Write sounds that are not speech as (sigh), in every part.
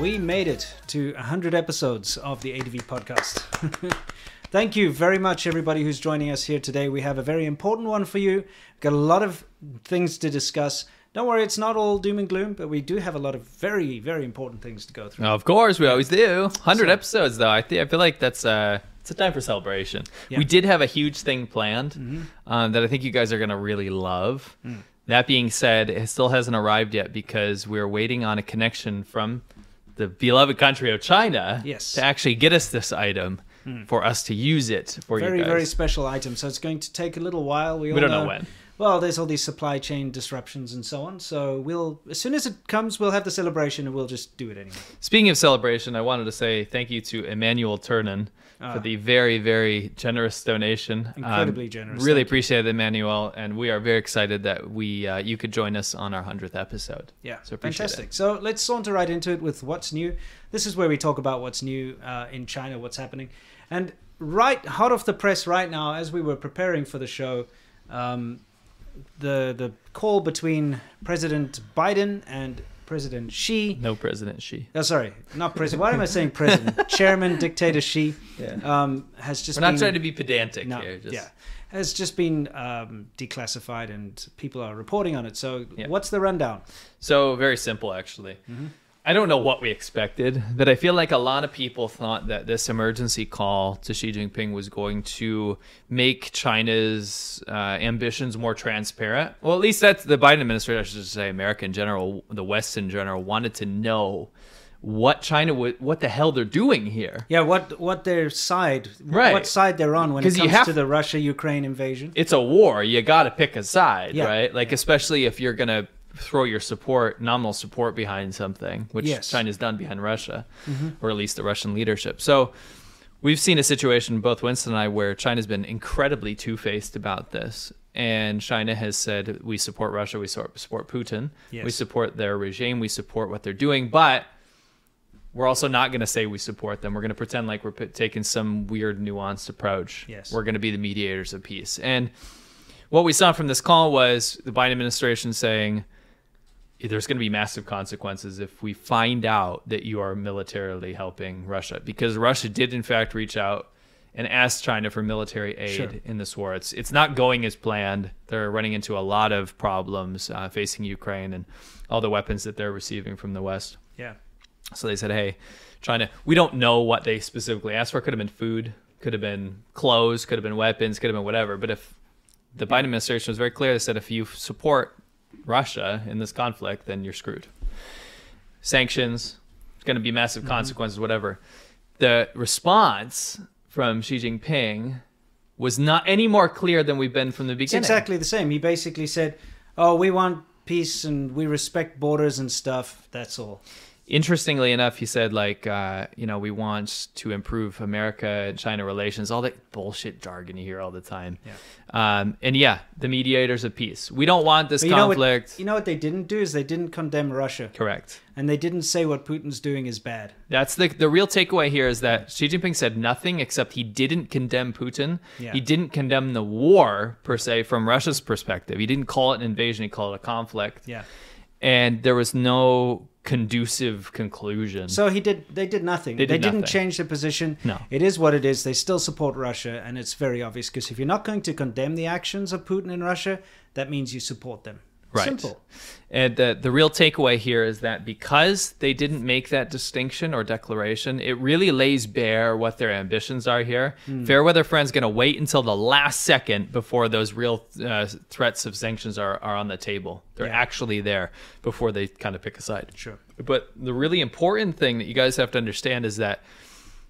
we made it to 100 episodes of the ADV podcast. (laughs) Thank you very much, everybody who's joining us here today. We have a very important one for you. We've got a lot of things to discuss. Don't worry, it's not all doom and gloom, but we do have a lot of very, very important things to go through. Of course, we always do. Hundred So- episodes, though. I think I feel like that's uh, it's a time for celebration. Yeah. We did have a huge thing planned um, that I think you guys are gonna really love. That being said, it still hasn't arrived yet because we're waiting on a connection from the beloved country of China Yes. to actually get us this item hmm. for us to use it for very, you guys. very special item. So it's going to take a little while. We, all don't know when. Well, there's all these supply chain disruptions and so on. So we'll, as soon as it comes, we'll have the celebration and we'll just do it anyway. Speaking of celebration, I wanted to say thank you to Emmanuel Turnen Ah. for the very, very generous donation. Um, Incredibly generous. Really appreciate it, Emmanuel, and we are very excited that we uh, you could join us on our hundredth episode. Yeah, So appreciate fantastic. So let's saunter right into it with what's new. This is where we talk about what's new uh, in China, what's happening, and right hot off the press right now, as we were preparing for the show, um, the the call between President Biden and President Xi. No President Xi. Oh, sorry, not president. Why am I saying president? (laughs) Chairman, dictator Xi Yeah. um, has just We're not been, trying to be pedantic no, here. Just, yeah, has just been um, declassified, and people are reporting on it. So, Yeah. what's the rundown? So very simple, actually. Mm-hmm. I don't know what we expected, but I feel like a lot of people thought that this emergency call to Xi Jinping was going to make China's uh, ambitions more transparent. Well, at least that's the Biden administration, I should say, America in general, the West in general, wanted to know what China would, what the hell they're doing here. Yeah, what what their side, Right. what side they're on when it comes have- to the Russia Ukraine invasion. it's a war. You got to pick a side, Yeah. right? Like, especially if you're going to throw your support, nominal support behind something, which Yes. Mm-hmm. China's done behind Russia, or at least the Russian leadership. So we've seen a situation, both Winston and I, where China's been incredibly two faced about this. And China has said, we support Russia, we support support Putin, Yes. we support their regime, we support what they're doing, but we're also not going to say we support them. We're going to pretend like we're p- taking some weird nuanced approach. Yes. We're going to be the mediators of peace. And what we saw from this call was the Biden administration saying there's going to be massive consequences if we find out that you are militarily helping Russia because Russia did in fact reach out and ask China for military aid Sure. in this war. It's it's not going as planned. They're running into a lot of problems uh, facing Ukraine and all the weapons that they're receiving from the West. Yeah, So they said, "Hey, China, we don't know what they specifically asked for. Could have been food, could have been clothes, could have been weapons, could have been whatever. But if the Biden administration was very clear, they said if you support Russia in this conflict, then you're screwed. Sanctions, it's going to be massive mm-hmm. consequences, whatever. The response from Xi Jinping was not any more clear than we've been from the it's beginning. exactly the same. He basically said, "Oh, we want peace and we respect borders and stuff. That's all." Interestingly enough, he said like, uh, you know, we want to improve America and China relations, all that bullshit jargon you hear all the time. Yeah. Um, and yeah, the mediators of peace. We don't want this you know, conflict. what, you know what they didn't do is they didn't condemn Russia, Correct. and they didn't say what Putin's doing is bad. That's the the real takeaway here is that Xi Jinping said nothing except he didn't condemn Putin. Yeah. He didn't condemn the war per se from Russia's perspective. He didn't call it an invasion. He called it a conflict. Yeah. And there was no conducive conclusion. So he did. They did nothing. They did didn't nothing. change their position. No. it is what it is. They still support Russia, and it's very obvious because if you're not going to condemn the actions of Putin in Russia, that means you support them. Right. Simple. And the the real takeaway here is that because they didn't make that distinction or declaration, it really lays bare what their ambitions are here. Hmm. Fairweather Friends going to wait until the last second before those real uh, threats of sanctions are, are on the table. They're Yeah. actually there before they kind of pick a side. Sure. But the really important thing that you guys have to understand is that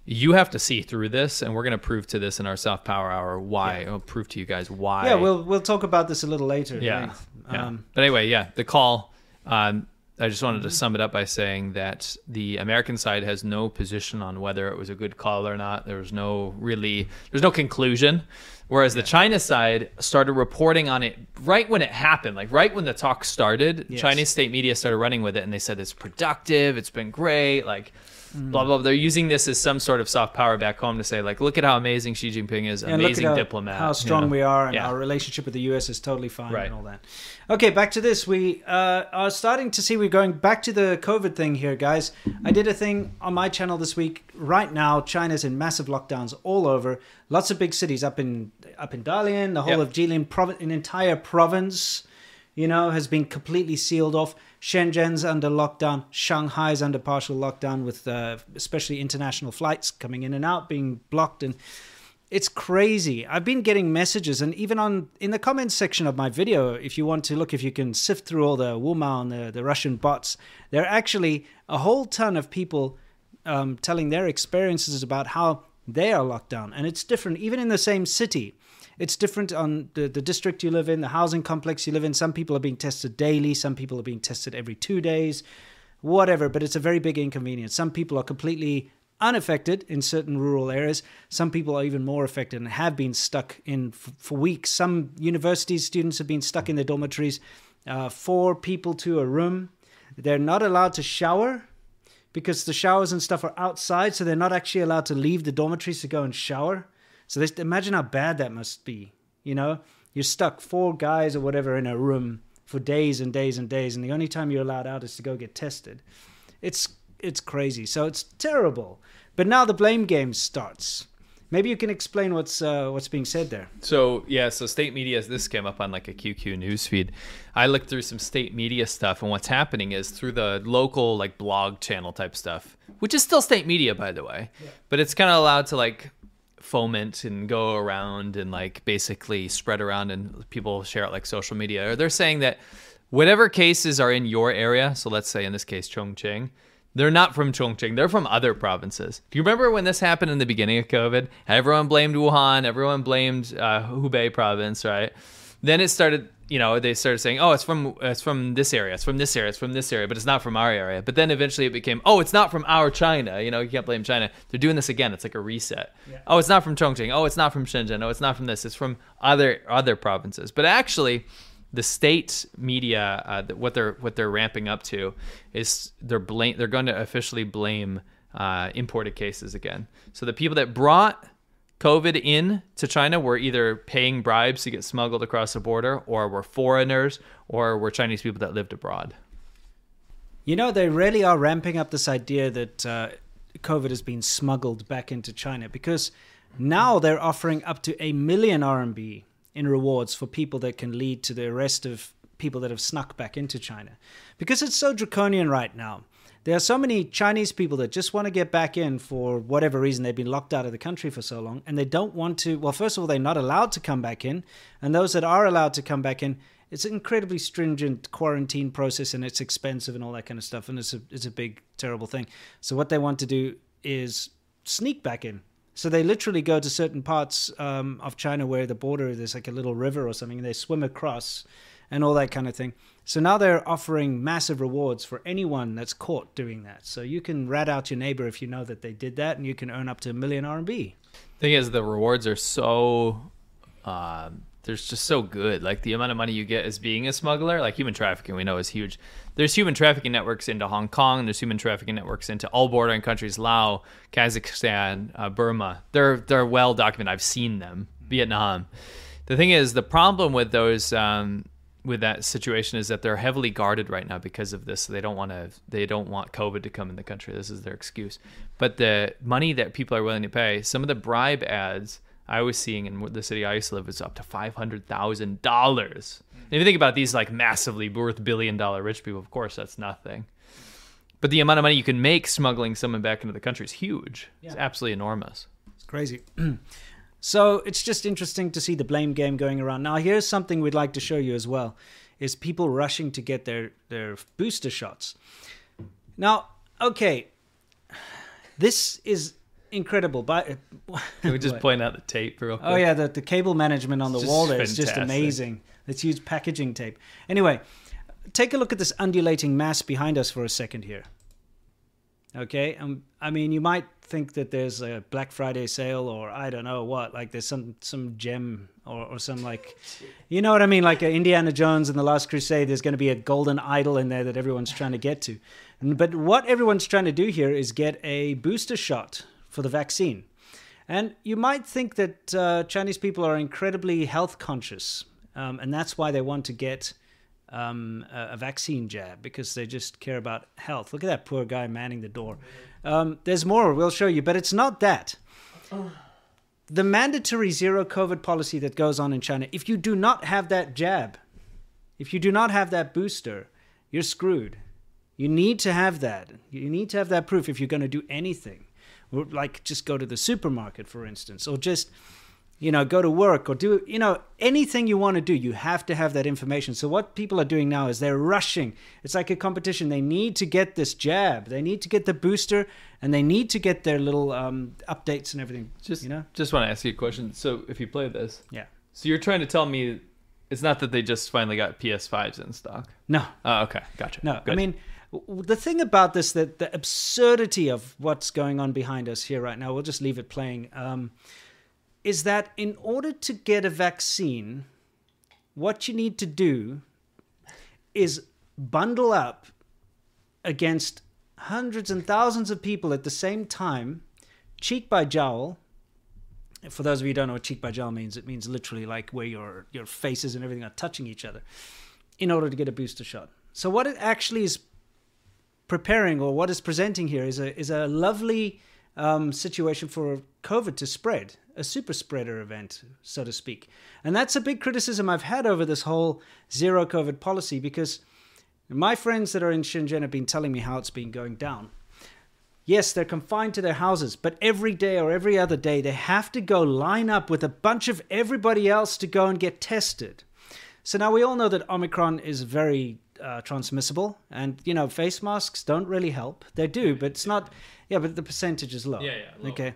you have to see through this, and we're going to prove to this in our Soft Power Hour why. I'll prove to you guys why. Yeah, we'll we'll talk about this a little later. Yeah. length. Yeah. Um, but anyway, yeah, the call. Um, I just wanted to sum it up by saying that the American side has no position on whether it was a good call or not. There was no really, there's no conclusion. Whereas the China side started reporting on it right when it happened, like right when the talk started. Yes. Chinese state media started running with it, and they said it's productive, it's been great, like Mm. blah blah. They're using this as some sort of soft power back home to say like, look at how amazing Xi Jinping is, And look amazing at how, diplomat, how you strong know? we are, and Yeah. our relationship with the US is totally fine Right. and all that. Okay, back to this. We uh, are starting to see we're going back to the COVID thing here, guys. I did a thing on my channel this week. Right now, China's in massive lockdowns all over. Lots of big cities up in up in Dalian, the whole Yep. of Jilin, province, an entire province, you know, has been completely sealed off. Shenzhen's under lockdown. Shanghai's under partial lockdown, with uh, especially international flights coming in and out being blocked and it's crazy. I've been getting messages, and even on in the comments section of my video, if you want to look, if you can sift through all the Wumao and the, the Russian bots, there are actually a whole ton of people um, telling their experiences about how they are locked down, and it's different even in the same city. It's different on the, the district you live in, the housing complex you live in. Some people are being tested daily, some people are being tested every two days, whatever, but it's a very big inconvenience. Some people are completely unaffected in certain rural areas. Some people are even more affected and have been stuck in for weeks. Some university students have been stuck in their dormitories, uh, four people to a room. They're not allowed to shower because the showers and stuff are outside, so they're not actually allowed to leave the dormitories to go and shower. So this, imagine how bad that must be. You know, you're stuck four guys or whatever in a room for days and days and days, and the only time you're allowed out is to go get tested. It's it's crazy. So it's terrible. But now the blame game starts. Maybe you can explain what's uh, what's being said there. So yeah, so state media. This came up on like a QQ news feed. I looked through some state media stuff, and what's happening is through the local like blog channel type stuff, which is still state media by the way, but it's kind of allowed to like foment and go around and like basically spread around, and people share it like social media. Or they're saying that whatever cases are in your area, so let's say in this case Chongqing, they're not from Chongqing. They're from other provinces. Do you remember when this happened in the beginning of COVID? Everyone blamed Wuhan. Everyone blamed uh, Hubei province, right? Then it started. You know, they started saying, "Oh, it's from it's from this area. It's from this area. It's from this area, but it's not from our area." But then eventually it became, "Oh, it's not from our China." You know, you can't blame China. They're doing this again. It's like a reset. Oh, it's not from Chongqing. Oh, it's not from Shenzhen. Oh, it's not from this. It's from other other provinces. But actually, the state media, uh, what they're what they're ramping up to, is they're blame they're going to officially blame uh, imported cases again. So the people that brought COVID in to China were either paying bribes to get smuggled across the border, or were foreigners, or were Chinese people that lived abroad. You know, they really are ramping up this idea that uh, COVID has been smuggled back into China because now they're offering up to a million RMB in rewards for people that can lead to the arrest of people that have snuck back into China. Because it's so draconian right now. There are so many Chinese people that just want to get back in for whatever reason they've been locked out of the country for so long and they don't want to well first of all they're not allowed to come back in and those that are allowed to come back in it's an incredibly stringent quarantine process and it's expensive and all that kind of stuff and it's a it's a big terrible thing. So what they want to do is sneak back in. So they literally go to certain parts um, of China where the border there's like a little river or something and they swim across and all that kind of thing. So now they're offering massive rewards for anyone that's caught doing that. So you can rat out your neighbor if you know that they did that and you can earn up to a million RMB. The thing is, the rewards are so. They're just so good. Like the amount of money you get as being a smuggler, like human trafficking, we know is huge. There's human trafficking networks into Hong Kong. There's human trafficking networks into all bordering countries: Laos, Kazakhstan, uh, Burma. They're they're well documented. I've seen them. Vietnam. The thing is, the problem with those um, with that situation is that they're heavily guarded right now because of this. They don't want to. They don't want COVID to come in the country. This is their excuse. But the money that people are willing to pay, some of the bribe ads I was seeing in the city I used to live was up to five hundred thousand dollars. If you think about these like massively worth billion dollar rich people, of course that's nothing. But the amount of money you can make smuggling someone back into the country is huge. It's absolutely enormous. It's crazy. (clears throat) so it's just interesting to see the blame game going around. Now here's something we'd like to show you as well is people rushing to get their their booster shots. Now, okay. This is incredible, but (laughs) Can we just point out the tape real oh, quick? Oh yeah, the, the cable management on the It's wall just there is just amazing. Let's use packaging tape. Anyway, take a look at this undulating mass behind us for a second here. Okay, um, I mean, you might think that there's a Black Friday sale, or I don't know what, like there's some some gem or, or some like, you know what I mean, like Indiana Jones and the Last Crusade. There's going to be a golden idol in there that everyone's trying to get to, but what everyone's trying to do here is get a booster shot for the vaccine. And you might think that uh, Chinese people are incredibly health conscious, um, and that's why they want to get um, a, vaccine jab because they just care about health. Look at that poor guy manning the door. Um, there's more, we'll show you, but it's not that. The mandatory zero COVID policy that goes on in China, if you do not have that jab, if you do not have that booster, you're screwed. You need to have that. You need to have that proof if you're going to do anything. Like just go to the supermarket, for instance, or just you know go to work or do you know anything you want to do you have to have that information. So what people are doing now is they're rushing. It's like a competition. They need to get this jab. They need to get the booster and they need to get their little um, updates and everything Just you know? just want to ask you a question. So if you play this, yeah. so you're trying to tell me it's not that they just finally got PS5s in stock. no. Oh, okay, gotcha. No, I mean, the thing about this, that the absurdity of what's going on behind us here right now, we'll just leave it playing, um, is that in order to get a vaccine, what you need to do is bundle up against hundreds and thousands of people at the same time, cheek by jowl. For those of you who don't know what cheek by jowl means, it means literally like where your your faces and everything are touching each other in order to get a booster shot. So what it actually is preparing or what is presenting here is a is a lovely um, situation for COVID to spread, a super spreader event, so to speak. And that's a big criticism I've had over this whole zero COVID policy because my friends that are in Shenzhen have been telling me how it's been going down. Yes, they're confined to their houses, but every day or every other day they have to go line up with a bunch of everybody else to go and get tested. So now we all know that Omicron is very uh, transmissible, and you know face masks don't really help. They do, but it's not. Yeah, but the percentage is low. Yeah, yeah, low. Okay.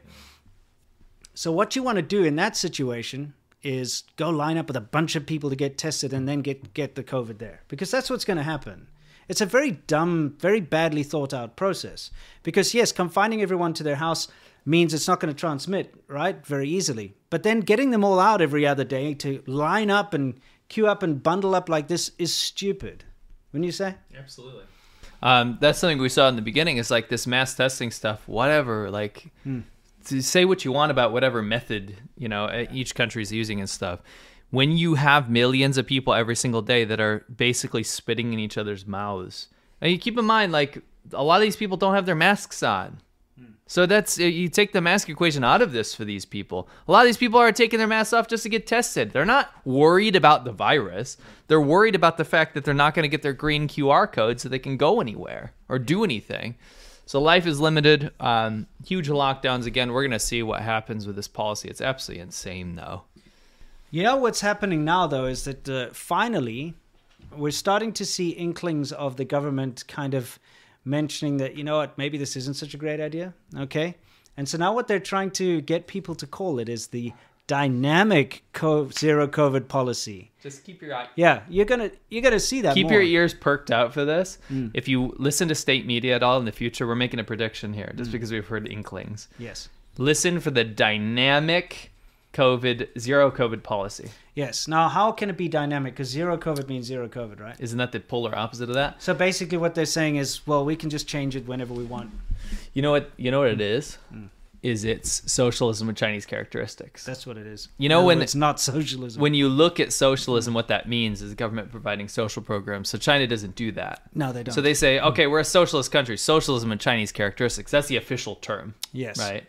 So what you want to do in that situation is go line up with a bunch of people to get tested and then get get the COVID there, because that's what's going to happen. It's a very dumb, very badly thought out process. Because yes, confining everyone to their house means it's not going to transmit, right? Very easily. But then getting them all out every other day to line up and queue up and bundle up like this is stupid. Wouldn't you say? Absolutely. Um, that's something we saw in the beginning. Is like this mass testing stuff. Whatever. Like, to say what you want about whatever method you know uh, each country is using and stuff. When you have millions of people every single day that are basically spitting in each other's mouths, and you keep in mind, like a lot of these people don't have their masks on. So that's uh, you take the mask equation out of this for these people. A lot of these people are taking their masks off just to get tested. They're not worried about the virus. They're worried about the fact that they're not going to get their green QR code so they can go anywhere or do anything. So life is limited. Um, huge lockdowns again. We're going to see what happens with this policy. It's absolutely insane, though. You know what's happening now, though, is that uh, finally we're starting to see inklings of the government kind of mentioning that, you know what, maybe this isn't such a great idea. Okay. And so now what they're trying to get people to call it is the dynamic co- zero COVID policy. Just keep your eye. Yeah, you're gonna you're gonna see that. Keep more. your ears perked out for this. Mm. If you listen to state media at all in the future, we're making a prediction here, just mm. because we've heard inklings. Yes, Listen for the dynamic COVID zero COVID policy. yes. Now, how can it be dynamic? Because zero COVID means zero COVID, right? Isn't that the polar opposite of that? So basically, what they're saying is, well, we can just change it whenever we want. You know what? You know what it hmm. is? Hmm. Is it's socialism with Chinese characteristics. That's what it is. You know when- it's not socialism. when you look at socialism, what that means is government providing social programs. So China doesn't do that. no, they don't. So they say, hmm. okay, we're a socialist country. Socialism and Chinese characteristics. That's the official term, yes, right?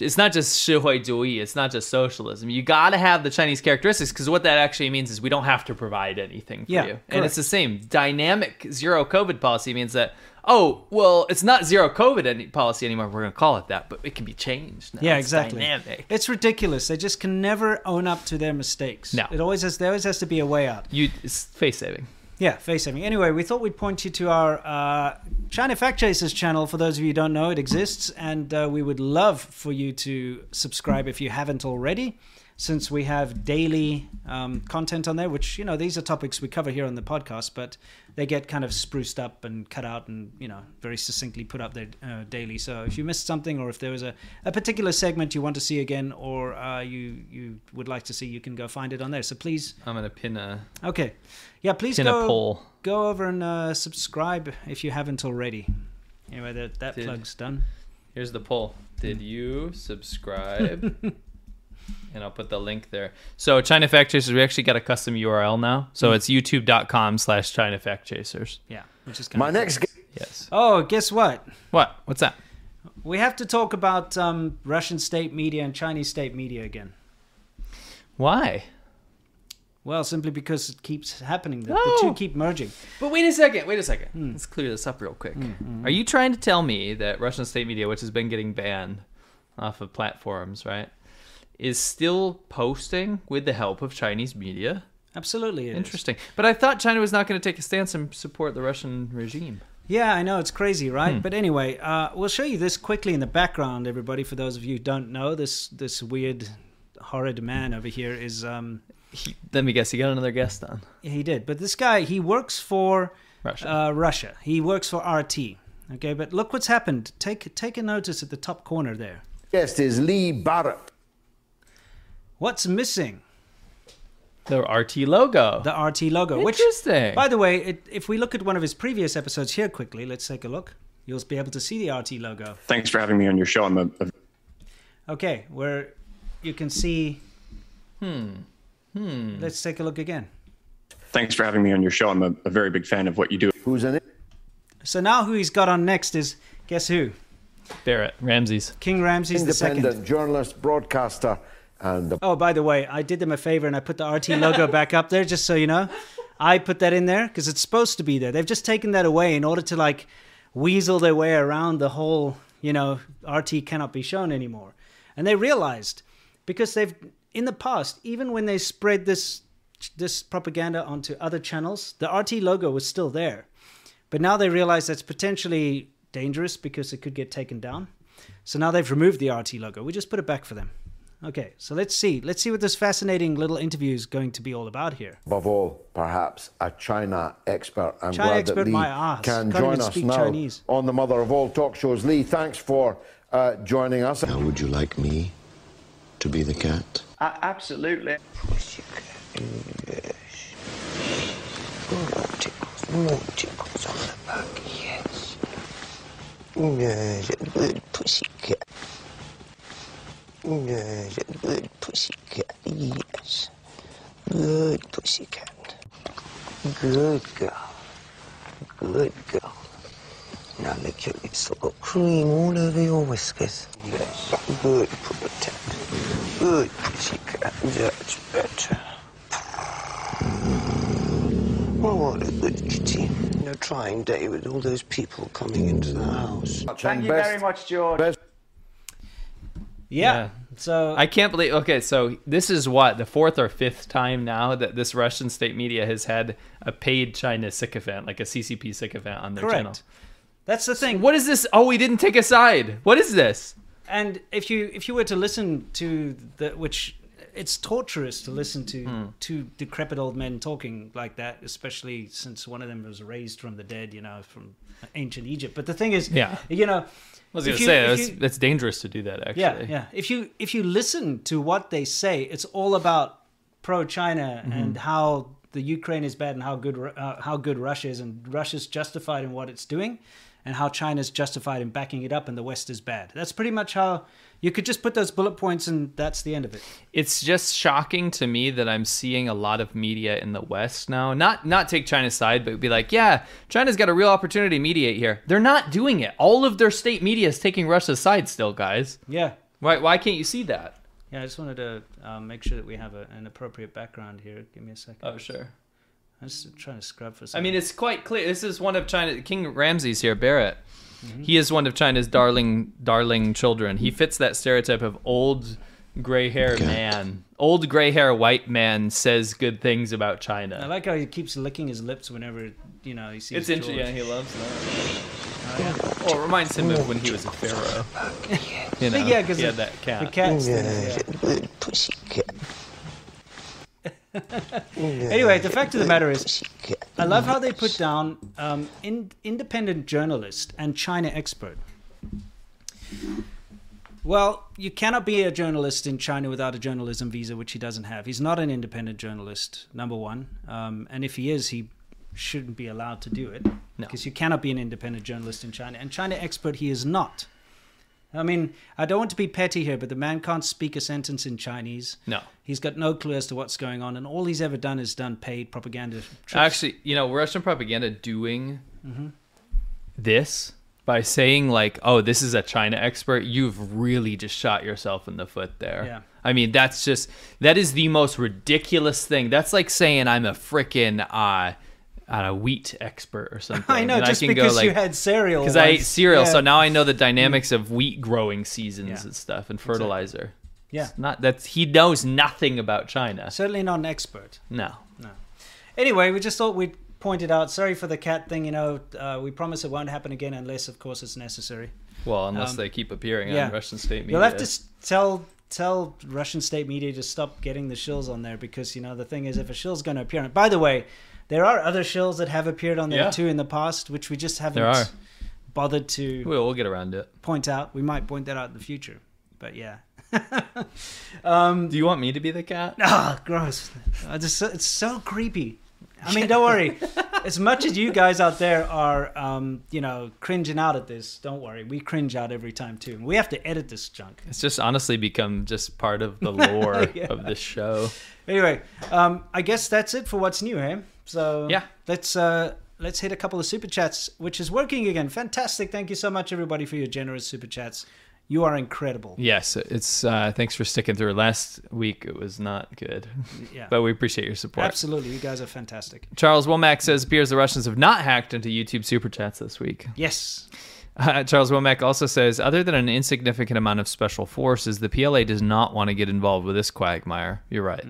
it's not just Shihui Dui, it's not just socialism. You got to have the Chinese characteristics because what that actually means is we don't have to provide anything for yeah, you. Correct. And it's the same. Dynamic zero COVID policy means that, oh, well, it's not zero COVID any- policy anymore. We're going to call it that, but it can be changed. Now. Yeah, it's exactly. Dynamic. It's ridiculous. They just can never own up to their mistakes. No. It always has, there always has to be a way out. You, it's face saving. Yeah, face saving. Anyway, we thought we'd point you to our uh, China Fact Chasers channel. For those of you who don't know, it exists, and uh, we would love for you to subscribe if you haven't already. since we have daily um, content on there, which you know these are topics we cover here on the podcast, but they get kind of spruced up and cut out and you know very succinctly put up there uh, daily. So if you missed something, or if there was a, a particular segment you want to see again, or uh, you you would like to see, you can go find it on there. So please, I'm gonna pin a okay, yeah, please pin go a poll. go over and uh, subscribe if you haven't already. Anyway, that that Did- plug's done. Here's the poll. Did you subscribe? (laughs) and I'll put the link there. So China Fact Chasers, we actually got a custom URL now. So it's youtube.com slash China Fact Chasers. Yeah, which is kind My of next guest Yes. Oh, guess what? What? What's that? We have to talk about um, Russian state media and Chinese state media again. Why? Well, simply because it keeps happening. The, the two keep merging. But wait a second. Wait a second. Let's clear this up real quick. Are you trying to tell me that Russian state media, which has been getting banned off of platforms, right, is still posting with the help of Chinese media? Absolutely, it is. Interesting. But I thought China was not going to take a stance and support the Russian regime. Yeah, I know it's crazy, right? Hmm. But anyway, uh, we'll show you this quickly in the background, everybody. For those of you who don't know, this this weird, horrid man over here is um, He, let me guess, he got another guest on Yeah, he did, but this guy he works for Russia. uh, Russia. He works for RT. Okay, but look what's happened. Take take a notice at the top corner there. Guest is Lee Barrett. What's missing? the RT logo. The RT logo. Which, Interesting. by the way, it, if we look at one of his previous episodes here quickly, let's take a look. You'll be able to see the RT logo. Thanks for having me on your show. I'm a, a Okay, where you can see. Hmm. Hmm. Let's take a look again. thanks for having me on your show. I'm a, a very big fan of what you do. Who's in it? So now who he's got on next is guess who? Barrett Ramses. King Ramses the second. Independent journalist, broadcaster, and the Oh, by the way, I did them a favor and I put the RT logo back up there just so you know. I put that in there because it's supposed to be there. They've just taken that away in order to like weasel their way around the whole, you know, RT cannot be shown anymore. And they realized because they've in the past, even when they spread this this propaganda onto other channels, the RT logo was still there. But now they realize that's potentially dangerous because it could get taken down. So now they've removed the RT logo. We just put it back for them. Okay, so let's see. Let's see what this fascinating little interview is going to be all about here. above all, perhaps a China expert. I'm China glad expert, that Lee can Can't join us now Chinese. on the mother of all talk shows. Lee, thanks for uh, joining us. Now, would you like me to be the cat? Absolutely. More tickles, yes. Yes, a good pussycat. Yes, good pussycat, yes. Good pussycat. Good girl. Good girl. Now look at it's got cream all over your whiskers. Yes, good pussycat. Good pussycat, that's better. Oh, what a good kitty. You know, trying day with all those people coming into the house. Thank you very much, George. best- Yeah. Yeah. So I can't believe. Okay, so this is what the fourth or fifth time now that this Russian state media has had a paid China sycophant, like a CCP sycophant, on their channel. That's the thing. What is this? Oh, we didn't take a side. What is this? And if you if you were to listen to the which it's torturous to listen to Hmm. two decrepit old men talking like that, especially since one of them was raised from the dead, you know, from ancient Egypt. But the thing is, Yeah. you know, I was if gonna say that's, you- that's dangerous to do that. Actually, Yeah, yeah. If you if you listen to what they say, it's all about pro China Mm-hmm. and how the Ukraine is bad and how good uh, how good Russia is and Russia's justified in what it's doing, and how China's justified in backing it up and the West is bad. That's pretty much how you could just put those bullet points and that's the end of it. it's just shocking to me that I'm seeing a lot of media in the West now. Not not take China's side, but be like, yeah, China's got a real opportunity to mediate here. They're not doing it. All of their state media is taking Russia's side still, guys. Yeah. Why why can't you see that? Yeah, I just wanted to um, make sure that we have a, an appropriate background here. Give me a second. Oh sure. I'm just trying to scrub for a I second. mean, it's quite clear. This is one of China. King Ramses here, Barrett. Mm-hmm. He is one of China's darling, darling children. He fits that stereotype of old, gray hair Okay. man. Old gray hair white man says good things about China. I like how he keeps licking his lips whenever you know he sees. it's interesting. Yeah, he loves that. Oh, well, oh, it reminds him of when he was a pharaoh. (laughs) You know, Yeah, 'cause he had the- that cat. The cats. thing, yeah. Good pussycat. Anyway, the fact of the matter is, I love how they put down um, in, independent journalist and China expert. Well, you cannot be a journalist in China without a journalism visa, which he doesn't have. He's not an independent journalist, number one. Um, and if he is, he shouldn't be allowed to do it No. because you cannot be an independent journalist in China. And China expert, he is not. I mean, I don't want to be petty here, but the man can't speak a sentence in Chinese. No. He's got no clue as to what's going on, and all he's ever done is done paid propaganda. trips. Actually, you know, Russian propaganda doing Mm-hmm. this by saying like, "Oh, this is a China expert," you've really just shot yourself in the foot there. Yeah. I mean, that's just that is the most ridiculous thing. That's like saying I'm a freaking uh, a wheat expert or something. I know, And just go, because you had cereal. because I ate cereal, Yeah. so now I know the dynamics of wheat growing seasons Yeah. and stuff and fertilizer. Yeah. It's not that he knows nothing about China. certainly not an expert. No. No. Anyway, we just thought we'd point it out. Sorry for the cat thing. You know, uh, we promise it won't happen again unless, of course, it's necessary. Well, unless Um, they keep appearing yeah. on Russian state media. You'll have to tell tell Russian state media to stop getting the shills on there because you know the thing is, if a shill's going to appear on. By the way, there are other shills that have appeared on there Yeah. too in the past, which we just haven't There are. bothered to We'll, we'll get around it. point out. We might point that out in the future, but yeah. (laughs) Do you want me to be the cat? (laughs) Ah, gross. I just it's so creepy. I mean, don't worry. (laughs) as much as you guys out there are, um, you know, cringing out at this, don't worry. We cringe out every time too. We have to edit this junk. It's just honestly become just part of the lore Yeah. of this show. Anyway, um, I guess that's it for what's new, eh? So Yeah. let's uh, let's hit a couple of super chats, which is working again. Fantastic! Thank you so much, everybody, for your generous super chats. You are incredible. Yes, it's uh, thanks for sticking through. Last week it was not good, (laughs) Yeah, but we appreciate your support. absolutely. You guys are fantastic. Charles Womack says appears the Russians have not hacked into YouTube super chats this week. Yes. Uh, Charles Womack also says, other than an insignificant amount of special forces, the PLA does not want to get involved with this quagmire. You're right.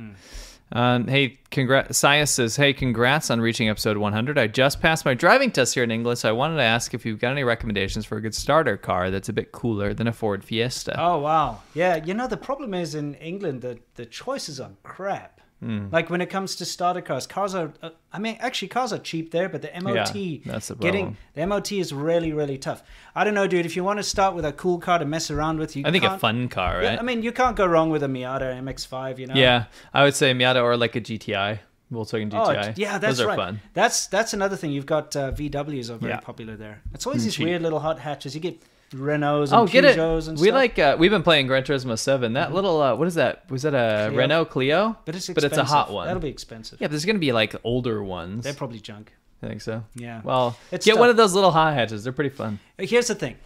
Um, hey, congrats. Sias says, hey, congrats on reaching episode 100. I just passed my driving test here in England, so I wanted to ask if you've got any recommendations for a good starter car that's a bit cooler than a Ford Fiesta. Oh wow, yeah. You know the problem is in England the the choices are crap. Hmm. Like when it comes to starter cars, cars are. Uh, I mean, actually, cars are cheap there, but the MOT Yeah, that's the getting the MOT is really really tough. I don't know, dude. If you want to start with a cool car to mess around with, you can. I think a fun car, Yeah, right? I mean, you can't go wrong with a Miata MX-5. You know. Yeah, I would say Miata or like a GTI, Volkswagen Oh, GTI. yeah, that's Those are right. fun. That's that's another thing. You've got uh, VWs are very Yeah. popular there. It's always And these cheap. weird little hot hatches. You get Renaults and Oh, get it! Peugeots and we stuff. like uh, we've been playing Gran Turismo Seven. That little uh, what is that? Was that a Clio. Renault Clio? but it's expensive. but it's a hot one. That'll be expensive. Yeah, there's gonna be like older ones. They're probably junk. I think so. Yeah. Well, It's get tough. one of those little high hatches. They're pretty fun. Here's the thing: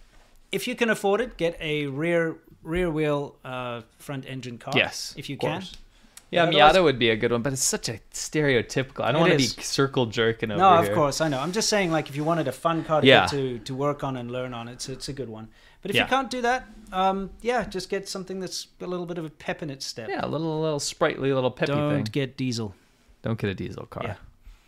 if you can afford it, get a rear rear wheel uh, front engine car. Yes, if you can. course. Yeah, Miata would be a good one, but it's such a stereotypical. I don't want to be circle jerking over No, of here. course I know. I'm just saying, like, if you wanted a fun car to Yeah. to to work on and learn on, it's it's a good one. But if Yeah. you can't do that, um, yeah, just get something that's a little bit of a pep in its step. Yeah, a little little sprightly little peppy thing. Don't get diesel. don't get a diesel car. Yeah.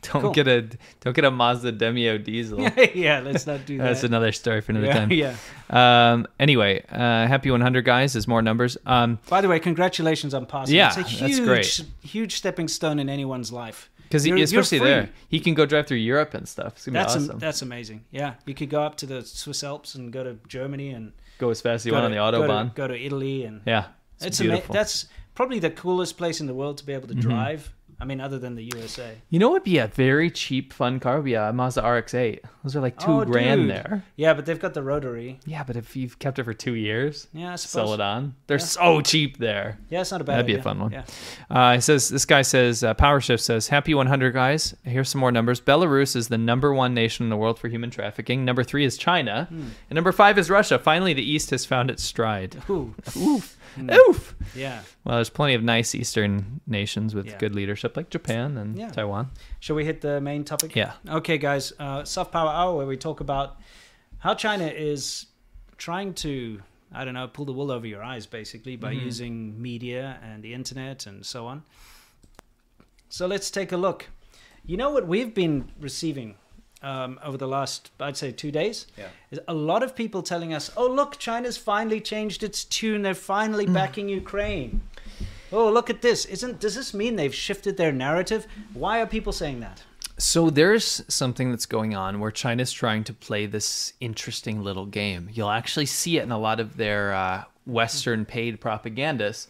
Don't Cool. get a don't get a Mazda Demio diesel. (laughs) yeah, let's not do (laughs) that. That's another story for another yeah, time. yeah. Um. Anyway, uh, happy 100 guys. There's more numbers. Um. By the way, congratulations on passing. Yeah, it's a that's huge, great. huge stepping stone in anyone's life. Because especially there, he can go drive through Europe and stuff. It's gonna That's be am- that's amazing. Yeah, you could go up to the Swiss Alps and go to Germany and go as fast as you want to, on the go to- autobahn. Go to, Italy and Yeah, it's, it's, ama- that's probably the coolest place in the world to be able to Mm-hmm. drive. I mean, other than the USA. you know, what would be a very cheap, fun car. Would be a Mazda RX-8. Those are like two Oh, grand dude. there. Yeah, but they've got the rotary. Yeah, but if you've kept it for two years, Yeah, sell it on. They're so cheap there. Yeah, it's not a bad. That'd be a fun one. Yeah. Uh, it says this guy says uh, Power Shift says happy 100 guys. Here's some more numbers. Belarus is the number one nation in the world for human trafficking. Number three is China, Hmm. and number five is Russia. Finally, the East has found its stride. Ooh, (laughs) Oof, Hmm. oof. yeah. Well, there's plenty of nice Eastern nations with Yeah. good leadership, like Japan and Yeah. Taiwan. Shall we hit the main topic? Yeah. Okay, guys. Uh, Soft Power Hour, where we talk about how China is trying to, I don't know, pull the wool over your eyes, basically, by Mm-hmm. using media and the internet and so on. So let's take a look. You know what we've been receiving um, over the last, I'd say, two days. Yeah. Is a lot of people telling us, "Oh, look, China's finally changed its tune. They're finally Mm. backing Ukraine." Oh, look at this! Isn't does this mean they've shifted their narrative? Why are people saying that? So there's something that's going on where China's trying to play this interesting little game. You'll actually see it in a lot of their uh, Western paid propagandists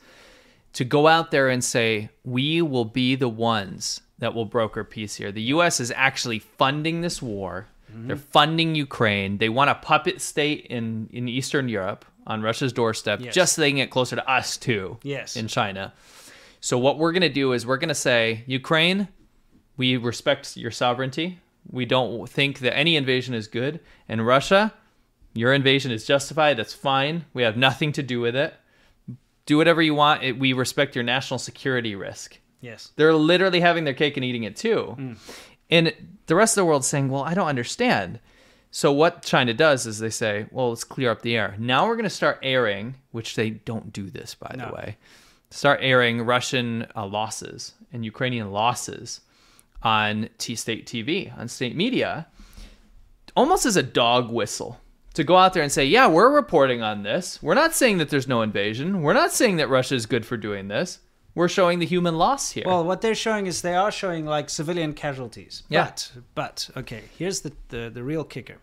to go out there and say, "We will be the ones that will broker peace here." The U.S. is actually funding this war. Mm-hmm. They're funding Ukraine. They want a puppet state in in Eastern Europe on Russia's doorstep, Yes. just so they can get closer to us too. Yes. in China. So what we're going to do is we're going to say, Ukraine, we respect your sovereignty. We don't think that any invasion is good. And Russia, your invasion is justified. That's fine. We have nothing to do with it. Do whatever you want. It, we respect your national security risk. Yes. They're literally having their cake and eating it too. And the rest of the world's saying, well, I don't understand. So what China does is they say, well, let's clear up the air. Now we're going to start airing, which they don't do this, by No. the way, start airing Russian uh, losses and Ukrainian losses on T State TV, on state media, almost as a dog whistle to go out there and say, yeah, we're reporting on this. We're not saying that there's no invasion. We're not saying that Russia is good for doing this. We're showing the human loss here. Well, what they're showing is they are showing like civilian casualties. Yeah. But, but okay, here's the, the, the real kicker.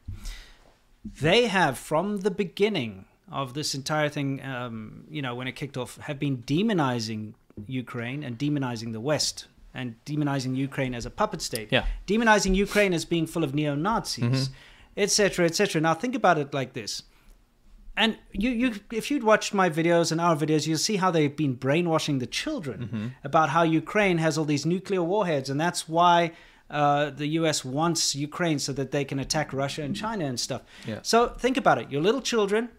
They have, from the beginning of this entire thing, um, you know, when it kicked off, have been demonizing Ukraine and demonizing the West and demonizing Ukraine as a puppet state. Yeah. Demonizing Ukraine as being full of neo Nazis, etc., etc. Now, think about it like this. And you, you, if you'd watched my videos and our videos, you'll see how they've been brainwashing the children about how Ukraine has all these nuclear warheads, and that's why uh, the U.S. wants Ukraine so that they can attack Russia and China and stuff. Yeah. So think about it: your little children,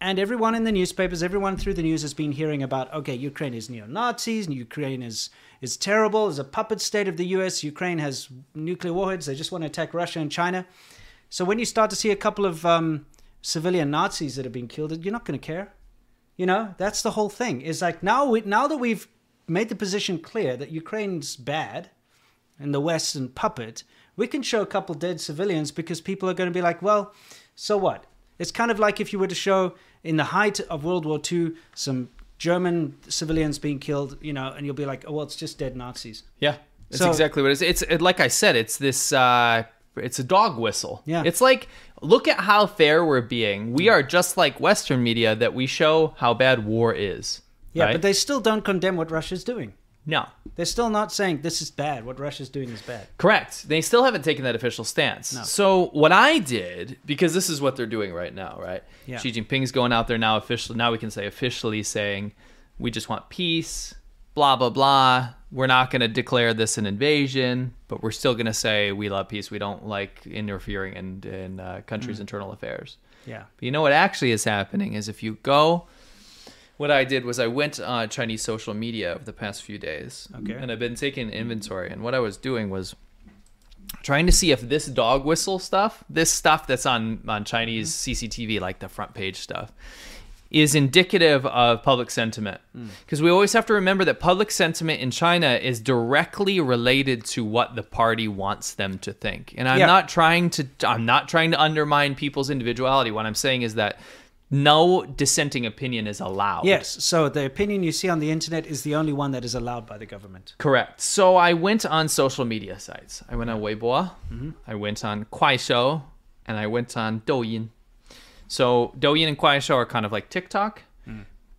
and everyone in the newspapers, everyone through the news has been hearing about, okay, Ukraine is neo Nazis, Ukraine is is terrible, is a puppet state of the U.S. Ukraine has nuclear warheads; they just want to attack Russia and China. So when you start to see a couple of um, civilian Nazis that have been killed, you're not going to care. You know, that's the whole thing. Is like now we now that we've made the position clear that Ukraine's bad and the West and puppet, we can show a couple dead civilians because people are going to be like, well, so what? It's kind of like if you were to show in the height of World War II some German civilians being killed, you know, and you'll be like, oh well, it's just dead Nazis. Yeah, that's So- exactly what it is. It's it, like I said, it's this. Uh, it's a dog whistle. Yeah. It's like look at how fair we're being. We are just like Western media that we show how bad war is. Yeah, right? but they still don't condemn what Russia's doing. no. They're still not saying this is bad. What Russia's doing is bad. Correct. They still haven't taken that official stance. No. So what I did, because this is what they're doing right now, right? Yeah. Xi Jinping's going out there now officially. Now we can say officially saying, we just want peace. Blah blah blah. We're not going to declare this an invasion, but we're still going to say we love peace. We don't like interfering in in uh, countries' Mm. internal affairs. Yeah. But you know what actually is happening is if you go, what I did was I went on Chinese social media over the past few days. Okay. And I've been taking inventory. And what I was doing was trying to see if this dog whistle stuff, this stuff that's on, on Chinese CCTV, like the front page stuff, is indicative of public sentiment. Hmm. Because we always have to remember that public sentiment in China is directly related to what the party wants them to think. And I'm Yeah. not trying to I'm not trying to undermine people's individuality. What I'm saying is that no dissenting opinion is allowed. Yes. So the opinion you see on the internet is the only one that is allowed by the government. Correct. So I went on social media sites. I went on Weibo, I went on Kuaishou, and I went on Douyin. So Douyin and Kuaishou are kind of like TikTok.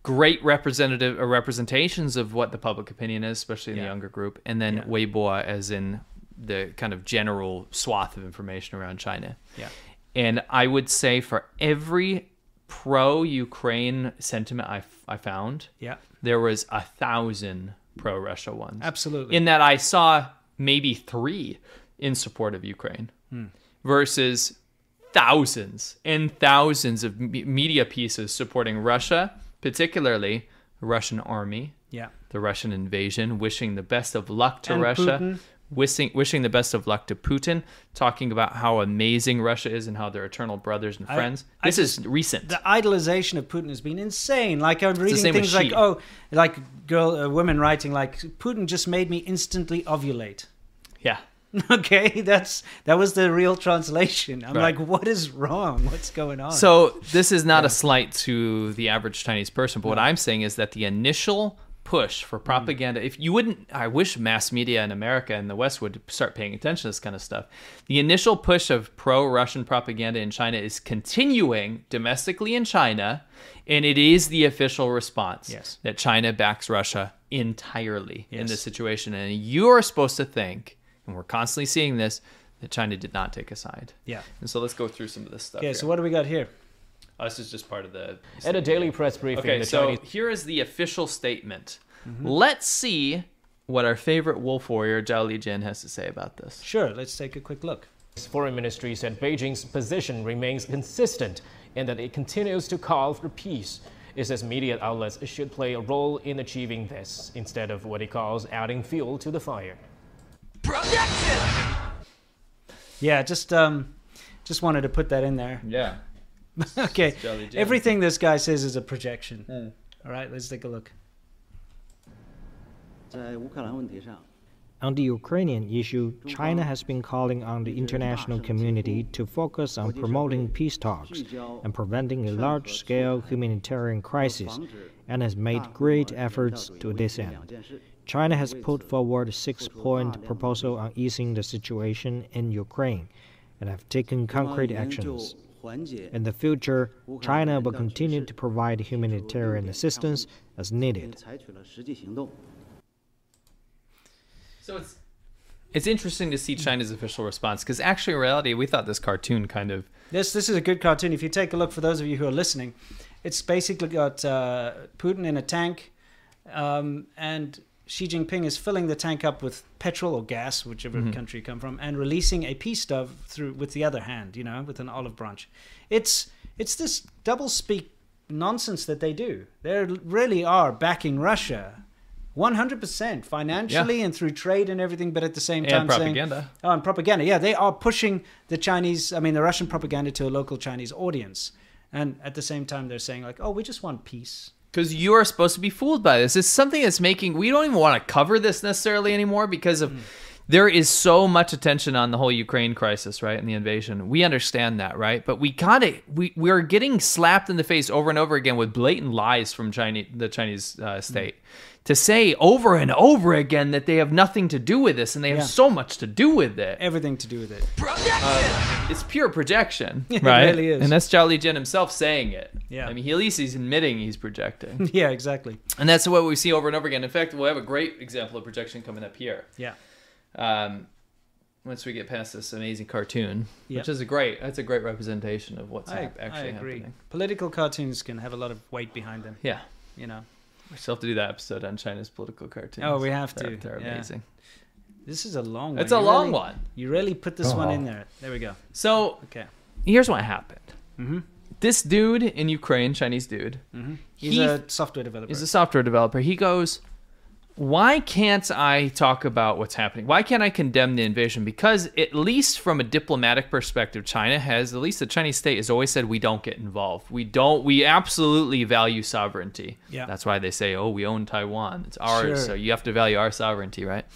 Great representative uh, representations of what the public opinion is, especially in the younger group, and then Yeah. Weibo as in the kind of general swath of information around China. Yeah. And I would say for every pro Ukraine sentiment I, f- I found, Yeah. there was a thousand pro Russia ones. Absolutely. In that I saw maybe three in support of Ukraine versus thousands and thousands of me- media pieces supporting Russia, particularly the Russian army, Yeah. the Russian invasion, wishing the best of luck to And Russia. Putin. Wishing, wishing the best of luck to Putin, talking about how amazing Russia is and how they're eternal brothers and friends. I this is recent. The idolization of Putin has been insane. Like I'm reading things like, oh, like girl, uh, women writing like Putin just made me instantly ovulate. yeah. (laughs) Okay, that's that was the real translation. I'm Right. like, what is wrong? What's going on? So this is not a slight to the average Chinese person, but what I'm saying is that the initial push for hmm. propaganda, if you wouldn't, I wish mass media in America and the West would start paying attention to this kind of stuff. The initial push of pro-Russian propaganda in China is continuing domestically in China, and it is the official response Yes. that China backs Russia entirely in this situation, and you are supposed to think, and we're constantly seeing this, that China did not take a side. yeah. And so let's go through some of this stuff. Okay, here. so what do we got here? Oh, this is just part of the. At a daily press briefing, Okay, the so Chinese here is the official statement. Mm-hmm. Let's see what our favorite wolf warrior Zhao Lijian has to say about this. Sure, let's take a quick look. foreign ministry said Beijing's position remains consistent and that it continues to call for peace. It says media outlets should play a role in achieving this instead of what it calls adding fuel to the fire production. Yeah, just um, just wanted to put that in there. Yeah. (laughs) okay. Everything this guy says is a projection. Yeah. All right, let's take a look. On the Ukrainian issue, China has been calling on the international community to focus on promoting peace talks and preventing a large scale humanitarian crisis, and has made great efforts to this end. China has put forward a six point proposal on easing the situation in Ukraine and have taken concrete actions. In the future, China will continue to provide humanitarian assistance as needed. So it's it's interesting to see China's official response because actually, in reality, we thought this cartoon kind of this this is a good cartoon. If you take a look, for those of you who are listening, it's basically got uh, Putin in a tank, um, and Xi Jinping is filling the tank up with petrol or gas, whichever mm-hmm. country you come from, and releasing a peace dove through with the other hand, you know, with an olive branch. It's it's this double speak nonsense that they do. They really are backing Russia. 100% financially and through trade and everything, but at the same time and saying, propaganda. Oh, and propaganda. Yeah, they are pushing the Chinese, I mean, the Russian propaganda to a local Chinese audience. And at the same time, they're saying, like, oh, we just want peace. Because you are supposed to be fooled by this. It's something that's making we don't even want to cover this necessarily anymore because of there is so much attention on the whole Ukraine crisis, right, and the invasion. We understand that, right? But we kind of We we are getting slapped in the face over and over again with blatant lies from Chinese the Chinese uh, state to say over and over again that they have nothing to do with this and they have Yeah. so much to do with it. Everything to do with it. It's pure projection, (laughs) It right? really is. And that's Zhao Lijian himself saying it. Yeah. I mean, he, at least he's admitting he's projecting. (laughs) yeah, exactly. And that's what we see over and over again. In fact, we'll have a great example of projection coming up here. Yeah. Um, once we get past this amazing cartoon, Yep. which is a great, that's a great representation of what's I, hap- actually I agree. happening. Political cartoons can have a lot of weight behind them, Yeah, you know. We still have to do that episode on China's political cartoons. Oh, we have They're, to. they're Yeah. amazing. This is a long one. It's a You long really- one. You really put this one in there. There we go. So Okay. here's what happened. Mm-hmm. This dude in Ukraine, Chinese dude, He's he a software developer. He's a software developer. He goes, Why can't I talk about what's happening? Why can't I condemn the invasion? Because, at least from a diplomatic perspective, China has, at least the Chinese state has always said, we don't get involved. We don't, we absolutely value sovereignty. Yeah. That's why they say, oh, we own Taiwan. It's ours. Sure. So you have to value our sovereignty, right?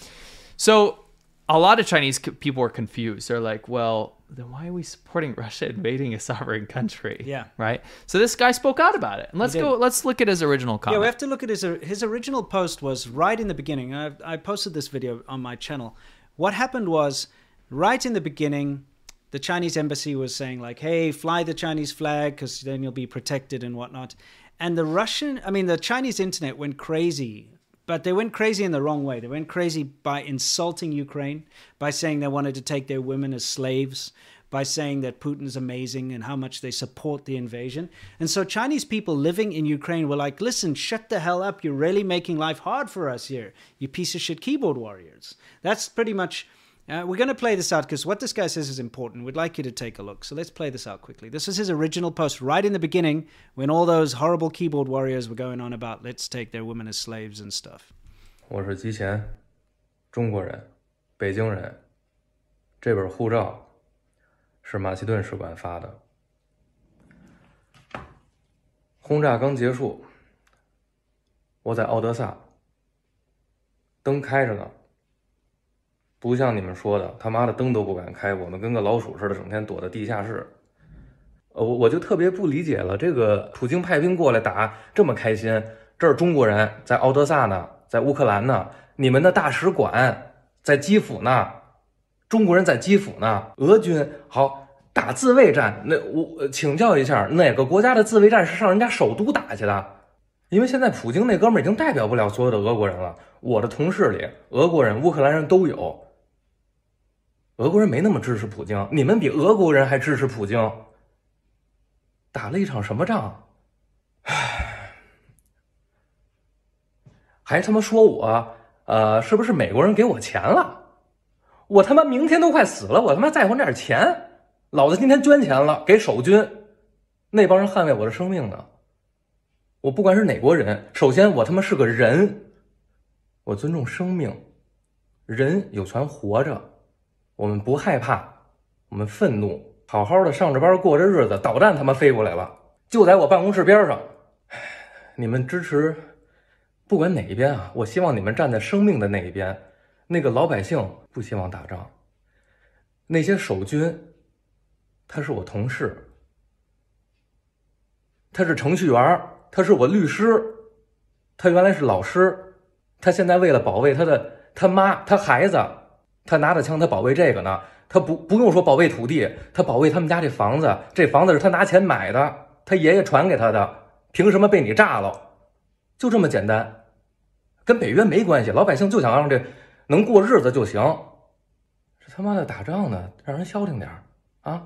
So, a lot of Chinese people are confused. They're like, well, then why are we supporting Russia invading a sovereign country? Yeah. Right? So this guy spoke out about it. And let's go, let's look at his original comment. Yeah, we have to look at his his original post was right in the beginning. I, I posted this video on my channel. What happened was right in the beginning, the Chinese embassy was saying like, "Hey, fly the Chinese flag because then you'll be protected and whatnot." And the Russian, I mean, the Chinese internet went crazy. But they went crazy in the wrong way. They went crazy by insulting Ukraine, by saying they wanted to take their women as slaves, by saying that Putin's amazing and how much they support the invasion. And so Chinese people living in Ukraine were like, listen, shut the hell up. You're really making life hard for us here, you piece of shit keyboard warriors. That's pretty much. Uh, we're going to play this out because what this guy says is important. We'd like you to take a look. So let's play this out quickly. This is his original post right in the beginning when all those horrible keyboard warriors were going on about let's take their women as slaves and stuff. 我是吉贤，中国人，北京人。这本护照是马其顿使馆发的。轰炸刚结束，我在奥德萨，灯开着呢， 不像你们说的，他妈的灯都不敢开，我们跟个老鼠似的，整天躲在地下室。呃，我我就特别不理解了，这个普京派兵过来打这么开心，这儿中国人在敖德萨呢，在乌克兰呢，你们的大使馆在基辅呢，中国人在基辅呢，俄军好打自卫战，那我请教一下，哪个国家的自卫战是上人家首都打去的？因为现在普京那哥们儿已经代表不了所有的俄国人了，我的同事里，俄国人、乌克兰人都有。俄国人没那么支持普京，你们比俄国人还支持普京，打了一场什么仗？唉，还他妈说我，呃，是不是美国人给我钱了？我他妈明天都快死了，我他妈在乎那点钱？老子今天捐钱了，给守军，那帮人捍卫我的生命呢。我不管是哪国人，首先我他妈是个人，我尊重生命，人有权活着。我们不害怕，我们愤怒，好好的上着班过着日子，导弹他妈飞过来了，就在我办公室边上。你们支持，不管哪一边啊，我希望你们站在生命的那一边。那个老百姓不希望打仗，那些守军，他是我同事，他是程序员，他是我律师，他原来是老师，他现在为了保卫他的他妈他孩子。他拿着枪，他保卫这个呢。他不不用说保卫土地，他保卫他们家这房子。这房子是他拿钱买的，他爷爷传给他的。凭什么被你炸了？就这么简单，跟北约没关系。老百姓就想让这能过日子就行。这他妈的打仗呢，让人消停点啊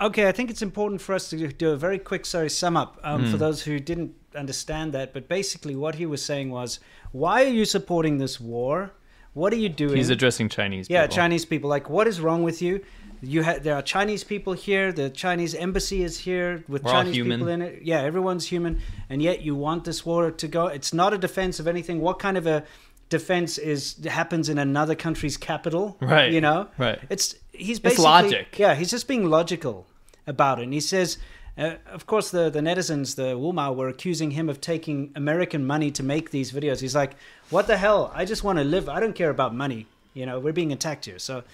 ！Okay, I think it's important for us to do a very quick, sorry, sum up um, Hmm. for those who didn't understand that. But basically, what he was saying was, why are you supporting this war? What are you doing? He's addressing Chinese. yeah, people. Chinese people. Like, what is wrong with you? You ha- there are Chinese people here. The Chinese embassy is here with We're Chinese people in it. Yeah, everyone's human, and yet you want this war to go. It's not a defense of anything. What kind of a defense is happens in another country's capital? Right, You know. right. It's he's It's basically logic. Yeah, he's just being logical about it. And he says. Uh, of course, the, the netizens, the Wumao, were accusing him of taking American money to make these videos. He's like, "What the hell? I just want to live. I don't care about money. You know, we're being attacked here." So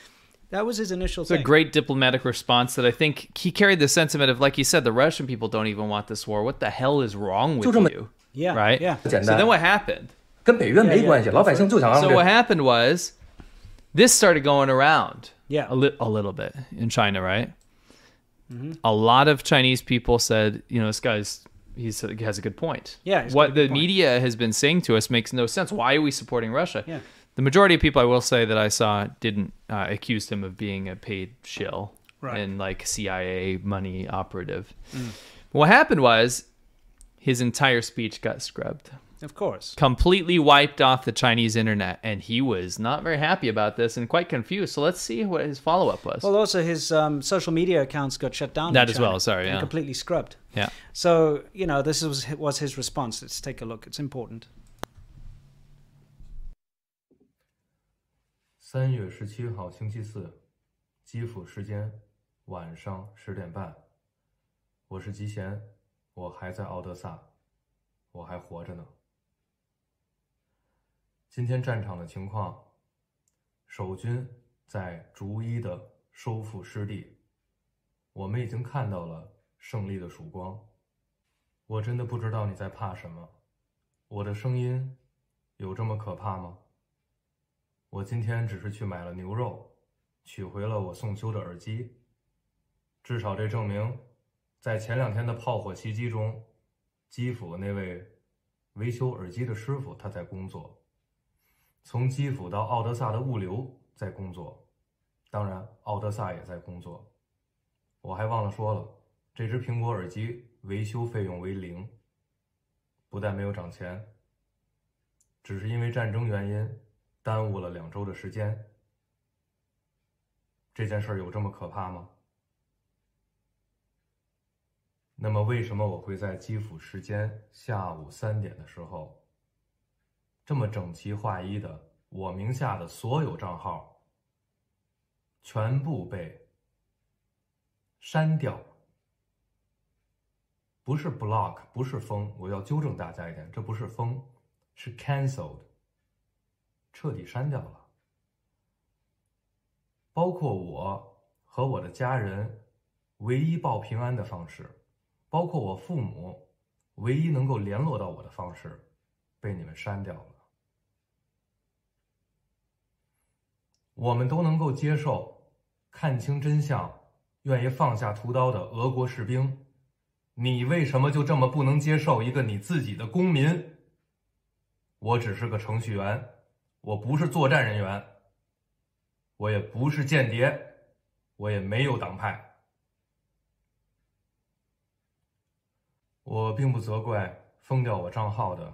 that was his initial It's a great diplomatic response that I think he carried the sentiment of, like you said, the Russian people don't even want this war. What the hell is wrong with you? Yeah, Right? yeah. So then what happened? 跟北约没关系，老百姓就想让 So 这 what happened was this started going around Yeah. a, li- a little bit in China, right? Mhm. A lot of Chinese people said, you know, this guy's he's, he has a good point. Yeah, he's got a What good the point. media has been saying to us makes no sense. Why are we supporting Russia? Yeah. The majority of people I will say that I saw didn't uh, accused him of being a paid shill Right. and like CIA money operative. Mm. What happened was his entire speech got scrubbed Of course. completely wiped off the Chinese internet, and he was not very happy about this and quite confused. So let's see what his follow up was. Well, also his um, social media accounts got shut down. in That as China well, sorry, and yeah. completely scrubbed. Yeah. So you know, this was was his response. Let's take a look. It's important. 三月十七号星期四，基辅时间晚上十点半。我是吉贤，我还在奥德萨，我还活着呢。 今天战场的情况，守军在逐一的收复失地，我们已经看到了胜利的曙光。我真的不知道你在怕什么，我的声音有这么可怕吗？我今天只是去买了牛肉，取回了我送修的耳机。至少这证明，在前两天的炮火袭击中，基辅那位维修耳机的师傅他在工作。从基辅到奥德萨的物流在工作，当然奥德萨也在工作。我还忘了说了，这只苹果耳机维修费用为零，不但没有涨钱，只是因为战争原因。耽误了两周的时间，这件事有这么可怕吗？那么，为什么我会在基辅时间下午三点的时候，这么整齐划一的，我名下的所有账号全部被删掉？不是 block，不是封，我要纠正大家一点，这不是封，是 cancelled。彻底删掉了，包括我和我的家人唯一报平安的方式，包括我父母唯一能够联络到我的方式，被你们删掉了。我们都能够接受，看清真相，愿意放下屠刀的俄国士兵，你为什么就这么不能接受一个你自己的公民？我只是个程序员，我不是作战人员，我也不是间谍，我也没有党派。我并不责怪封掉我账号的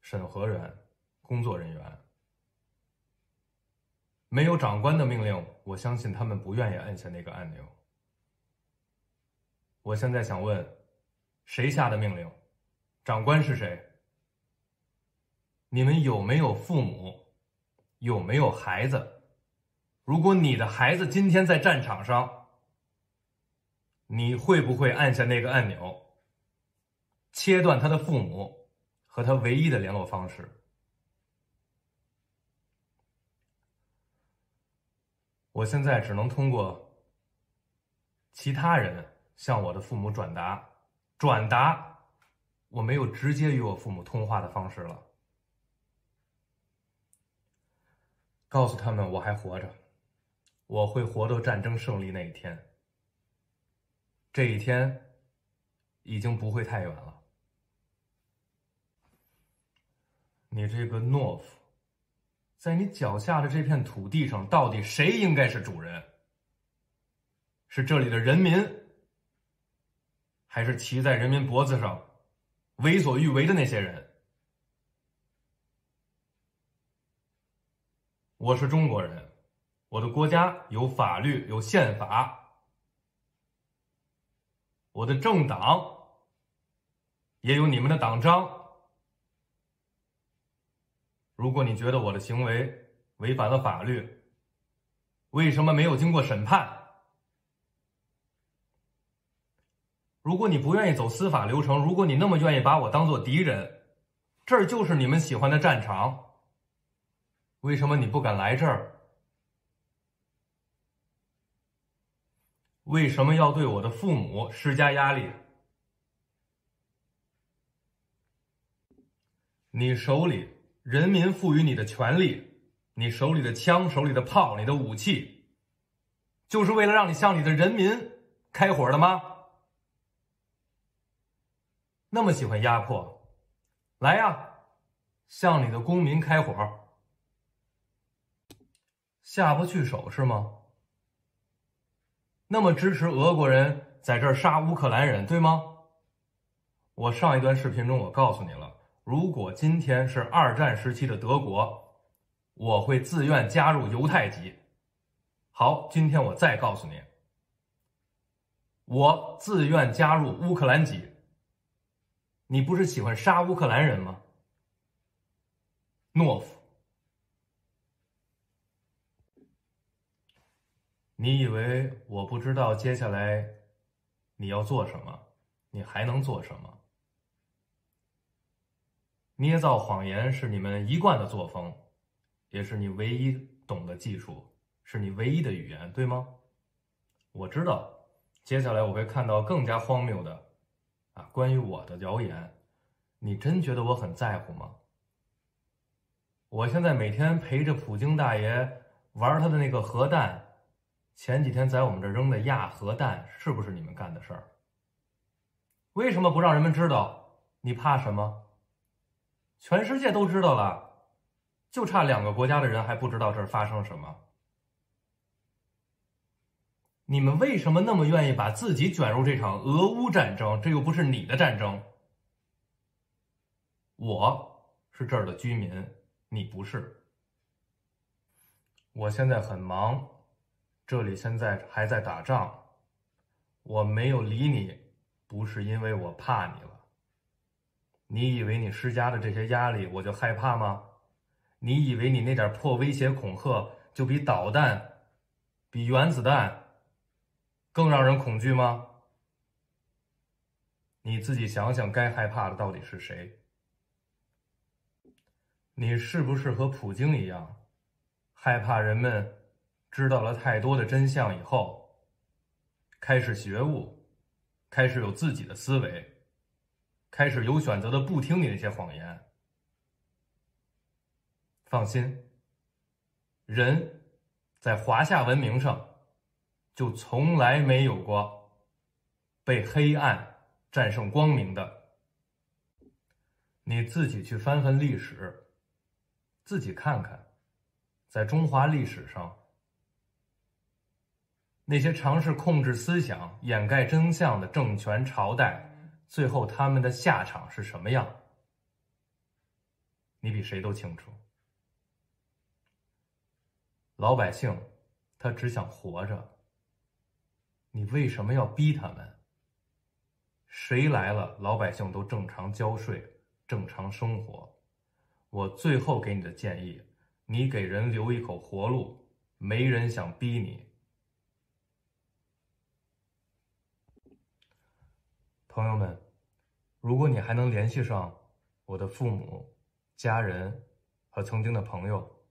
审核员、工作人员。没有长官的命令，我相信他们不愿意按下那个按钮。我现在想问，谁下的命令？长官是谁？你们有没有父母？有没有孩子？如果你的孩子今天在战场上，你会不会按下那个按钮，切断他的父母和他唯一的联络方式？我现在只能通过其他人向我的父母转达，转达我没有直接与我父母通话的方式了，告诉他们我还活着，我会活到战争胜利那一天。这一天已经不会太远了。你这个懦夫！在你脚下的这片土地上，到底谁应该是主人？是这里的人民，还是骑在人民脖子上、为所欲为的那些人？我是中国人，我的国家有法律、有宪法，我的政党也有你们的党章。如果你觉得我的行为违反了法律，为什么没有经过审判？如果你不愿意走司法流程，如果你那么愿意把我当做敌人，这儿就是你们喜欢的战场。为什么你不敢来这儿？为什么要对我的父母施加压力？你手里？人民赋予你的权利，你手里的枪、手里的炮、你的武器，就是为了让你向你的人民开火的吗？那么喜欢压迫，来呀，向你的公民开火，下不去手是吗？那么支持俄国人在这儿杀乌克兰人，对吗？我上一段视频中我告诉你了。如果今天是二战时期的德国，我会自愿加入犹太籍。好，今天我再告诉你，我自愿加入乌克兰籍。你不是喜欢杀乌克兰人吗？懦夫！你以为我不知道接下来你要做什么？你还能做什么？捏造谎言是你们一贯的作风，也是你唯一懂的技术，是你唯一的语言，对吗？我知道，接下来我会看到更加荒谬的，啊，关于我的谣言。你真觉得我很在乎吗？我现在每天陪着普京大爷玩他的那个核弹，前几天在我们这扔的亚核弹，是不是你们干的事儿？为什么不让人们知道？你怕什么？全世界都知道了，就差两个国家的人还不知道这儿发生什么。你们为什么那么愿意把自己卷入这场俄乌战争？这又不是你的战争。我是这儿的居民，你不是。我现在很忙，这里现在还在打仗，我没有理你，不是因为我怕你。你以为你施加的这些压力我就害怕吗？你以为你那点破威胁恐吓就比导弹、比原子弹更让人恐惧吗？你自己想想，该害怕的到底是谁？你是不是和普京一样，害怕人们知道了太多的真相以后，开始觉悟，开始有自己的思维，开始有选择的不听你那些谎言。放心，人在华夏文明上就从来没有过被黑暗战胜光明的。你自己去翻翻历史，自己看看，在中华历史上，那些尝试控制思想、掩盖真相的政权朝代，最后他们的下场是什么样？你比谁都清楚。老百姓，他只想活着。你为什么要逼他们？谁来了，老百姓都正常交税。正常生活，我最后给你的建议，你给人留一口活路，没人想逼你。朋友们，如果你还能联系上我的父母、家人和曾经的朋友，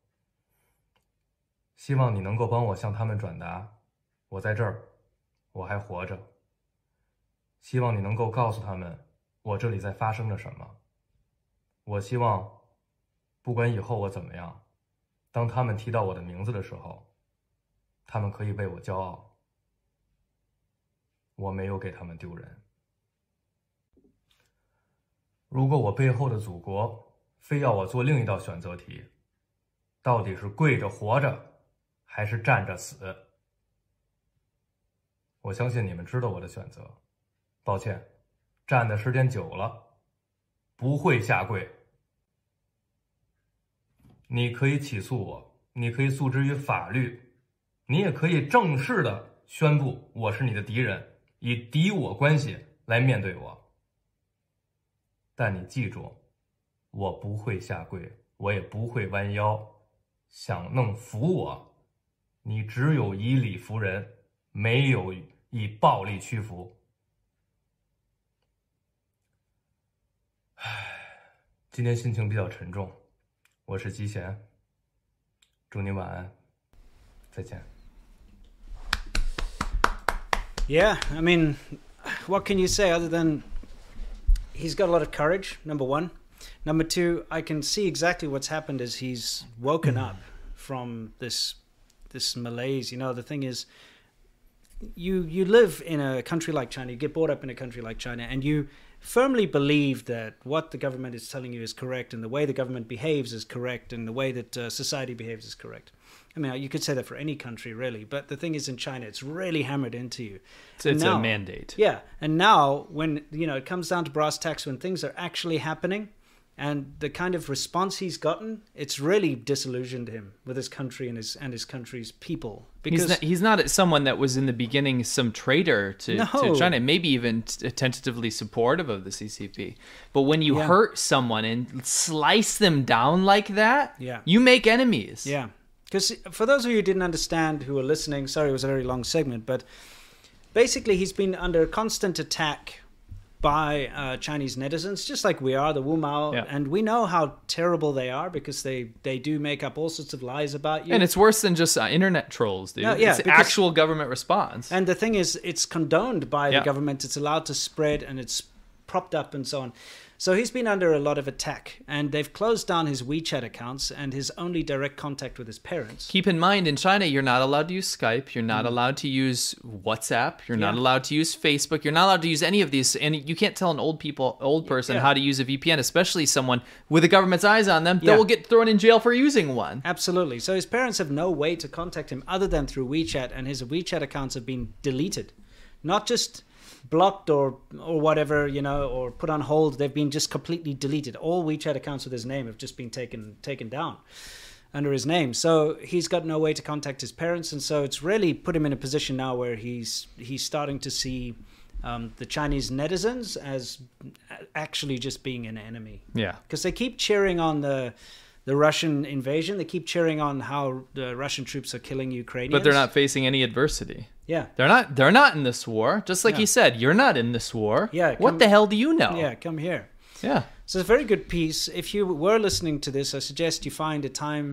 希望你能够帮我向他们转达，我在这儿，我还活着。希望你能够告诉他们，我这里在发生着什么。我希望，不管以后我怎么样，当他们提到我的名字的时候，他们可以为我骄傲。我没有给他们丢人。如果我背后的祖国非要我做另一道选择题，到底是跪着活着，还是站着死？我相信你们知道我的选择。抱歉，站的时间久了，不会下跪。你可以起诉我，你可以诉之于法律，你也可以正式的宣布我是你的敌人，以敌我关系来面对我。但你记住，我不会下跪，我也不会弯腰。想弄服我，你只有以理服人，没有以暴力屈服。唉，今天心情比较沉重。我是吉贤，祝你晚安，再见。Yeah, I mean, what can you say other than he's got a lot of courage, number one. Number two, I can see exactly what's happened as he's woken up from this this malaise. You know, the thing is you you live in a country like China, you get brought up in a country like China, and you firmly believe that what the government is telling you is correct, and the way the government behaves is correct, and the way that uh, society behaves is correct. I mean, you could say that for any country, really. But the thing is, in China, it's really hammered into you. It's, it's Now- a mandate. Yeah, and now when you know it comes down to brass tacks, when things are actually happening, and the kind of response he's gotten, it's really disillusioned him with his country and his and his country's people. Because He's not, he's not someone that was in the beginning some traitor to, No. to China, maybe even tentatively supportive of the CCP. But when you Yeah. hurt someone and slice them down like that, Yeah. you make enemies. Yeah. Because for those of you who didn't understand who are listening, sorry it was a very long segment, but basically he's been under constant attack by uh, Chinese netizens, just like we are, the Wu Mao, Yeah. and we know how terrible they are because they, they do make up all sorts of lies about you. And it's worse than just uh, internet trolls, dude. No, yeah, it's because- actual government response. And the thing is, it's condoned by Yeah. the government. It's allowed to spread and it's propped up and so on. So he's been under a lot of attack, and they've closed down his WeChat accounts and his only direct contact with his parents. Keep in mind, in China, you're not allowed to use Skype. You're not allowed to use WhatsApp. You're not Mm. Allowed to use Facebook. You're not allowed to use any of these. And you can't tell an old people, old person, Yeah. how to use a VPN, especially someone with the government's eyes on them Yeah. that will get thrown in jail for using one. Absolutely. So his parents have no way to contact him other than through WeChat, and his WeChat accounts have been deleted, not just blocked or or whatever you know, or put on hold. They've been just completely deleted. All WeChat accounts with his name have just been taken taken down under his name. So he's got no way to contact his parents, and so it's really put him in a position now where he's he's starting to see. Um, the Chinese netizens as actually just being an enemy Yeah. because they keep cheering on the the Russian invasion. They keep cheering on how the Russian troops are killing Ukrainians. But they're not facing any adversity. Yeah. They're not they're not in this war. Just like Yeah. you said, you're not in this war. Yeah, What the hell do you know? Yeah, come here. Yeah. So it's a very good piece. If you were listening to this, I suggest you find a time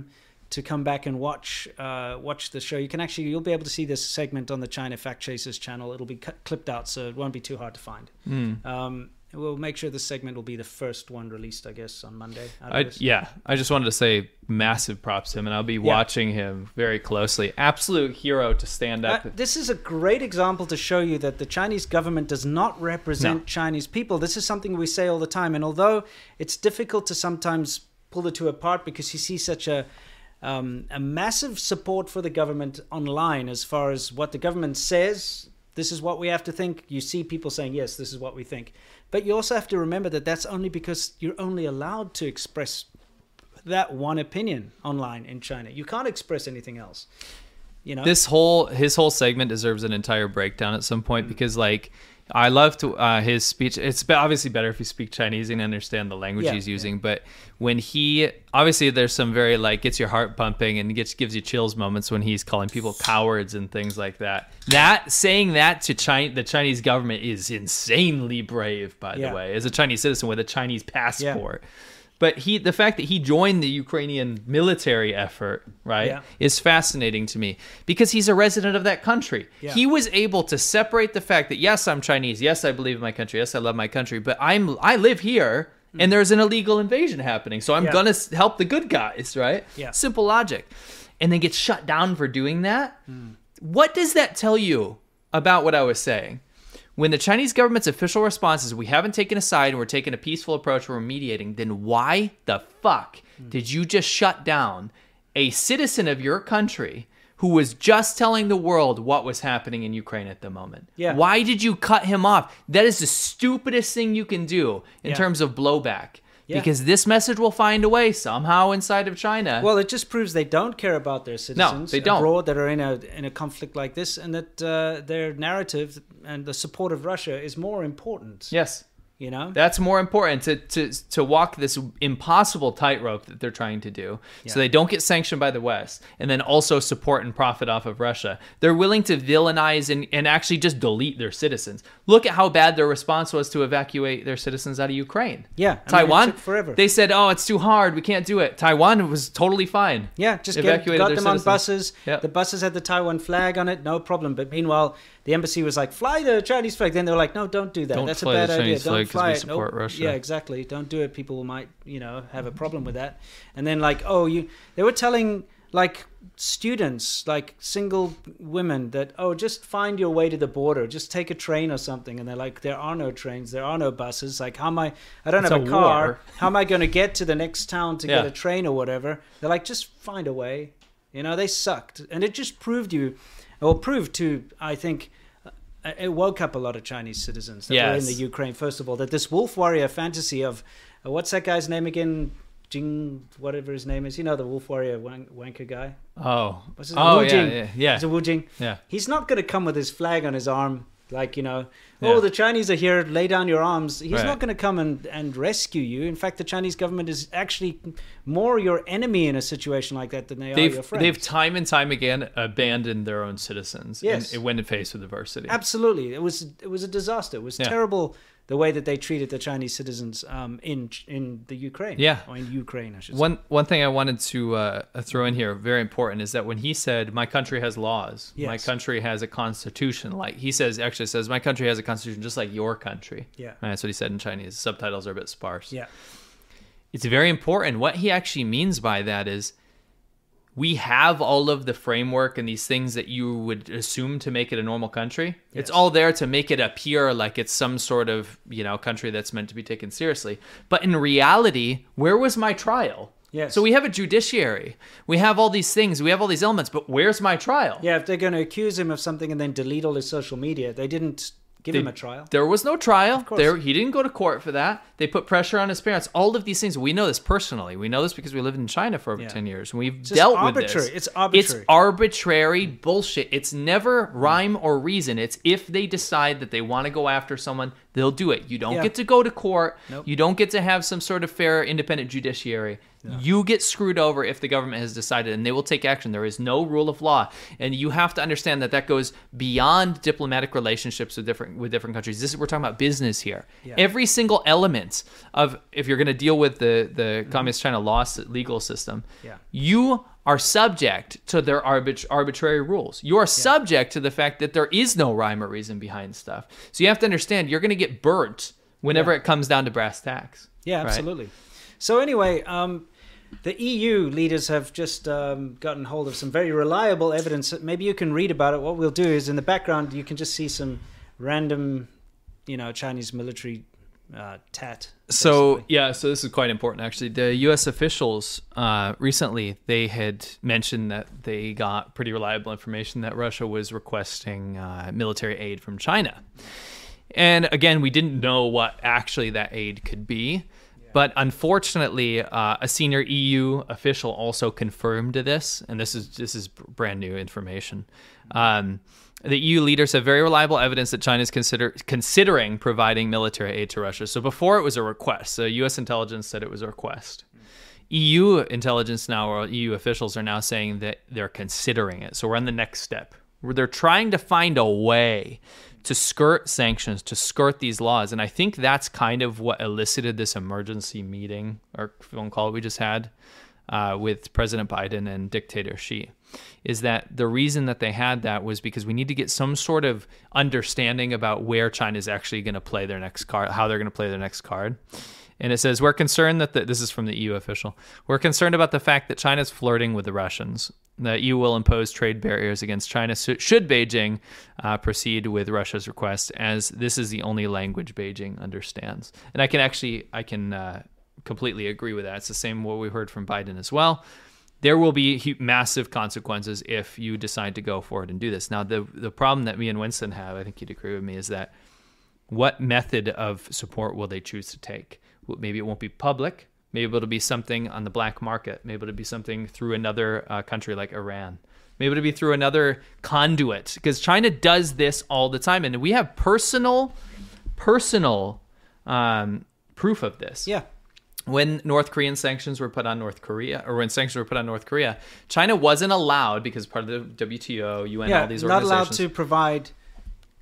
to come back and watch uh, watch the show, you can actually you'll be able to see this segment on the China Fact Chasers channel. It'll be cu- clipped out, so it won't be too hard to find. Mm. Um, we'll make sure this segment will be the first one released, I guess, on Monday. I, yeah, I just wanted to say massive props to him, and I'll be watching him very closely. Absolute hero to stand up. Uh, this is a great example to show you that the Chinese government does not represent No. Chinese people. This is something we say all the time, and although it's difficult to sometimes pull the two apart because you see such a um, a massive support for the government online as far as what the government says. This is what we have to think. You see people saying, yes, this is what we think. But you also have to remember that that's only because you're only allowed to express that one opinion online in China. You can't express anything else. You know? this whole his whole segment deserves an entire breakdown at some point mm. because like I love to uh, his speech. It's obviously better if you speak Chinese and understand the language Yeah, he's using. But when he obviously there's some very like gets your heart pumping and gets gives you chills moments when he's calling people cowards and things like that. That saying that to China, the Chinese government is insanely brave. By Yeah. the way, as a Chinese citizen with a Chinese passport. But he, the fact that he joined the Ukrainian military effort, right, Yeah. is fascinating to me because he's a resident of that country. Yeah. He was able to separate the fact that yes, I'm Chinese, yes, I believe in my country, yes, I love my country, but I'm I live here and there's an illegal invasion happening, so I'm. Yeah. gonna help the good guys, right? Yeah. Simple logic, and then gets shut down for doing that. Hmm. What does that tell you about what I was saying? When the Chinese government's official response is we haven't taken a side and we're taking a peaceful approach, we're mediating, then why the fuck Hmm. did you just shut down a citizen of your country who was just telling the world what was happening in Ukraine at the moment? Yeah. Why did you cut him off? That is the stupidest thing you can do in Yeah. terms of blowback. Yeah. Because this message will find a way somehow inside of China. Well, it just proves they don't care about their citizens no, they don't. abroad that are in a in a conflict like this, and that uh, their narrative and the support of Russia is more important. yes. You know, That's more important to, to to walk this impossible tightrope that they're trying to do, so they don't get sanctioned by the West, and then also support and profit off of Russia. They're willing to villainize and, and actually just delete their citizens. Look at how bad their response was to evacuate their citizens out of Ukraine. Yeah, I mean, it Taiwan took forever. They said, "Oh, it's too hard. We can't do it." Taiwan was totally fine. Yeah, just get, got their them on buses. Yep. The buses had the Taiwan flag on it, no problem. But meanwhile, the embassy was like, "Fly the Chinese flag." Then they were like, "No, don't do that. Don't That's a bad idea. Don't fly we it." support Nope. Russia." Yeah, exactly. Don't do it. People might, you know, have a problem with that. And then like, oh, you. They were telling like students, like single women, that oh, just find your way to the border. Just take a train or something. And they're like, there are no trains. There are no buses. Like, how am I? I don't It's have a a car. war. How am I going to get to the next town to get a train or whatever? They're like, just find a way. You know, they sucked, and it just proved you, or proved to, I think, it woke up a lot of Chinese citizens that were in the Ukraine. First of all, that this wolf warrior fantasy of, uh, what's that guy's name again? Jing, whatever his name is. You know, the wolf warrior wank, wanker guy. Oh, What's his oh Wu yeah, Jing. yeah, yeah. It's a Wu Jing. Yeah. He's not going to come with his flag on his arm, like, you know, Oh, yeah. oh, the Chinese are here, lay down your arms. He's Right. not going to come and, and rescue you. In fact, the Chinese government is actually more your enemy in a situation like that than they are your They've friend. they've time and time again abandoned their own citizens. Yes. in, when faced with adversity. Absolutely, it was it was a disaster. It was Yeah. terrible the way that they treated the Chinese citizens um, in in the Ukraine. Yeah. or in Ukraine, I should say. One one thing I wanted to uh, throw in here, very important, is that when he said, "My country has laws, my country has a constitution," like he says, actually says, "My country has a constitution just like your country." Yeah. And that's what he said in Chinese. Subtitles are a bit sparse. Yeah, it's very important. What he actually means by that is we have all of the framework and these things that you would assume to make it a normal country. It's all there to make it appear like it's some sort of, you know, country that's meant to be taken seriously. But in reality, where was my trial? Yes. So we have a judiciary. We have all these things. We have all these elements, but where's my trial? yeah. If they're going to accuse him of something and then delete all his social media, they didn't give They- him a trial. There was no trial. There, he didn't go to court for that. They put pressure on his parents. All of these things. We know this personally. We know this because we lived in China for over Yeah. ten years. and We've just dealt with this. It's arbitrary. It's arbitrary bullshit. It's never rhyme or reason. It's if they decide that they want to go after someone, they'll do it. You don't Yeah. get to go to court. Nope. You don't get to have some sort of fair, independent judiciary. You get screwed over if the government has decided, and they will take action. There is no rule of law, and you have to understand that that goes beyond diplomatic relationships with different with different countries. This is we're talking about business here. Yeah. Every single element of if you're going to deal with the the Mm-hmm. communist China law legal system, Yeah. you are subject to their arbit- arbitrary rules. You are subject to the fact that there is no rhyme or reason behind stuff. So you have to understand you're going to get burnt whenever Yeah. it comes down to brass tacks. Yeah, right? absolutely. So anyway, um, the EU leaders have just um, gotten hold of some very reliable evidence. Maybe you can read about it. What we'll do is in the background you can just see some random, you know, Chinese military uh, tat. So yeah, so this is quite important actually. The U.S. officials uh, recently they had mentioned that they got pretty reliable information that Russia was requesting uh, military aid from China, and again, we didn't know what actually that aid could be. But unfortunately, uh, a senior EU official also confirmed this, and this is this is brand new information. Um, the EU leaders have very reliable evidence that China is consider, considering providing military aid to Russia. So before it was a request, so U.S. intelligence said it was a request. EU intelligence now, or EU officials are now saying that they're considering it. So we're on the next step, they're trying to find a way to skirt sanctions, to skirt these laws. And I think that's kind of what elicited this emergency meeting or phone call we just had uh, with President Biden and dictator Xi. Is that the reason that they had that was because we need to get some sort of understanding about where China is actually going to play their next card, how they're going to play their next card. And it says, We're concerned that the, this is from the EU official. We're concerned about the fact that China's flirting with the Russians. The EU will impose trade barriers against China should Beijing uh, proceed with Russia's request, as this is the only language Beijing understands. And I can actually, I can uh, completely agree with that. It's the same what we heard from Biden as well. There will be massive consequences if you decide to go forward and do this. Now, the the problem that me and Winston have, I think you'd agree with me, is that what method of support will they choose to take? Maybe it won't be public. Maybe it'll be something on the black market. Maybe it'll be something through another uh, country like Iran. Maybe it'll be through another conduit because China does this all the time, and we have personal, personal um, proof of this. Yeah. When North Korean sanctions were put on North Korea, or when sanctions were put on North Korea, China wasn't allowed because part of the WTO, UN, yeah, all these organizations. not allowed to provide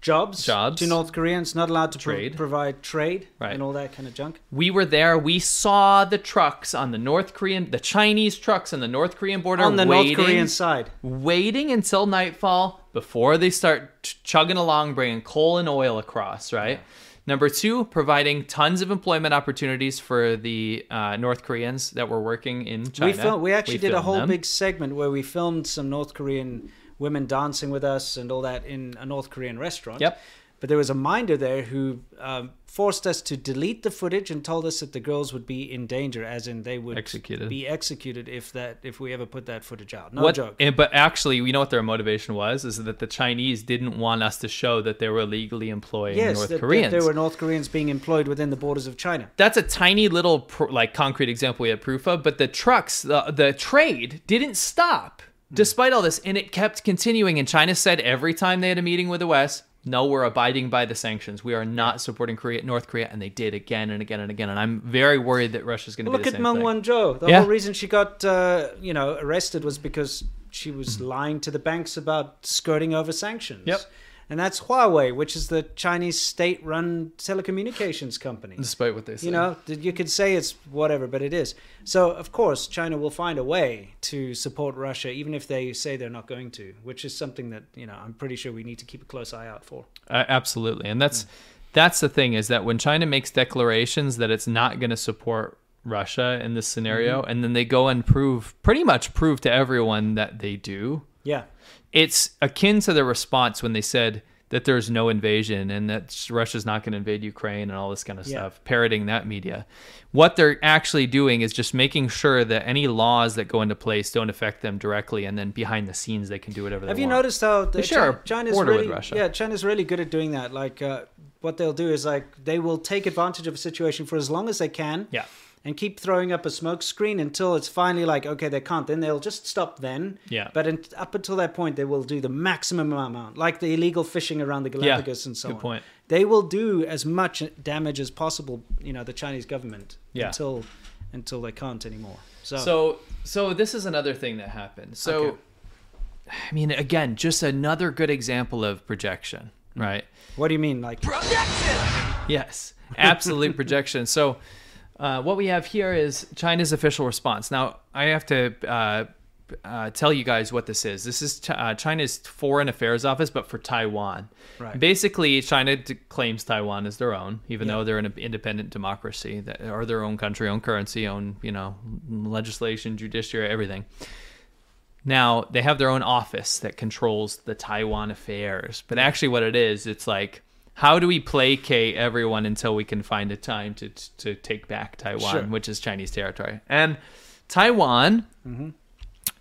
jobs, Jobs. to North Koreans, not allowed to pro- Trade. provide trade Right. and all that kind of junk. We were there. We saw the trucks on the North Korean, the Chinese trucks on the North Korean border On the waiting, North Korean side. waiting until nightfall before they start ch- chugging along, bringing coal and oil across. Right. Number two, providing tons of employment opportunities for the uh, North Koreans that were working in China. We filmed. We actually did a whole them. big segment where we filmed some North Korean women dancing with us and all that in a North Korean restaurant. Yep. But there was a minder there who um, forced us to delete the footage and told us that the girls would be in danger, as in they would Executed. be executed if that if we ever put that footage out. No what, joke. and- but actually, you know what their motivation was? Is that the Chinese didn't want us to show that they were illegally employing yes, North that, that Koreans. there were North Koreans being employed within the borders of China. that's a tiny little pr- like concrete example we had proof of but the trucks the, the trade didn't stop despite all this and it kept continuing and china said every time they had a meeting with the west no we're abiding by the sanctions we are not supporting korea north korea and they did again and again and again and i'm very worried that russia's going to Look at Meng. Wanzhou. The Yeah. whole reason she got uh, you know arrested was because she was lying to the banks about skirting over sanctions. Yep. And that's Huawei, which is the Chinese state-run telecommunications company. despite what they say You know, you could say it's whatever, but it is. So, of course, China will find a way to support Russia, even if they say they're not going to, which is something that, you know, I'm pretty sure we need to keep a close eye out for. Uh, absolutely, and that's that's the thing is that when China makes declarations that it's not going to support Russia in this scenario, Mhm. and then they go and prove pretty much prove to everyone that they do. Yeah. It's akin to the response when they said that there's no invasion and that Russia's not going to invade Ukraine and all this kind of Yeah. stuff, parroting that media. What they're actually doing is just making sure that any laws that go into place don't affect them directly, and then behind the scenes they can do whatever Have they want. Have you noticed how the share China's border with really, Russia. Yeah, China's really good at doing that. Like, uh, what they'll do is like they will take advantage of a situation for as long as they can. Yeah. And keep throwing up a smoke screen until it's finally like, okay, they can't. Then they'll just stop then. Yeah. But in, up until that point, they will do the maximum amount, like the illegal fishing around the Galapagos and so good on. point. They will do as much damage as possible, you know, the Chinese government Yeah. until until they can't anymore. So, So so this is another thing that happened. So Okay. I mean again, just another good example of projection, right? what do you mean, like? Projection? Yes, absolute (laughs) projection. So, uh, what we have here is China's official response. Now, I have to uh, uh, tell you guys what this is. This is Ch- uh, China's Foreign Affairs Office, but for Taiwan. Right. Basically, China d- claims Taiwan as their own, even Yeah. though they're an independent democracy that are their own country, own currency, own you know legislation, judiciary, everything. Now they have their own office that controls the Taiwan affairs. But actually, what it is, it's like how do we placate everyone until we can find a time to to take back Taiwan, Sure. which is Chinese territory, and Taiwan Mhm.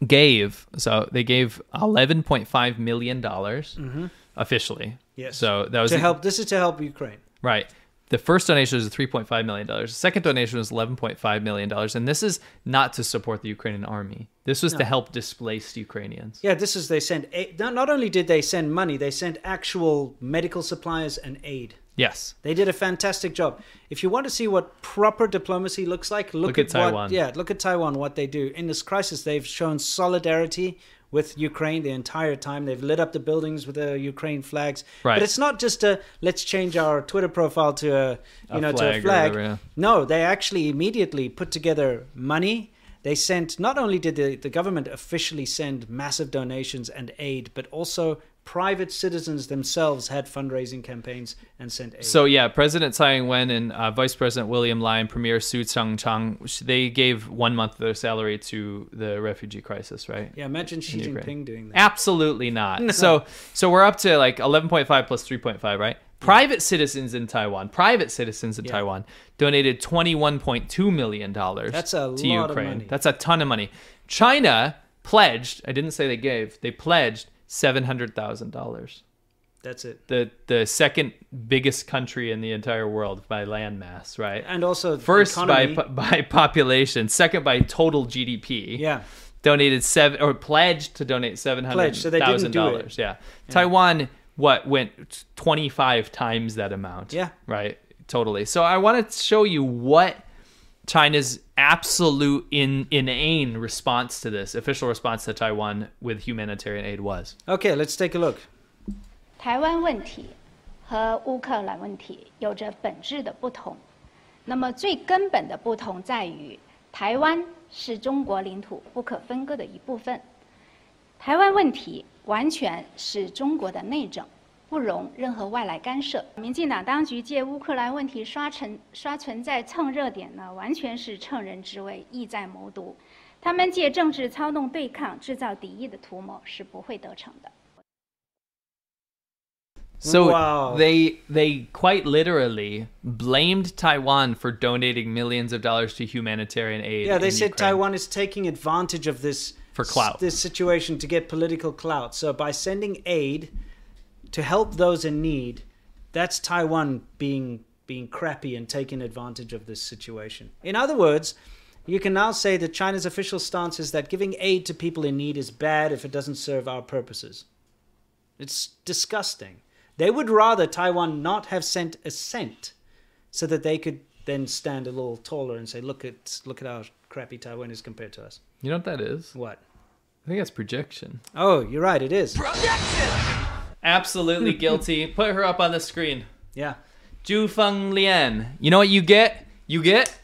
gave so they gave 11.5 million dollars Mhm. officially. Yes. So that was to help. This is to help Ukraine. Right. The first donation was $3.5 million. The second donation was $11.5 million. And this is not to support the Ukrainian army. This was to help displaced Ukrainians. Yeah, this is they sent aid. Not, only did they send money, they sent actual medical supplies and aid. Yes. They did a fantastic job. If you want to see what proper diplomacy looks like, look, Look at what, Taiwan. Yeah, look at Taiwan. What they do in this crisis, they've shown solidarity with Ukraine the entire time. They've lit up the buildings with the Ukraine flags. Right. But it's not just a let's change our Twitter profile to a you A know to a flag. whatever, yeah. No, they actually immediately put together money. They sent not only did the, the government officially send massive donations and aid, but also private citizens themselves had fundraising campaigns and sent aid. So yeah, President Tsai Ing-wen and uh, Vice President William Lai and Premier Su Tseng-chang, they gave one month of their salary to the refugee crisis, right? Yeah, imagine Xi In Ukraine. Jinping doing that. Absolutely not. No. So so we're up to like 11.5 plus 3.5, right? Private citizens in Taiwan, private citizens in Yeah. Taiwan donated 21.2 million dollars That's a to lot of Ukraine. money. That's a ton of money. China pledged, I didn't say they gave, they pledged $700,000. That's it. The the second biggest country in the entire world by land mass, right? And also first by economy. po- by population, second by total GDP. Yeah. Donated seven or pledged to donate seven hundred Pledged, so thousand dollars. Yeah. Taiwan what went twenty five times that amount. Yeah. Right. Totally. So I want to show you what China's absolute in, inane response to this official response to Taiwan with humanitarian aid was. Okay, let's take a look. 台湾问题和乌克兰问题有着本质的不同。那么最根本的不同在于，台湾是中国领土不可分割的一部分。台湾问题完全是中国的内政， 不容任何外来干涉。民进党当局借乌克兰问题刷存刷存在蹭热点呢，完全是乘人之危，意在谋独。他们借政治操弄对抗、制造敌意的图谋是不会得逞的。So Wow. they they quite literally blamed Taiwan for donating millions of dollars to humanitarian aid. Yeah, they in said Ukraine. Taiwan is taking advantage of this For clout. this situation to get political clout. So by sending aid to help those in need, that's Taiwan being being crappy and taking advantage of this situation. In other words, you can now say that China's official stance is that giving aid to people in need is bad if it doesn't serve our purposes. It's disgusting. They would rather Taiwan not have sent a cent so that they could then stand a little taller and say, "Look at look at how crappy Taiwan is compared to us." You know what that is? What? I think that's projection. Oh, you're right. It is. Absolutely (laughs) guilty. Put her up on the screen. Yeah. Zhu Feng Lian. You know what you get? You get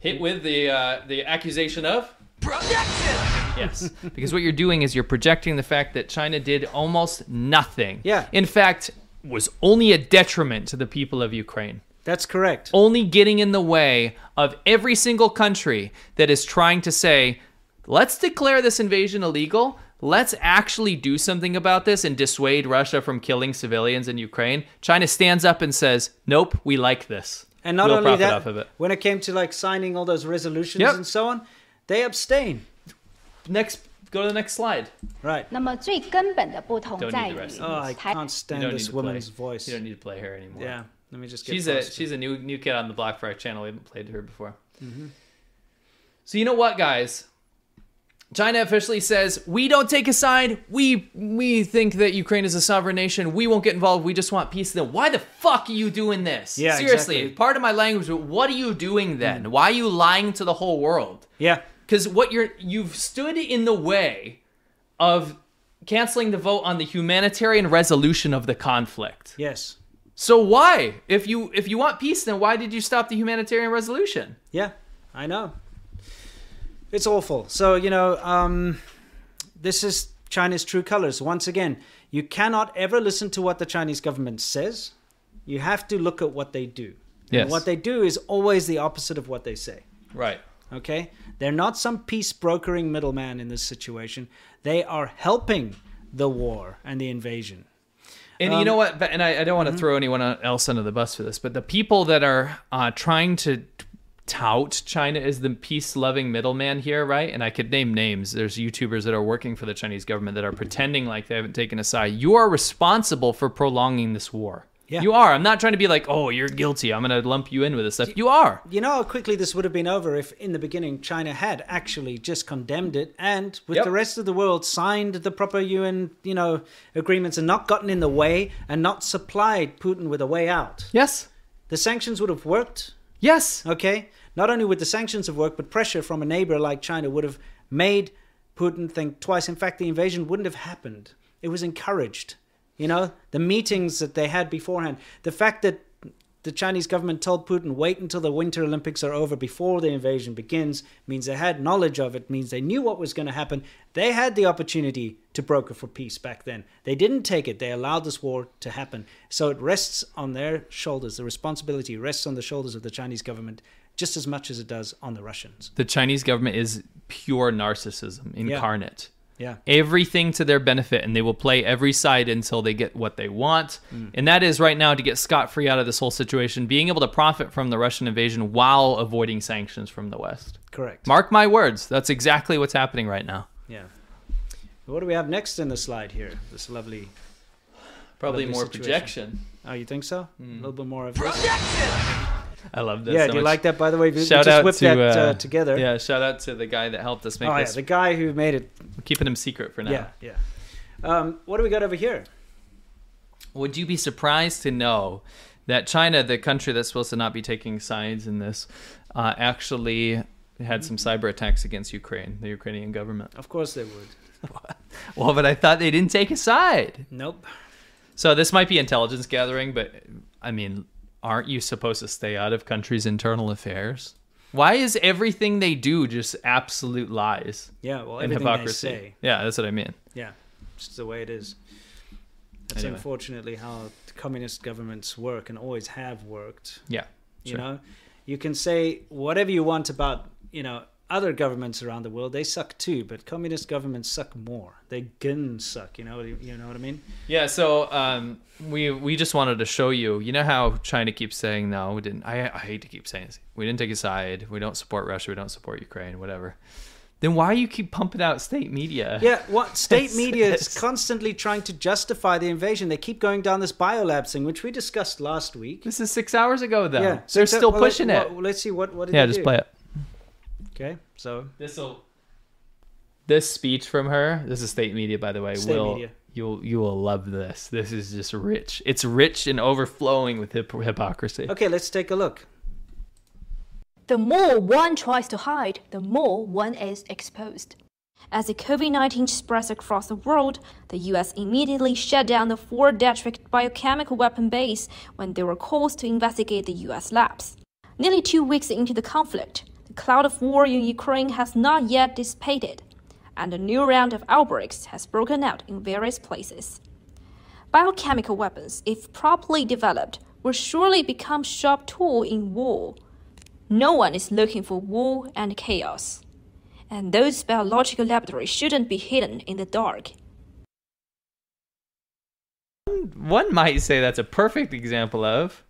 hit with the uh, the accusation of projection. Yes, (laughs) because what you're doing is you're projecting the fact that China did almost nothing. Yeah. In fact, was only a detriment to the people of Ukraine. That's correct. Only getting in the way of every single country that is trying to say, let's declare this invasion illegal Let's actually do something about this and dissuade Russia from killing civilians in Ukraine. China stands up and says, nope, we like this. And not we'll only profit that, off of it. when it came to like signing all those resolutions Yep. and so on, they abstain. Next, go to the next slide. Right. 那么最根本的不同 Don't 在 need 于 the rest ，Oh, I 台 can't You stand don't this need to play. woman's voice. You don't need to play her anymore. Yeah. Let me just get She's a close to- she's a new new kid on the block for our channel. We haven't played her before. Mhm. So you know what, guys? China officially says we don't take a side. We we think that Ukraine is a sovereign nation. We won't get involved. We just want peace. Then why the fuck are you doing this? Yeah, seriously. exactly. Part of my language. but What are you doing then? Why are you lying to the whole world? Yeah. Because what you're you've stood in the way of canceling the vote on the humanitarian resolution of the conflict. Yes. So why, if you if you want peace, then why did you stop the humanitarian resolution? Yeah, I know. It's awful. So you know, um, this is China's true colors. Once again, you cannot ever listen to what the Chinese government says. You have to look at what they do. Yes. And what they do is always the opposite of what they say. Right. Okay? They're not some peace brokering middleman in this situation. They are helping the war and the invasion. And you know what? And I, I don't want to throw anyone else under the bus for this, but the people that are uh, trying to tout China as the peace-loving middleman here, right? And I could name names. There's YouTubers that are working for the Chinese government that are pretending like they haven't taken a side. You are responsible for prolonging this war. Yeah. You are. I'm not trying to be like, oh, you're guilty. I'm going to lump you in with this stuff. You are. You know how quickly this would have been over if, in the beginning, China had actually just condemned it and, with Yep. the rest of the world, signed the proper UN, you know, agreements and not gotten in the way and not supplied Putin with a way out. Yes. The sanctions would have worked. Yes. Okay. Not only would the sanctions have worked, but pressure from a neighbor like China would have made Putin think twice. In fact, the invasion wouldn't have happened. It was encouraged. You know, the meetings that they had beforehand, the fact that the Chinese government told Putin, wait until the Winter Olympics are over before the invasion begins, means they had knowledge of it, means they knew what was going to happen. They had the opportunity to broker for peace back then. They didn't take it, they allowed this war to happen. So it rests on their shoulders. The responsibility rests on the shoulders of the Chinese government just as much as it does on the Russians. The Chinese government is pure narcissism incarnate. Yeah. Everything to their benefit, and they will play every side until they get what they want. Mm. And that is right now to get scot free out of this whole situation, being able to profit from the Russian invasion while avoiding sanctions from the West. Correct. Mark my words, that's exactly what's happening right now. Yeah. What do we have next in the slide here? This lovely. Probably lovely more situation. projection. Oh, you think so? Hmm. A little bit more of (laughs) I love this. Yeah, so do you much. like that, by the way? We- we shout just out whipped to, that, uh, uh, together. Yeah, shout out to the guy that helped us make oh, yeah, this. the guy who made it. We're keeping him secret for now. Yeah, yeah. Um, what do we got over here? Would you be surprised to know that China, the country that's supposed to not be taking sides in this, uh, actually had some cyber attacks against Ukraine, the Ukrainian government? Of course they would. (laughs) Well, but I thought they didn't take a side. Nope. So this might be intelligence gathering, but I mean, aren't you supposed to stay out of countries' internal affairs? Why is everything they do just absolute lies? Yeah, well, and everything they hypocrisy. say. Yeah, that's what I mean. Yeah, it's the way it is. That's Anyway. unfortunately how communist governments work and always have worked. Yeah, You know, you can say whatever you want about, you know, other governments around the world. They suck too, but communist governments suck more. They gun suck. You know, you know what I mean? Yeah, so um, we we just wanted to show you. You know how China keeps saying no, we didn't. I, I hate to keep saying this. We didn't take a side. We don't support Russia. We don't support Ukraine. Whatever. Then why you keep pumping out state media? Yeah, what (laughs) state It's- media is constantly trying to justify the invasion. They keep going down this biolabs thing, which we discussed last week. This is six hours ago, though. Yeah, they're so- still well, let- pushing well, it. let's see what what yeah, they just do? play it. Okay, so This will. This speech from her. This is state media, by the way. State will media. you'll you will love this. This is just rich. It's rich and overflowing with hip- hypocrisy. okay, let's take a look. The more one tries to hide, the more one is exposed. As the COVID 19 spreads across the world, the US immediately shut down the Fort Detrick biochemical weapon base when there were calls to investigate the US labs. Nearly two weeks into the conflict, the cloud of war in Ukraine has not yet dissipated, and a new round of outbreaks has broken out in various places. Biochemical weapons, if properly developed, will surely become sharp tool in war. No one is looking for war and chaos. And those biological laboratories shouldn't be hidden in the dark. One might say that's a perfect example of.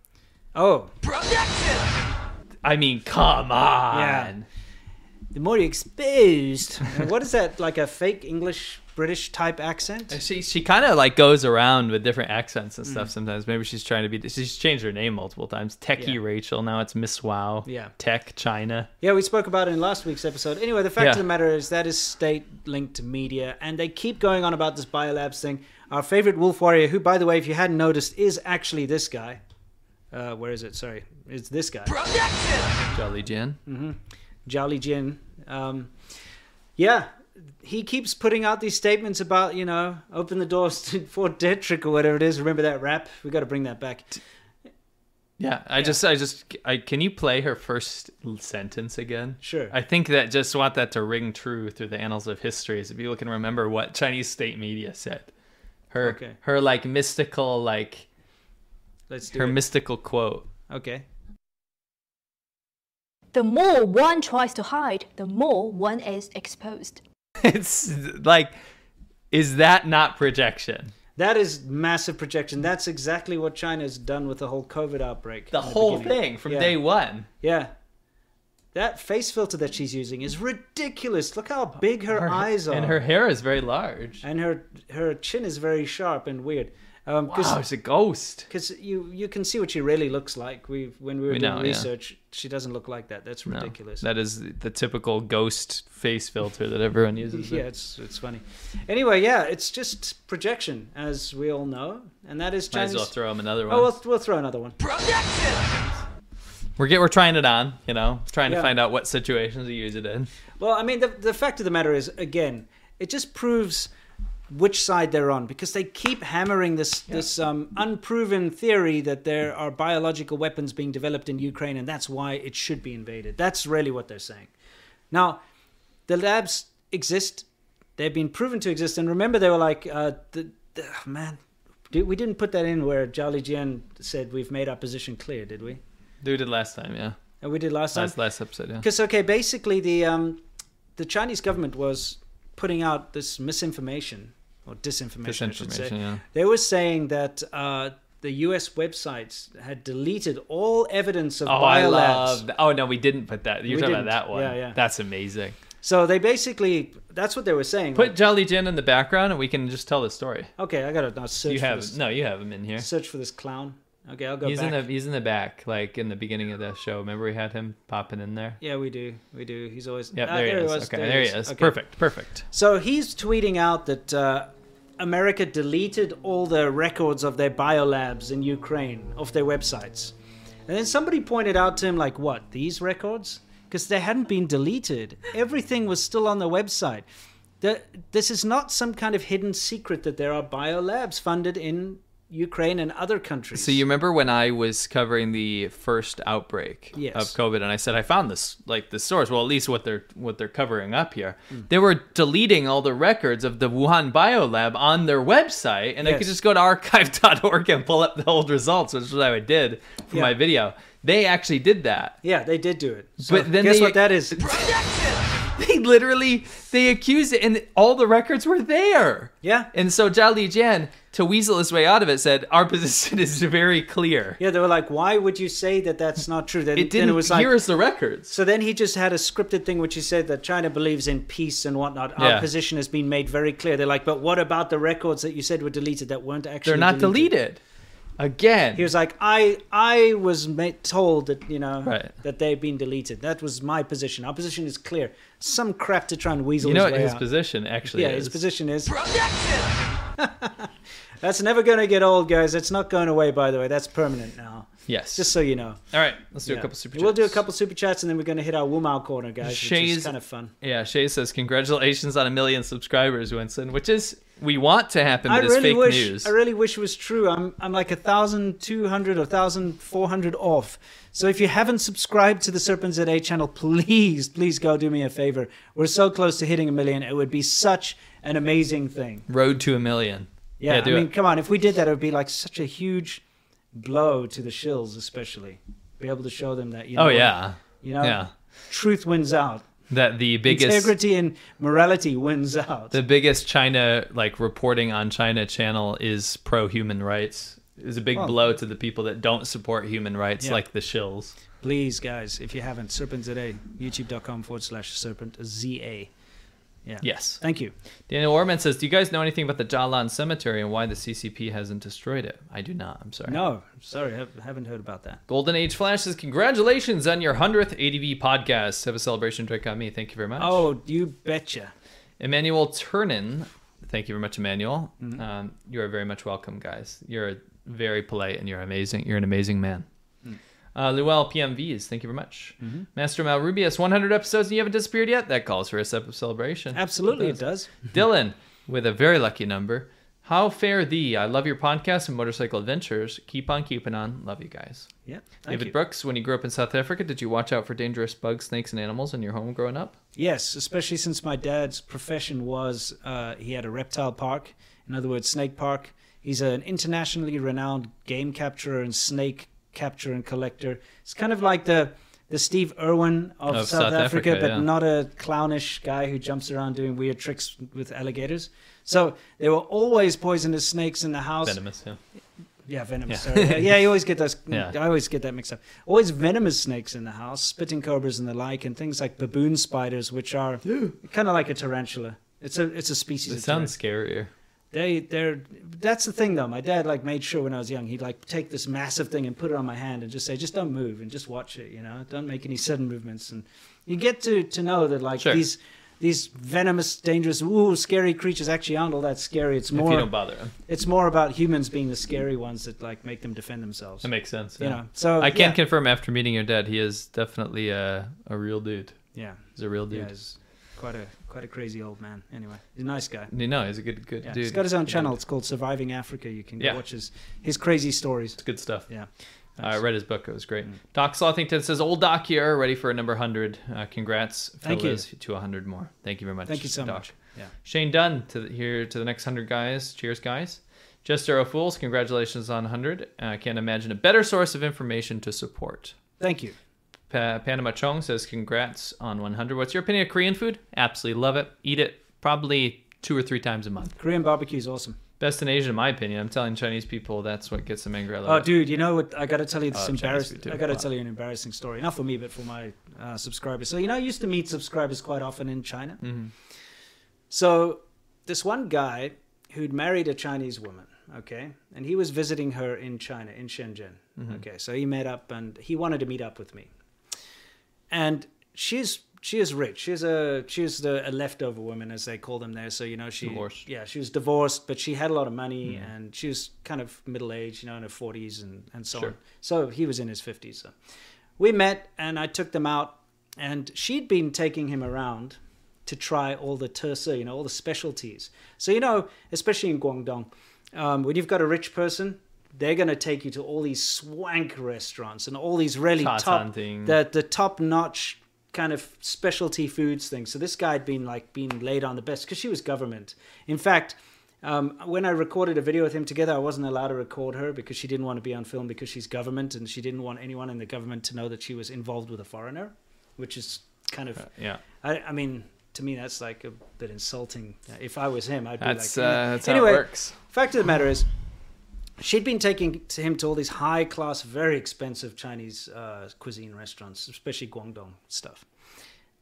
Oh, I mean, come on. Yeah. the more you're exposed. What is that? Like a fake English British type accent? She she kind of like goes around with different accents and stuff Mm. sometimes. Maybe she's trying to be. She's changed her name multiple times. Techie Yeah. Rachel. Now it's Miss Wow. Yeah. Tech China. Yeah, we spoke about it in last week's episode. Anyway, the fact Yeah. of the matter is that is state linked to media, and they keep going on about this biolabs thing. Our favorite wolf warrior, who, by the way, if you hadn't noticed, is actually this guy. Uh, where is it? Sorry, it's this guy. Jolly Jin. hmm Jolly Jin. Um, yeah, he keeps putting out these statements about, you know, open the doors to (laughs) Fort Detrick or whatever it is. Remember that rap? We got to bring that back. Yeah, I just, I just, I can you play her first sentence again? Sure. I think that just want that to ring true through the annals of history, so people can remember what Chinese state media said. Her, Okay. her like mystical, like Let's do her it. mystical quote. Okay. The more one tries to hide, the more one is exposed. (laughs) It's like, is that not projection? That is massive projection. That's exactly what China's done with the whole COVID outbreak. The in whole beginning. thing from Yeah. day one. Yeah. That face filter that she's using is ridiculous. Look how big her, eyes are. and her hair is very large. and her her chin is very sharp and weird. Um, Wow, it's a ghost. Because you you can see what she really looks like. We when we were We doing know, yeah. research, she doesn't look like that. That's No, ridiculous. that is the typical ghost face filter that everyone (laughs) uses. yeah, it's it's funny. Anyway, yeah, it's just projection, as we all know, and that is Might as Chinese. well throw him another one. Oh, we'll, we'll throw another one. Projection. We're get, we're trying it on, you know, trying Yeah. to find out what situations to use it in. Well, I mean, the the fact of the matter is, again, it just proves which side they're on because they keep hammering this this um, unproven theory that there are biological weapons being developed in Ukraine, and that's why it should be invaded. That's really what they're saying. Now, the labs exist; they've been proven to exist, and remember, they were like, uh, the, the man. Did, we didn't put that in where Zhao Lijian said we've made our position clear, did we? We did last time, yeah. And we did last time. Last last episode, yeah. Because okay, basically the um, the Chinese government was putting out this misinformation or disinformation. I should say. Disinformation, yeah. They were saying that uh, the U.S. websites had deleted all evidence of Oh, I biolabs. Oh no, we didn't put that. You're We talking didn't. about that one. Yeah, yeah. That's amazing. So they basically that's what they were saying. Put Jolly Jin in the background, and we can just tell the story. okay, I gotta now search. You for have this, no, you have him in here. search for this clown. Okay, I'll go He's back. in the he's in the back, like in the beginning of the show. Remember we had him popping in there. Yeah, we do. We do. He's always. Yep, Ah, there, he is. was, Okay, there there, he he is. Okay. Perfect, perfect. So he's tweeting out that uh, America deleted all the records of their biolabs in Ukraine off their websites. And then somebody pointed out to him, like, what, these records? Because they hadn't been deleted. Everything was still on the website. The, this is not some kind of hidden secret that there are biolabs funded in Ukraine and other countries. So you remember when I was covering the first outbreak Yes. of COVID, and I said I found this like the source. Well, at least what they're what they're covering up here. Hmm. They were deleting all the records of the Wuhan Biolab on their website, and I could just go to archive.org and pull up the old results, which is what I did for Yeah. my video. They actually did that. Yeah, they did do it. So But then guess they- what that is? (laughs) (laughs) They literally they accused it, and all the records were there. Yeah. And so Zhao Lijian, to weasel his way out of it, said our (laughs) position is very clear. Yeah, they were like, "Why would you say that that's not true?" Then It didn't. it was like, here is the records. So then he just had a scripted thing which he said that China believes in peace and whatnot. Our Yeah. position has been made very clear. They're like, but what about the records that you said were deleted that weren't actually They're not deleted. Again. He was like, I I was ma- told that you know Right. that they've been deleted. That was my position. Our position is clear. Some crap to try and weasel. You know his what way his out. position actually is. yeah, is? his position is. (laughs) That's never going to get old, guys. It's not going away, by the way. That's permanent now. Yes. Just so you know. All right, let's do a couple super chats. We'll do a couple super chats, and then we're going to hit our Wumao corner, guys, which Shay's is kind of fun. Yeah, Shay says congratulations on a million subscribers, Winston, which is we want to happen, but I it's really fake wish news. I really wish it was true. I'm I'm like a thousand two hundred or thousand four hundred off. So if you haven't subscribed to the Serpent ZA channel, please, please go do me a favor. We're so close to hitting a million. It would be such an amazing thing. Road to a million. Yeah, do I mean, it. come on. If we did that, it would be like such a huge blow to the shills, especially. Be able to show them that you oh, know. Oh, yeah. You know. Yeah. Truth wins out. That the biggest Integrity and morality wins out. the biggest China like reporting on China channel is pro human rights. Is a big Well- blow to the people that don't support human rights, Yeah. like the shills. Please, guys, if you haven't, Serpent ZA, youtube.com forward slash serpent ZA. Yeah. Yes. Thank you. Daniel Orman says, "Do you guys know anything about the Zhalan Cemetery and why the CCP hasn't destroyed it?" I do not. I'm sorry. No, sorry, I haven't heard about that. Golden Age Flash says, "Congratulations on your hundredth ADV podcast. Have a celebration drink on me. Thank you very much." Oh, you betcha. Emmanuel Turnin, thank you very much, Emmanuel. Mm-hmm. Um, you are very much welcome, guys. You're very polite and you're amazing. You're an amazing man. Uh, Luel PMVs, thank you very much. Mm-hmm. Master Mal Rubius, 100 episodes and you haven't disappeared yet? That calls for a sep- celebration. Absolutely, it does. Dylan, with a very lucky number, How fare thee? I love your podcast and motorcycle adventures. Keep on keeping on. Love you guys. Yeah. David you. Brooks, when you grew up in South Africa, did you watch out for dangerous bugs, snakes, and animals in your home growing up? Yes, especially since my dad's profession was uh, he had a reptile park, in other words, snake park. He's an internationally renowned game capturer and snake capture and collector. It's kind of like the the Steve Irwin of, Of South, South Africa, Africa, but yeah. not a clownish guy who jumps around doing weird tricks with alligators. So there were always poisonous snakes in the house. Venomous, yeah. Yeah, venomous. Yeah. Sorry. Yeah, yeah, you always get those. (laughs) Yeah. I always get that mixed up. Always venomous snakes in the house, spitting cobras and the like, and things like baboon spiders, which are kind of like a tarantula. It's a it's a species. It of sounds scarier. They they're that's the thing though. My dad like made sure when I was young he'd like take this massive thing and put it on my hand and just say just don't move and just watch it. You know, don't make any sudden movements. And you get to to know that like Sure. these these venomous, dangerous, ooh, scary creatures actually aren't all that scary. It's more If you don't bother them. It's more about humans being the scary ones that like make them defend themselves. That makes sense. You yeah. know, so I can yeah. confirm after meeting your dad, he is definitely a, a real dude. Yeah, he's a real dude. Yeah, he's quite a quite a crazy old man. Anyway, he's a nice guy. You know, he's a good good Yeah, dude. He's got his own channel. It's called Surviving Africa. You can Yeah. watch his his crazy stories. It's good stuff. Yeah. I read his book. It was Mm. great. Doc Slothington says, "Old Doc here, ready for a number hundred. Uh, congrats, Thank you. to a hundred more. Thank you very much. Thank you so Doc. much. Yeah. Shane Dunn to the, here to the next hundred guys. Cheers, guys. Just Arrow Fools, congratulations on hundred. I can't imagine a better source of information to support. Thank you. Pa- Panama Chong says, congrats on 100. What's your opinion of Korean food? Absolutely love it. Eat it probably two or three times a month. Korean barbecue is awesome. Best in Asia, in my opinion. I'm telling Chinese people that's what gets them angry. Oh, it. dude, you know what? I got to tell you this Chinese embarrassing. I got to Wow. tell you an embarrassing story. Not for me, but for my uh, subscribers. So you know, I used to meet subscribers quite often in China. Mhm. So this one guy who'd married a Chinese woman, okay, and he was visiting her in China, in Shenzhen. Mhm. Okay, so he met up and he wanted to meet up with me. And she's she is rich. She's a she's the a leftover woman as they call them there. So you know she Divorced. Yeah, she was divorced, but she had a lot of money Mhm. and she was kind of middle aged, you know, in her forties and and so Sure. on. So he was in his fifties. So we met and I took them out and she'd been taking him around to try all the tese, you know, all the specialties. So you know, especially in Guangdong, um, when you've got a rich person, they're going to take you to all these swank restaurants and all these really top, the the top notch kind of specialty foods things. So this guy had been like being laid on the best because she was government. In fact. Um, when I recorded a video with him together, I wasn't allowed to record her because she didn't want to be on film because she's government and she didn't want anyone in the government to know that she was involved with a foreigner, which is kind of yeah. I, I mean, to me, that's like a bit insulting. If I was him, I'd be That's, like, uh, "Yeah." that's how it anyway, works. Fact of the matter is, she'd been taking to him to all these high class, very expensive Chinese uh, cuisine restaurants, especially Guangdong stuff.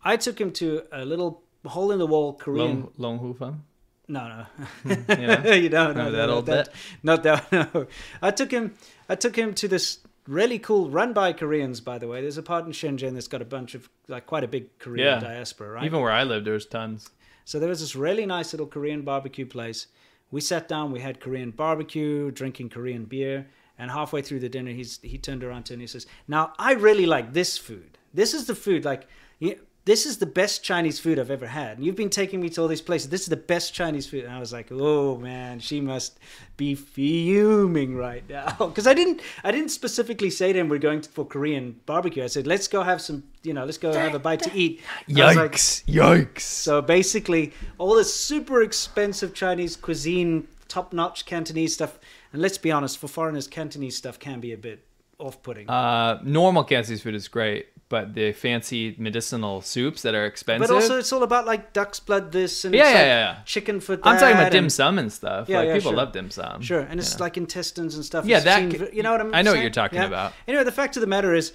I took him to a little hole in the wall Korean. Long, Long Hu Fang? No, no, Hmm, (laughs) you know? you don't know Remember that no, old that, bit? Not that. (laughs) No, I took him. I took him to this really cool, run by Koreans, by the way. There's a part in Shenzhen that's got a bunch of like quite a big Korean Yeah. diaspora, right? Even where I lived, there's tons. So there was this really nice little Korean barbecue place. We sat down, we had Korean barbecue, drinking Korean beer, and halfway through the dinner, he's he turned around to me and he says, "Now I really like this food. This is the food like." y- This is the best Chinese food I've ever had. And you've been taking me to all these places. This is the best Chinese food. And I was like, oh man, she must be fuming right now. (laughs) Because I didn't, I didn't specifically say to him we're going for Korean barbecue. I said, let's go have some, you know, let's go have a bite to eat. Was like- Yikes. Yikes. so basically, all this super expensive Chinese cuisine, top notch Cantonese stuff. And let's be honest, for foreigners, Cantonese stuff can be a bit off putting. Uh, normal Cantonese food is great, but the fancy medicinal soups that are expensive. but also, it's all about like duck's blood this and Yeah, yeah, like yeah, yeah. chicken foot. I'm talking that about dim sum and stuff. Yeah, like people love dim sum. Sure, and it's know. like intestines and stuff. Yeah, It's that seen- you know what I'm I know what you're talking Yeah. about. Anyway, the fact of the matter is,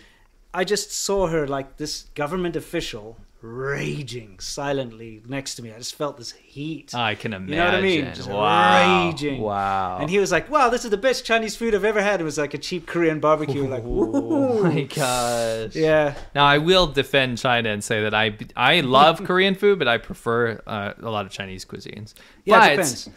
I just saw her like this government official raging silently next to me. I just felt this heat. I can imagine. You know what I mean? Just wow. raging. Wow. And he was like, "Wow, this is the best Chinese food I've ever had." It was like a cheap Korean barbecue. (laughs) like, Oh ooh. my gosh. Yeah. Now I will defend China and say that I I love (laughs) Korean food, but I prefer uh, a lot of Chinese cuisines. Yeah, it but depends.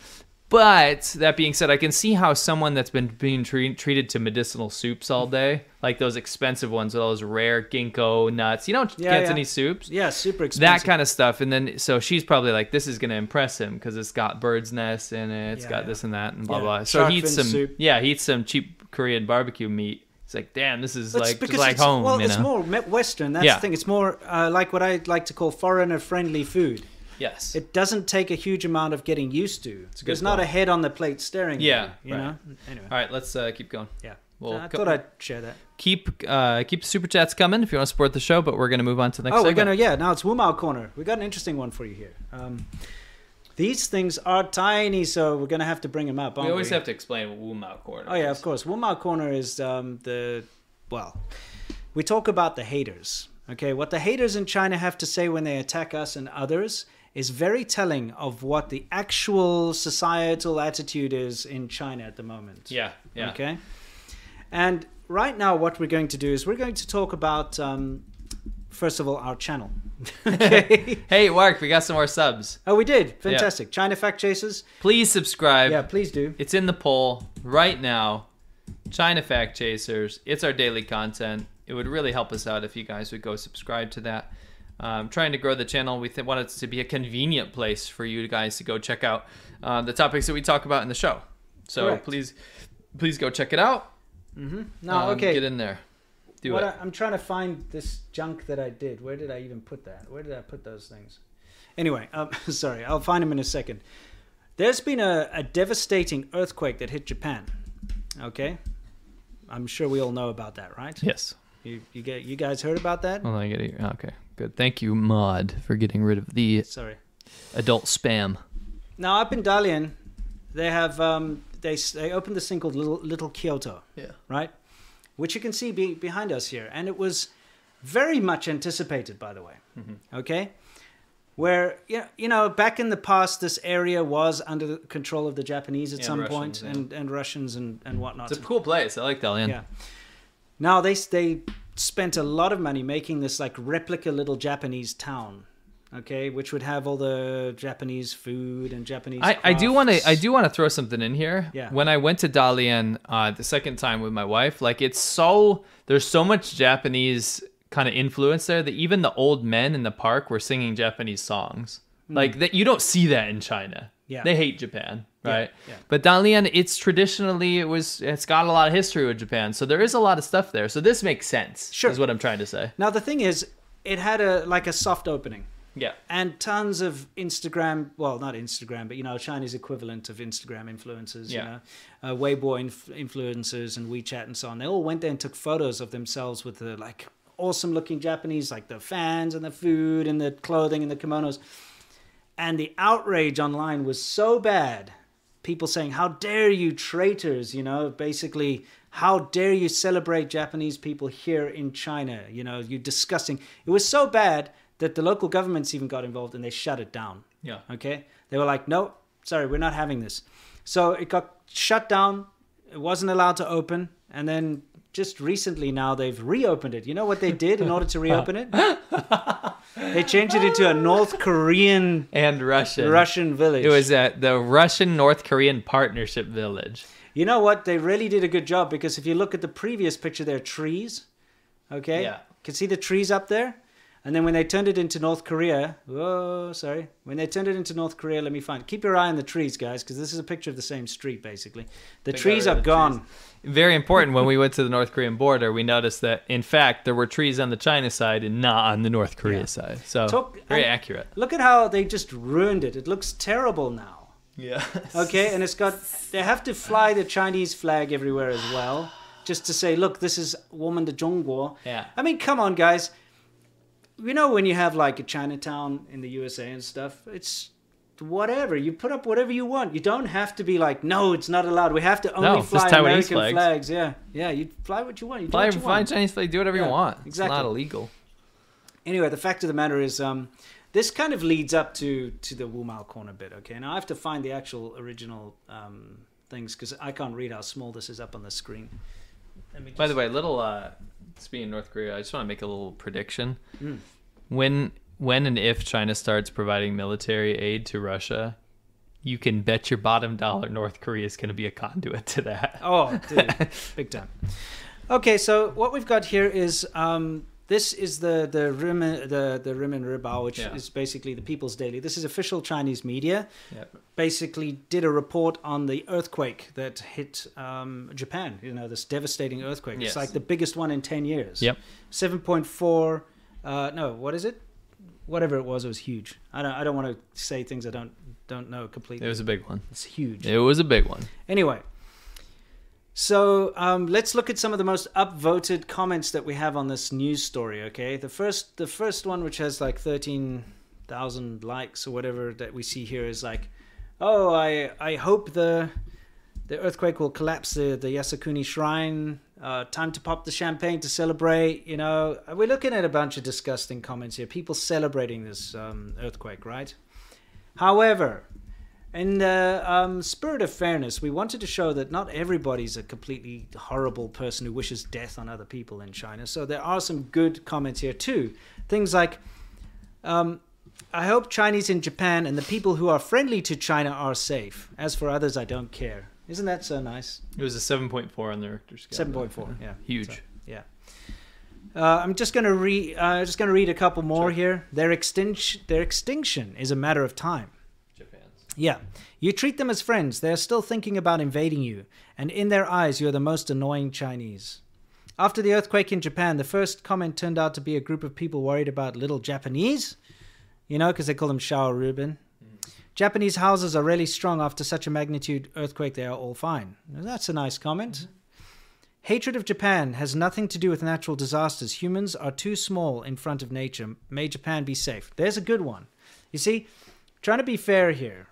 But that being said, I can see how someone that's been being tre- treated to medicinal soups all day, like those expensive ones with all those rare ginkgo nuts, you don't Yeah, get yeah. any soups. Yeah, super expensive, That kind of stuff. And then, so she's probably like, this is going to impress him because it's got bird's nest in it, it's Yeah, got yeah. this and that, and blah, blah. So Shark he eats some, soup. yeah, he eats some cheap Korean barbecue meat. It's like, damn, this is That's like like it's, home, well, you it's more Western. That's the thing. It's more uh, like what I like to call foreigner-friendly food. Yes. It doesn't take a huge amount of getting used to. good There's not a head on the plate staring. at Yeah, you, you right. know. Anyway. All right, let's uh, keep going. Yeah. Well, I thought I'd share that. keep uh, keep super chats coming if you want to support the show. But we're gonna move on to the next. Oh, we're gonna yeah. Now it's Wumao corner. We got an interesting one for you here. Um, these things are tiny, so we're gonna have to bring them up. We always we? have to explain what Wumao corner. Oh yeah, is. of course. Wumao corner is um, the well. We talk about the haters. Okay, what the haters in China have to say when they attack us and others is very telling of what the actual societal attitude is in China at the moment. Yeah, yeah. Okay. And right now, what we're going to do is we're going to talk about, um, first of all, our channel. (laughs) okay. Hey, Mark, we got some more subs. Oh, we did. Fantastic. China Fact Chasers. Please subscribe. Yeah, please do. It's in the poll right now. China Fact Chasers. It's our daily content. It would really help us out if you guys would go subscribe to that. Um, trying to grow the channel. We th- want it to be a convenient place for you guys to go check out uh, the topics that we talk about in the show. So Correct. please, please go check it out. Mm-hmm. Now, Um, okay. get in there. Do what it. I, I'm trying to find this junk that I did. Where did I even put that? Where did I put those things? Anyway, um, (laughs) sorry, I'll find them in a second. There's been a, a devastating earthquake that hit Japan. Okay, I'm sure we all know about that, right? Yes. You you get you guys heard about that? On, I get it. Okay, good. Thank you, Mod, for getting rid of the Sorry. adult spam. Now up in Dalian, they have um, they they opened this thing called Little Little Kyoto. Yeah. Right, which you can see be, behind us here, and it was very much anticipated, by the way. Okay, where you know, you know back in the past, this area was under the control of the Japanese at Yeah, some point, yeah. and and Russians and and whatnot. It's a cool place. I like Dalian. Yeah. Now they they spent a lot of money making this like replica little Japanese town, okay, which would have all the Japanese food and Japanese. I, I do want to I do want to throw something in here. Yeah. When I went to Dalian uh, the second time with my wife, like it's so there's so much Japanese kind of influence there that even the old men in the park were singing Japanese songs. Like that you don't see that in China. Yeah. They hate Japan, Yeah, right? yeah. But Dalian, it's traditionally it was it's got a lot of history with Japan, so there is a lot of stuff there. So this makes sense. Sure. is what I'm trying to say. Now the thing is, it had a like a soft opening. Yeah. And tons of Instagram, well, not Instagram, but you know, Chinese equivalent of Instagram influencers, Yeah. you know, uh, Weibo inf- influencers and WeChat and so on. They all went there and took photos of themselves with the like awesome looking Japanese, like the fans and the food and the clothing and the kimonos. And the outrage online was so bad. People saying, How dare you, traitors? You know, basically, how dare you celebrate Japanese people here in China? You know, you disgusting. It was so bad that the local governments even got involved and they shut it down. Yeah. Okay. They were like, No, sorry, we're not having this. So it got shut down. It wasn't allowed to open. And then just recently now they've reopened it. You know what they did in order to reopen it? (laughs) they changed it into a North Korean and Russian Russian village. It was at the Russian North Korean Partnership Village. You know what? They really did a good job because if you look at the previous picture, there are trees. Okay. Yeah. Can see the trees up there. And then when they turned it into North Korea, oh, sorry. When they turned it into North Korea, let me find. Keep your eye on the trees, guys, because this is a picture of the same street, basically. The They trees are the gone. trees. Very important when we went to the North Korean border, we noticed that in fact there were trees on the China side and not on the North Korea side. So Talk- very accurate. Look at how they just ruined it. It looks terrible now. Yeah. (laughs) Okay, and it's got. They have to fly the Chinese flag everywhere as well, just to say, look, this is women de Zhongguo. Yeah. I mean, come on, guys. You know when you have like a Chinatown in the USA and stuff, it's whatever. You put up whatever you want. You don't have to be like, no, it's not allowed. We have to only No, fly Taiwanese American flags. flags. Yeah, yeah. You fly what you want. You do Fly, what you fly want. Chinese flag, do whatever Yeah, you want. exactly. It's not illegal. Anyway, the fact of the matter is, um, this kind of leads up to to the Wumao corner bit. Okay, now I have to find the actual original um, things because I can't read how small this is up on the screen. Let me By the just- way, little uh speaking of North Korea, I just want to make a little prediction. Mm. When when and if China starts providing military aid to Russia, you can bet your bottom dollar North Korea is going to be a conduit to that. Oh, dude, (laughs) big time. Okay, so what we've got here is um, this is the the Rim the the Renmin Ribao, which Yeah. is basically the People's Daily. This is official Chinese media. Yep. Basically, did a report on the earthquake that hit um, Japan. You know, this devastating earthquake. Yes. It's like the biggest one in ten years. Yep. Seven point four. Uh, no, what is it? Whatever it was, it was huge. I don't. I don't want to say things I don't don't know completely. It was a big one. It's huge. It was a big one. Anyway, so um, let's look at some of the most upvoted comments that we have on this news story. Okay, the first the first one, which has like thirteen thousand likes or whatever that we see here, is like, oh, I I hope the the earthquake will collapse the the Yasukuni shrine. Uh, time to pop the champagne to celebrate. You know, we're looking at a bunch of disgusting comments here. People celebrating this um, earthquake, right? However, in the um, spirit of fairness, we wanted to show that not everybody's a completely horrible person who wishes death on other people in China. So there are some good comments here too. Things like, um, I hope Chinese in Japan and the people who are friendly to China are safe. As for others, I don't care. Isn't that so nice? It was a 7.4 on the Richter scale. 7.4, yeah. (laughs) Huge. So, yeah. Uh, I'm just gonna read. Uh, just gonna read a couple more here. Their extinction, their extinction is a matter of time. Yeah. You treat them as friends. They're still thinking about invading you, and in their eyes, you're the most annoying Chinese. After the earthquake in Japan, the first comment turned out to be a group of people worried about little Japanese. You know, because they call them Xiao Riben. Japanese houses are really strong after such a magnitude earthquake, they are all fine. That's a nice comment. Hatred of Japan has nothing to do with natural disasters. Humans are too small in front of nature. May Japan be safe. There's a good one. You see, trying to be fair here.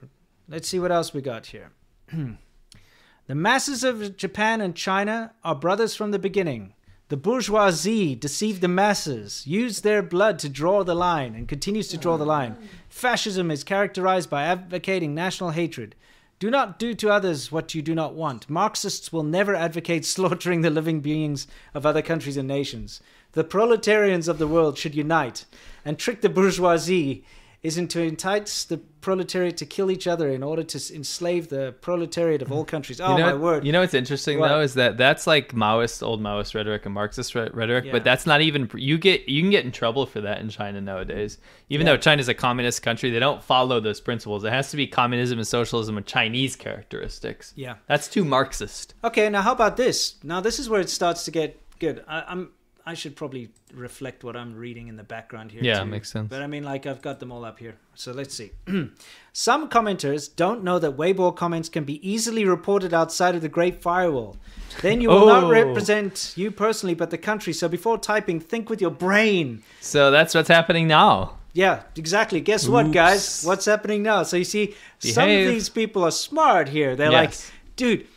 Let's see what else we got here. (clears throat) the masses of Japan and China are brothers from the beginning. The bourgeoisie deceived the masses, used their blood to draw the line, and continues to draw the line. Fascism is characterized by advocating national hatred. Do not do to others what you do not want. Marxists will never advocate (laughs) slaughtering the living beings of other countries and nations. The proletarians of the world should unite and trick the bourgeoisie isn't to entice the proletariat to kill each other in order to enslave the proletariat of all (laughs) countries. Oh you know, my word! You know what's interesting What? though is that that's like Maoist, old Maoist rhetoric and Marxist rhetoric, Yeah. but that's not even you get you can get in trouble for that in China nowadays. Even Yeah. though China's a communist country, they don't follow those principles. It has to be communism and socialism with Chinese characteristics. Yeah. that's too Marxist. Okay, now how about this? Now this is where it starts to get good. I, I'm I should probably reflect what I'm reading in the background here. Yeah, too. makes sense. But I mean, like I've got them all up here. So let's see. (clears throat) Some commenters don't know that Weibo comments can be easily reported outside of the Great Firewall. Then you will not Oh. represent you personally, but the country. So before typing, think with your brain. So that's what's happening now. Yeah, exactly. Guess what, guys? What's happening now? So you see, some of these people are smart here. They're Yes. like, dude,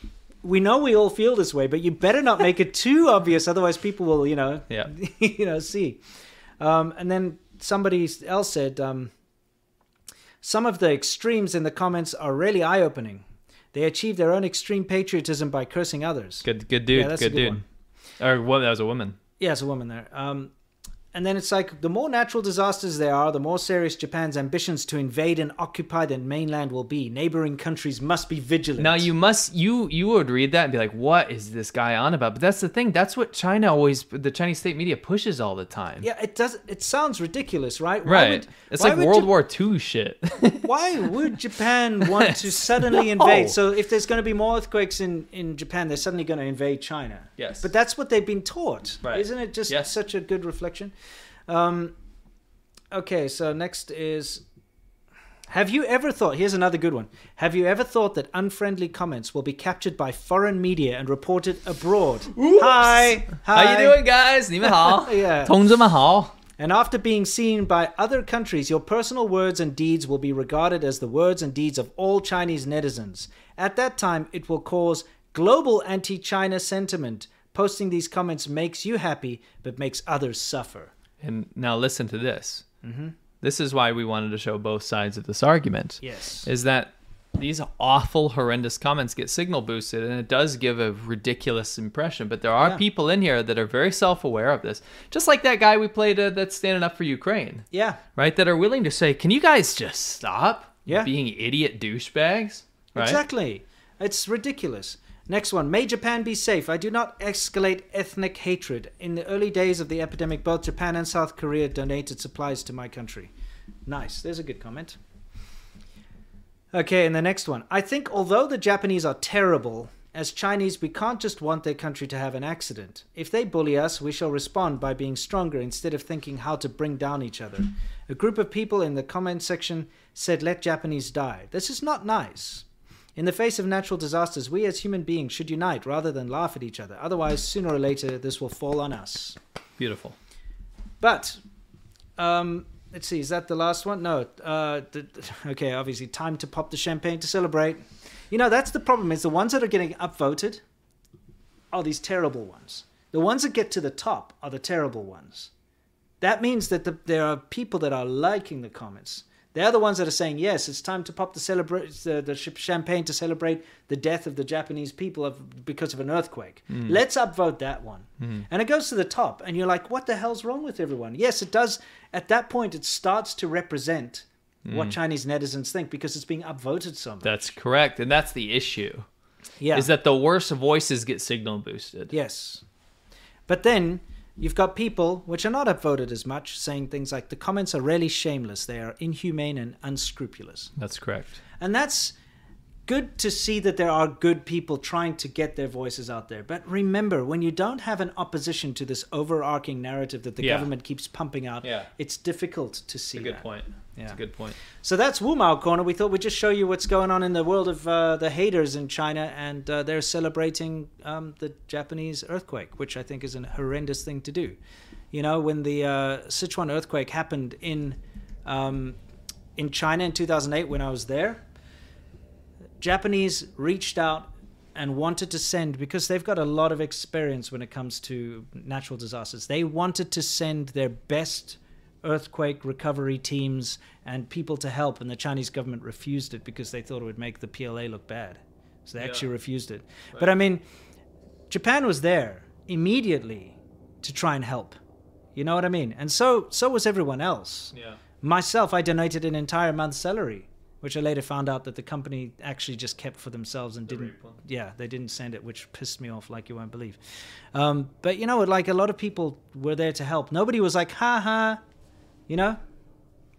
we know we all feel this way, but you better not make it too obvious, otherwise people will, you know, Yeah. (laughs) you know, see. Um, and then somebody else said, um, some of the extremes in the comments are really eye-opening. They achieve their own extreme patriotism by cursing others. Good, good dude. Yeah, good, good dude. one. Or well, that was a woman. Yeah, it's a woman there. Um, and then it's like the more natural disasters there are, the more serious Japan's ambitions to invade and occupy the mainland will be. Neighboring countries must be vigilant. Now you must you you would read that and be like, what is this guy on about? But that's the thing. That's what China always the Chinese state media pushes all the time. yeah, it does. It sounds ridiculous, right? Why Right. would- it's like World Ja- War II shit. (laughs) Why would Japan want to (laughs) suddenly No. invade? So if there's going to be more earthquakes in in Japan, they're suddenly going to invade China. Yes. But that's what they've been taught. Right. Isn't it just Yes. such a good reflection? Um, okay, so next is Have you ever thought, here's another good one. Have you ever thought that unfriendly comments will be captured by foreign media and reported abroad? Hi. Hi. How you doing, guys? 你们好。 yeah. (laughs) 同志们好。 And after being seen by other countries, your personal words and deeds will be regarded as the words and deeds of all Chinese netizens. At that time, it will cause global anti China sentiment. Posting these comments makes you happy, but makes others suffer. And now listen to this. Mhm. This is why we wanted to show both sides of this argument. Yes. Is that these awful, horrendous comments get signal boosted, and it does give a ridiculous impression. But there are Yeah. people in here that are very self-aware of this, just like that guy we played uh, that's standing up for Ukraine, Yeah. right? That are willing to say, "Can you guys just stop?" Yeah. being idiot douchebags. Right? Exactly. It's ridiculous. Next one. May Japan be safe. I do not escalate ethnic hatred. In the early days of the epidemic, both Japan and South Korea donated supplies to my country. Nice. There's a good comment. Okay, and the next one. I think although the Japanese are terrible, as Chinese, we can't just want their country to have an accident. If they bully us, we shall respond by being stronger instead of thinking how to bring down each other. A group of people in the comment section said, Let Japanese die. This is not nice. In the face of natural disasters, we as human beings should unite rather than laugh at each other. Otherwise, sooner or later, this will fall on us. Beautiful. But, um, let's see, is that the last one? No. Uh, the, (laughs) okay, obviously, time to pop the champagne to celebrate. You know, that's the problem is the ones that are getting upvoted are these terrible ones. The ones that get to the top are the terrible ones. That means that the, there are people that are liking the comments. They're the ones that are saying, yes, it's time to pop the, celebrate, the, the champagne to celebrate the death of the Japanese people of, because of an earthquake. Mm. Let's upvote that one. Mm. And it goes to the top, and you're like, what the hell's wrong with everyone? Yes, it does. At that point, it starts to represent what Mm. Chinese netizens think because it's being upvoted so much. That's correct, and that's the issue. Yeah. is that the worst voices get signal boosted? Yes. But then you've got people, which are not upvoted as much, saying things like the comments are really shameless, they are inhumane and unscrupulous. That's correct. And that's good to see that there are good people trying to get their voices out there. But remember, when you don't have an opposition to this overarching narrative that the Yeah. government keeps pumping out, Yeah. it's difficult to see. a good that. point. Yeah. It's a good point. So that's Wu Mao Corner. We thought we'd just show you what's going on in the world of uh, the haters in China, and uh, they're celebrating um, the Japanese earthquake, which I think is a horrendous thing to do. You know, when the uh, Sichuan earthquake happened in um, in China in 2008, when I was there, Japanese reached out and wanted to send because they've got a lot of experience when it comes to natural disasters. They wanted to send their best earthquake recovery teams and people to help, and the Chinese government refused it because they thought it would make the PLA look bad. So they Yeah. actually refused it. But I mean, Japan was there immediately to try and help. You know what I mean? And so so was everyone else. Yeah. Myself, I donated an entire month's salary, which I later found out that the company actually just kept for themselves and didn't. Yeah, they didn't send it, which pissed me off like you won't believe. Um, but you know, like a lot of people were there to help. Nobody was like, ha ha, you know.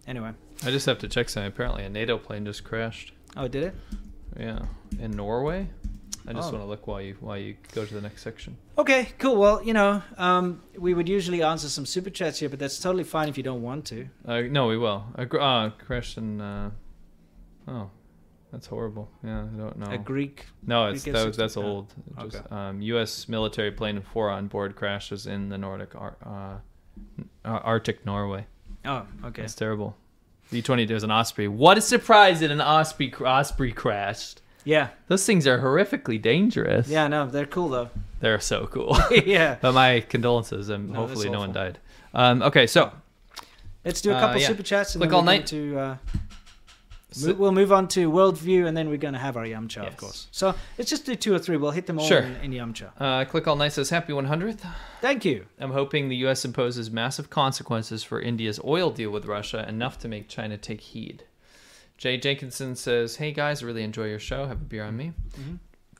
Anyway, I just have to check something. Apparently, a NATO plane just crashed. oh, did it? Yeah, in Norway. I just Oh. want to look while you while you go to the next section. Okay, cool. Well, you know, um, we would usually answer some super chats here, but that's totally fine if you don't want to. Uh, no, we will. A gr- uh, crashed in. Uh, oh, that's horrible. Yeah, I don't know. A Greek- No, Greek it's that, that's old. Just, okay. um, U.S. military plane with four on board crashes in the Nordic Ar- uh, Arctic Norway. Oh, okay. That's terrible. V twenty there's an Osprey. What a surprise that an Osprey Osprey crashed. Yeah. Those things are horrifically dangerous. Yeah, no, they're cool though. They're so cool. (laughs) Yeah. (laughs) But my condolences, and No, hopefully no one died. Um, okay, so Let's do a Uh, couple yeah. super chats and Click then all night. to. Uh, So- we'll move on to worldview and then we're going to have our Yum Cha, of course. So let's just do two or three. We'll hit them all Sure. in, in Yum Cha. Uh, Click All Night says, Happy 100th. Thank you. I'm hoping the U.S. imposes massive consequences for India's oil deal with Russia, enough to make China take heed. Jay Jenkinson says, Hey guys, really enjoy your show. Have a beer on me. Mhm.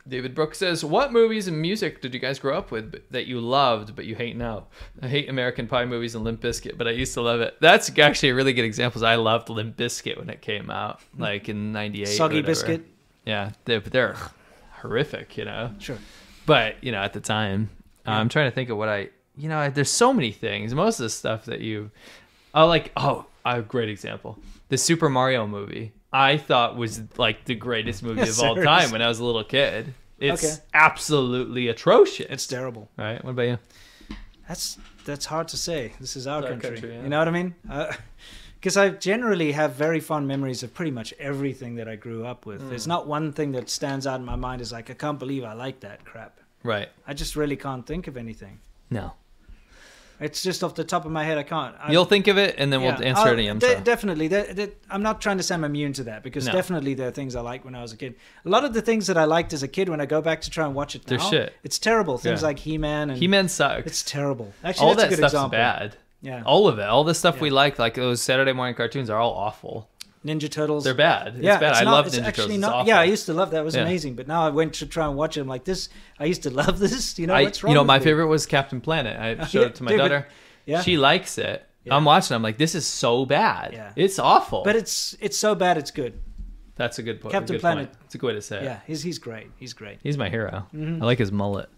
David Brooks says, What movies and music did you guys grow up with that you loved but you hate now? I hate American Pie movies and Limp Bizkit, but I used to love it. That's actually a really good example. I loved Limp Bizkit when it came out, like in 98. Soggy. Biscuit. Yeah, they're, they're horrific, you know? Sure. But, you know, at the time, uh, I'm trying to think of what I, you know, there's so many things. Most of the stuff that you, oh, like, oh, a great example. The Super Mario movie, I thought was like the greatest movie (laughs) of all time when I was a little kid. It's Okay. absolutely atrocious. It's terrible. Right? What about you? That's that's hard to say. This is our country. country, yeah. You know what I mean? (laughs) Because I generally have very fond memories of pretty much everything that I grew up with. There's Mm. not one thing that stands out in my mind as like, I can't believe I like that crap. Right. I just really can't think of anything. No. It's just off the top of my head. I can't. I, You'll think of it, and then we'll answer I'll- it oh, in de- definitely. De- de- I'm not trying to say I'm immune to that because No. definitely there are things I liked when I was a kid. A lot of the things that I liked as a kid, when I go back to try and watch it now, They're shit. it's terrible. Things Yeah. like He-Man and He-Man sucks. It's terrible. Actually, all that's that a good stuff's example. bad. Yeah. All of it. All the stuff we like, like those Saturday morning cartoons, are all awful. Ninja Turtles. They're bad. It's yeah, bad. it's I not- love it's Ninja actually Turtles. It's Not, yeah, I used to love that. It was Yeah. amazing. But now I went to try and watch it. I'm like, this. I used to love (laughs) this. You know I, what's wrong? you know, my me? favorite was Captain Planet. I (laughs) showed Yeah, it to my dude, but- daughter. yeah. She likes it. Yeah. I'm watching. I'm like, this is so bad. Yeah. It's awful. But it's it's so bad. It's good. That's a good point. Captain good Planet. Point. It's a good way to say it. Yeah, he's he's great. He's great. He's my hero. Mhm. I like his mullet.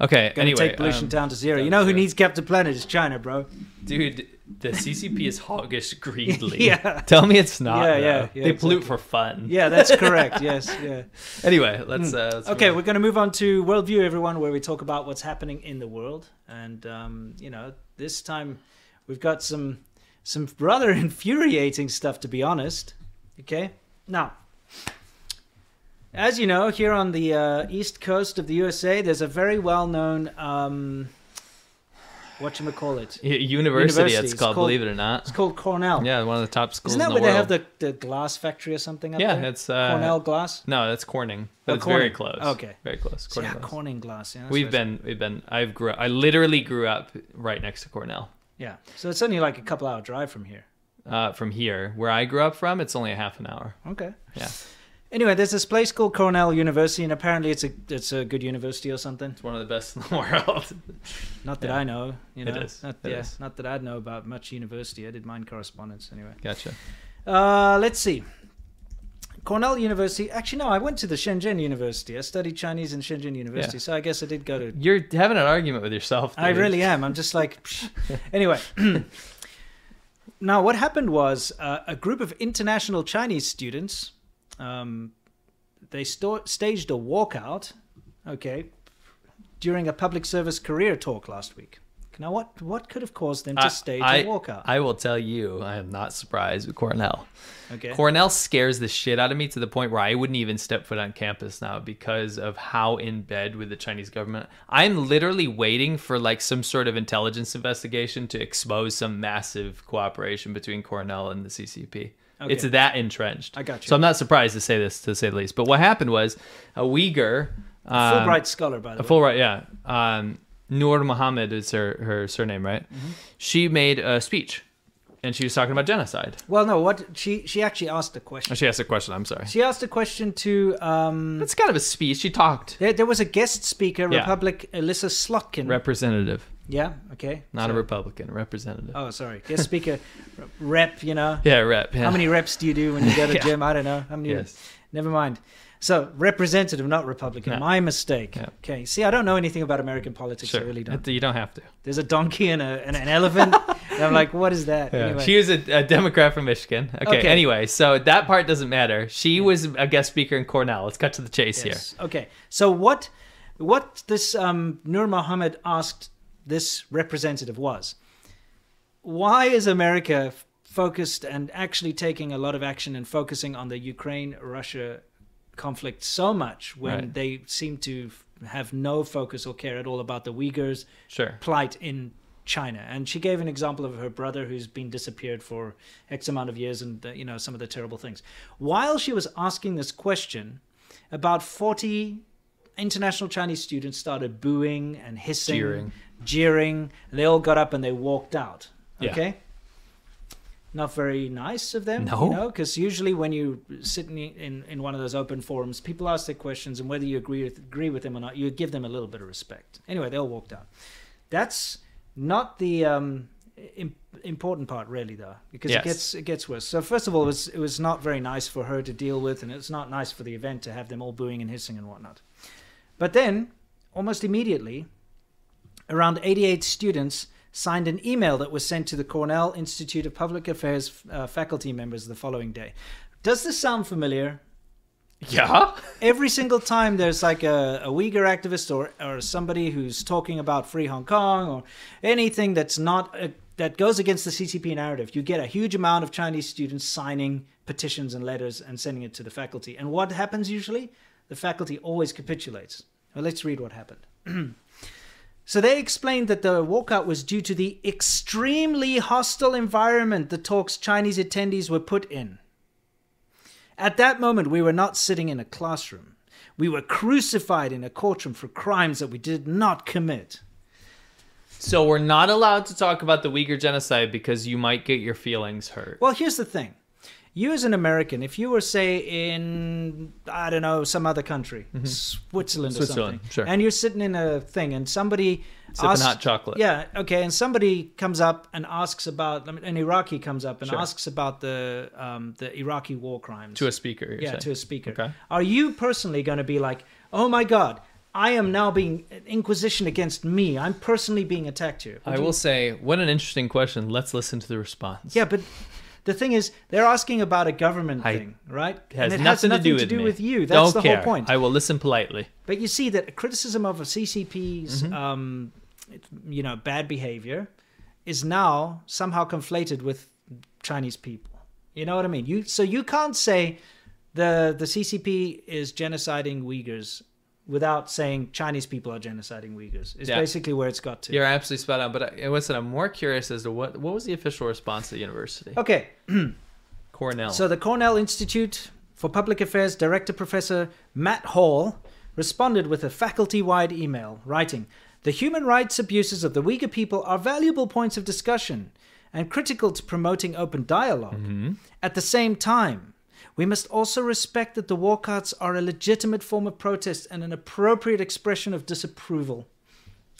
Okay. Gonna anyway, take pollution um, down to zero. down You know who zero. needs Captain Planet is China, bro. Dude, the CCP is Hoggish Greedly. (laughs) Yeah. Tell me it's not. Yeah, yeah, yeah, They pollute for fun. Yeah, that's (laughs) correct. Yes, yeah. Anyway, let's. Mm. Uh, let's okay, we're going to move on to worldview, everyone, where we talk about what's happening in the world, and um, you know, this time we've got some some rather (laughs) infuriating stuff, to be honest. Okay, now. As you know, here on the uh, east coast of the USA, there's a very well-known, um, what you call it, Y- University, it's called, believe it or not. It's called Cornell. Yeah, one of the top schools Isn't that in the where world. they have the, the glass factory or something up yeah, there? it's uh, Cornell glass. No, that's Corning, but Oh, it's very close. Okay. very close. So, yeah, glass. Corning glass. Yeah, we've been, we've been. I've grew. I literally grew up right next to Cornell. Yeah, so it's only like a couple hour drive from here. Uh, from here, where I grew up from, it's only a half an hour. Okay. Yeah, Anyway, there's this place called Cornell University, and apparently it's a it's a good university or something. it's one of the best in the (laughs) world. Not that Yeah. I know. You know, It is. Not, It yeah, is. not that I know about much university. I did mine correspondence anyway. Gotcha. Uh, let's see. Cornell University. Actually, no, I went to the Shenzhen University. I studied Chinese in Shenzhen University, Yeah. so I guess I did go to. You're having an argument with yourself. I really am. I'm just like. (laughs) anyway. (clears throat) now, what happened was uh, a group of international Chinese students. Um, they sto- staged a walkout, okay, during a public service career talk last week. Now, what what could have caused them to I- stage I, a walkout? I will tell you, I am not surprised with Cornell. Okay. Cornell scares the shit out of me to the point where I wouldn't even step foot on campus now because of how in bed with the Chinese government. I'm literally waiting for like some sort of intelligence investigation to expose some massive cooperation between Cornell and the CCP. Okay. It's that entrenched. I got you. So I'm not surprised to say this, to say the least. But what happened was a Uyghur, um, Fulbright scholar, by the a way. Fulbright, yeah. Um, Noor Mohammed is her, her surname, right? Mm-hmm. She made a speech, and she was talking about genocide. Well, no. What she she actually asked a question. Oh, she asked a question. I'm sorry. She asked a question to. Um, It's kind of a speech. She talked. there, there was a guest speaker, Yeah. Republic Elissa Slotkin. Representative, yeah. Okay. not a So- Republican. Representative. Oh, sorry. Guest speaker, (laughs) rep. You know. Yeah, rep. Yeah. How many reps do you do when you go to (laughs) Yeah. gym? I don't know. How many? Yes. Never mind. So representative, not Republican. No. My mistake. Yeah. Okay. See, I don't know anything about American politics. Sure. I really don't. You don't have to. There's a donkey and, a, and an elephant. and (laughs) I'm like, what is that? Yeah. Anyway. She was a, a Democrat from Michigan. Okay, Okay. Anyway, so that part doesn't matter. She was a guest speaker in Cornell. Let's cut to the chase Yes. Okay. So what what this um, Nur Mohammed asked this representative was, why is America focused and actually taking a lot of action and focusing on the Ukraine Russia conflict so much when Right. they seem to have no focus or care at all about the Uyghurs Sure. plight in China. And she gave an example of her brother who's been disappeared for X amount of years and, you know, some of the terrible things. While she was asking this question, about 40 international Chinese students started booing and hissing. Jeering. And they all got up and they walked out. Yeah. Okay? Not very nice of them, No. you know, because usually when you sit in, in in one of those open forums, people ask their questions, and whether you agree with agree with them or not, you give them a little bit of respect. Anyway, they all walked out. That's not the um, im- important part, really, though, because Yes. it gets it gets worse. So first of all, it was it was not very nice for her to deal with, and it's not nice for the event to have them all booing and hissing and whatnot. But then, almost immediately, around 88 students signed an email that was sent to the Cornell Institute of Public Affairs uh, faculty members the following day. Does this sound familiar? Yeah. Every single time there's like a, a Uyghur activist or, or somebody who's talking about free Hong Kong or anything that's not a, that goes against the CCP narrative, you get a huge amount of Chinese students signing petitions and letters and sending it to the faculty. And what happens usually? The faculty always capitulates. Well, let's read what happened. (clears throat) So they explained that the walkout was due to the extremely hostile environment the talk's Chinese attendees were put in. At that moment, we were not sitting in a classroom. We were crucified in a courtroom for crimes that we did not commit. So we're not allowed to talk about the Uyghur genocide because you might get your feelings hurt. Well, here's the thing you as an American, if you were say in I don't know some other country, Switzerland or Mm-hmm. Switzerland, something, sure. and you're sitting in a thing, and somebody Sipping asks, hot chocolate. yeah, okay, and somebody comes up and asks about an Iraqi comes up and Sure. asks about the um, the Iraqi war crimes To a speaker, you're yeah, saying. to a speaker. Okay. Are you personally going to be like, oh my god? I am now being inquisition against me. I'm personally being attacked here. Would I you- will say, what an interesting question. Let's listen to the response. Yeah, but the thing is, they're asking about a government I- thing, right? It has and it nothing, has nothing to do with me. with you. That's Don't the care. whole point. I will listen politely. But you see that criticism of a CCP's, Mhm. um, you know, bad behavior is now somehow conflated with Chinese people. You know what I mean? You so you can't say the the CCP is genociding Uyghurs without saying Chinese people are genociding Uyghurs. It's Yeah. basically where it's got to. You're absolutely spot on. But I, listen, I'm more curious as to what what was the official response to the university? Okay. (clears throat) Cornell. So the Cornell Institute for Public Affairs Director Professor Matt Hall responded with a faculty-wide email writing, "The human rights abuses of the Uyghur people are valuable points of discussion and critical to promoting open dialog mm-hmm. At the same time, we must also respect that the walkouts are a legitimate form of protest and an appropriate expression of disapproval."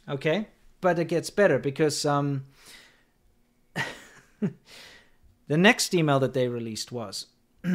Okay? But it gets better because um (laughs) the next email that they released was (clears throat)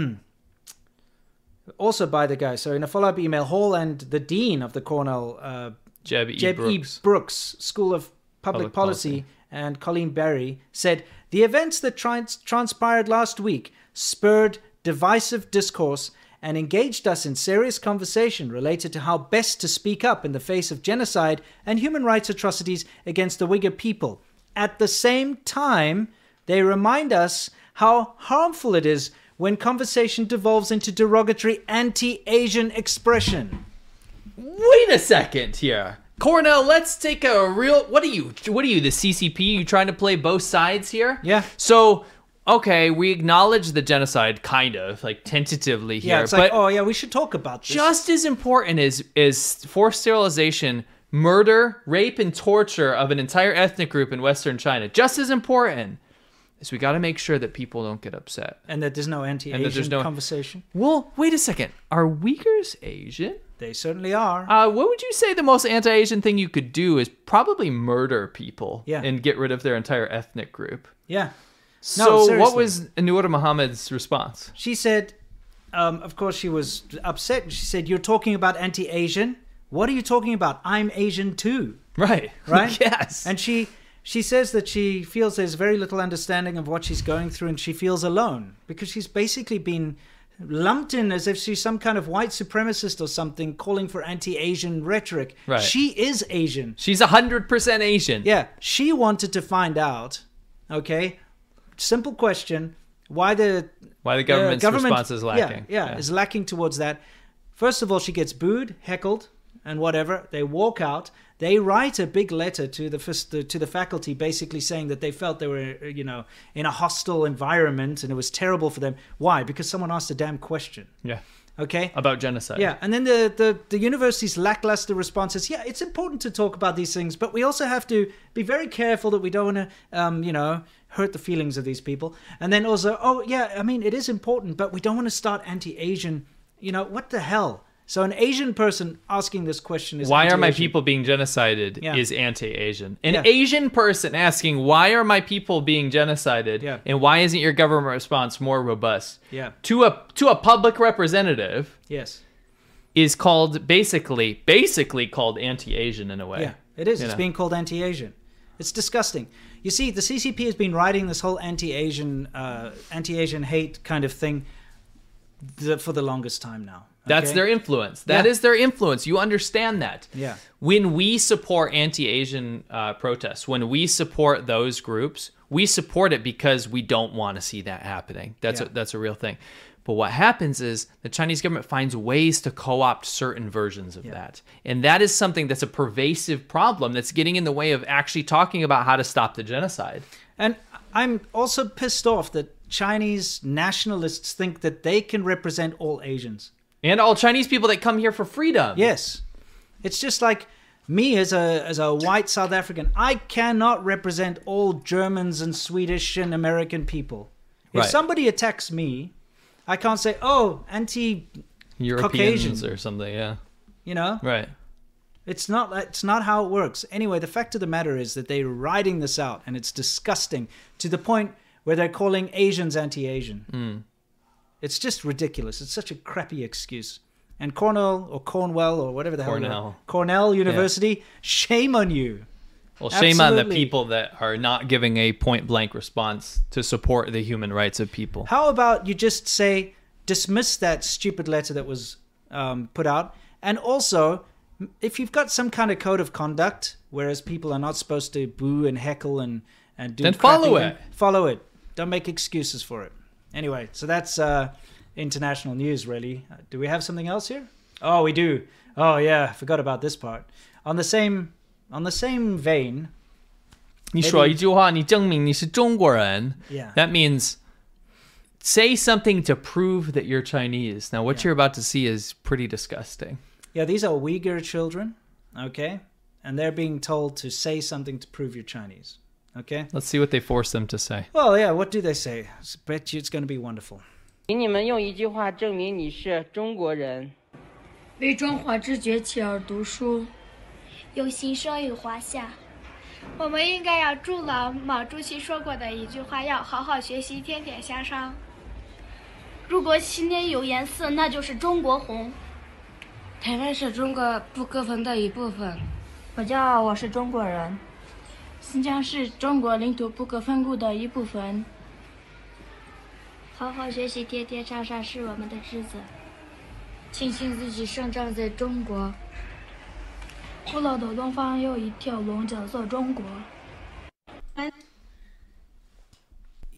also by the guy. So in a follow-up email, Hall and the dean of the Cornell uh, Jeb E. Jeb Brooks. Brooks School of Public, Public Policy, Policy. and Colleen Barry said the events that trans- transpired last week spurred divisive discourse and engaged us in serious conversation related to how best to speak up in the face of genocide and human rights atrocities against the Uyghur people. At the same time, they remind us how harmful it is when conversation devolves into derogatory anti Asian expression. Wait a second here. Cornell, let's take a real what are you what are you, the CCP? You trying to play both sides here? Yeah. So okay, we acknowledge the genocide kind of, like tentatively here. Yeah, it's but like, oh yeah, we should talk about this. just as important is is forced sterilization, murder, rape, and torture of an entire ethnic group in Western China. Just as important is we got to make sure that people don't get upset. and that there's no anti-Asian no- conversation. Well, wait a second. Are Uyghurs Asian? They certainly are. Uh, what would you say the most anti-Asian thing you could do is probably murder people Yeah. and get rid of their entire ethnic group? Yeah. So what was Anwar Muhammad's response? She said, um, of course, she was upset. She said, "You're talking about anti-Asian. What are you talking about? I'm Asian too." Right. (laughs) Right. yes. And she she says that she feels there's very little understanding of what she's going through, and she feels alone because she's basically been lumped in as if she's some kind of white supremacist or something, calling for anti-Asian rhetoric. Right. She is Asian. She's hundred percent Asian. Yeah, she wanted to find out. Okay, simple question: Why the Why the government's response is lacking. Yeah, Yeah. is lacking towards that. First of all, she gets booed, heckled, and whatever. They walk out. They write a big letter to the to the faculty, basically saying that they felt they were, uh, you know, in a hostile environment and it was terrible for them. Why? Because someone asked a damn question. Yeah. Okay. About genocide. Yeah, and then the, the, the university's lackluster response is, yeah, it's important to talk about these things, but we also have to be very careful that we don't want to, um, you know, hurt the feelings of these people. And then also, oh, yeah, I mean, it is important, but we don't want to start anti-Asian. You know, what the hell? So an Asian person asking this question is Why are my people being genocided Yeah. is anti-Asian. An Yeah. Asian person asking why are my people being genocided Yeah. and why isn't your government response more robust? Yeah. To a to a public representative Yes. is called basically basically called anti-Asian in a way. Yeah, it is. You It's know? being called anti-Asian. It's disgusting. You see, the CCP has been riding this whole anti-Asian, uh, anti-Asian hate kind of thing the, for the longest time now. That's their influence. That is Yeah. their influence. You understand that. Yeah. When we support anti-Asian uh, protests, when we support those groups, we support it because we don't want to see that happening. That's Yeah. a, that's a real thing. But what happens is the Chinese government finds ways to co-opt certain versions of that. And that is something that's a pervasive problem that's getting in the way of actually talking about how to stop the genocide. And I'm also pissed off that Chinese nationalists think that they can represent all Asians. And all Chinese people that come here for freedom. Yes. It's just like me as a as a white South African, I cannot represent all Germans and Swedish and American people. If Right. somebody attacks me, I can't say, oh, anti Europeans or something. Yeah. You know, Right. it's not. It's not how it works. Anyway, the fact of the matter is that they're writing this out, and it's disgusting to the point where they're calling Asians anti-Asian. Mm. It's just ridiculous. It's such a crappy excuse. And Cornell or Cornwell or whatever the hell. Cornell. Cornell University. Shame on you. Well, shame on the people that are not giving a point blank response to support the human rights of people. How about you just say dismiss that stupid letter that was um, put out, and also if you've got some kind of code of conduct, whereas people are not supposed to boo and heckle and and do that Then follow it. Follow it. Don't make excuses for it. Anyway, so that's uh, international news. Really, Uh, do we have something else here? Oh, we do. Oh yeah, forgot about this part. On the same on the same vein, 你说 Maybe- 一句话，你证明你是中国人。 Yeah. That means say something to prove that you're Chinese. Now, what you're about to see is pretty disgusting. Yeah, these are Uyghur children, okay? And they're being told to say something to prove you're Chinese, okay? Let's see what they force them to say. Well, yeah, what do they say? I bet you it's going to be wonderful. 请你们用一句话证明你是中国人。为中华之崛起而读书， 有新生于华夏。我们应该要筑牢毛主席说过的一句话：要好好学习，天天向上。如果心里有颜色，那就是中国红。台湾是中国不可分的一部分。我骄傲，我是中国人。新疆是中国领土不可分割的一部分。好好学习，天天向上是我们的职责。庆幸自己生长在中国。古老的东方有一条龙，叫做中国。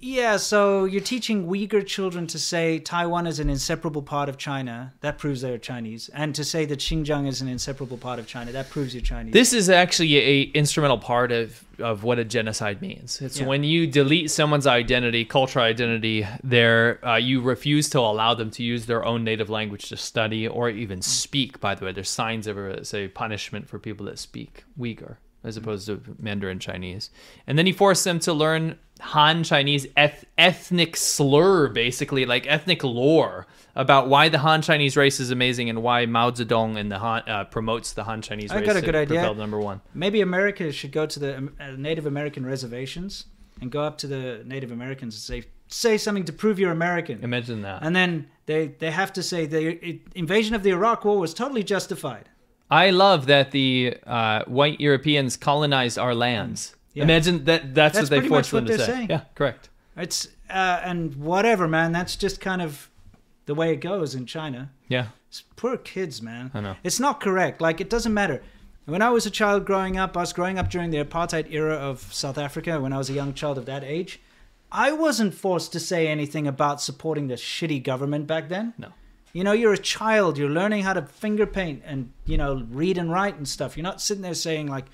Yeah, so you're teaching Uyghur children to say Taiwan is an inseparable part of China. That proves they're Chinese. And to say that Xinjiang is an inseparable part of China. That proves you're Chinese. This is actually a instrumental part of, of what a genocide means. It's Yeah. when you delete someone's identity, cultural identity, there uh, you refuse to allow them to use their own native language to study or even speak. By the way, there's signs of a say punishment for people that speak Uyghur as opposed to Mandarin Chinese. And then he forced them to learn Han Chinese eth- ethnic slur, basically like ethnic lore about why the Han Chinese race is amazing and why Mao Zedong and the Han uh, promotes the Han Chinese I race. got a good idea. number one. Maybe America should go to the um, uh, Native American reservations and go up to the Native Americans and say, say something to prove you're American. Imagine that. And then they, they have to say the invasion of the Iraq War was totally justified. I love that the uh, white Europeans colonized our lands. Yeah. Imagine that that's, That's what they forced them to say. saying. Yeah, correct. It's uh, and whatever, man. That's just kind of the way it goes in China. Yeah. It's poor kids, man. I know. It's not correct. Like it doesn't matter. When I was a child growing up, I was growing up during the apartheid era of South Africa. When I was a young child of that age, I wasn't forced to say anything about supporting the shitty government back then. No. You know, you're a child. You're learning how to finger paint and you know read and write and stuff. You're not sitting there saying like,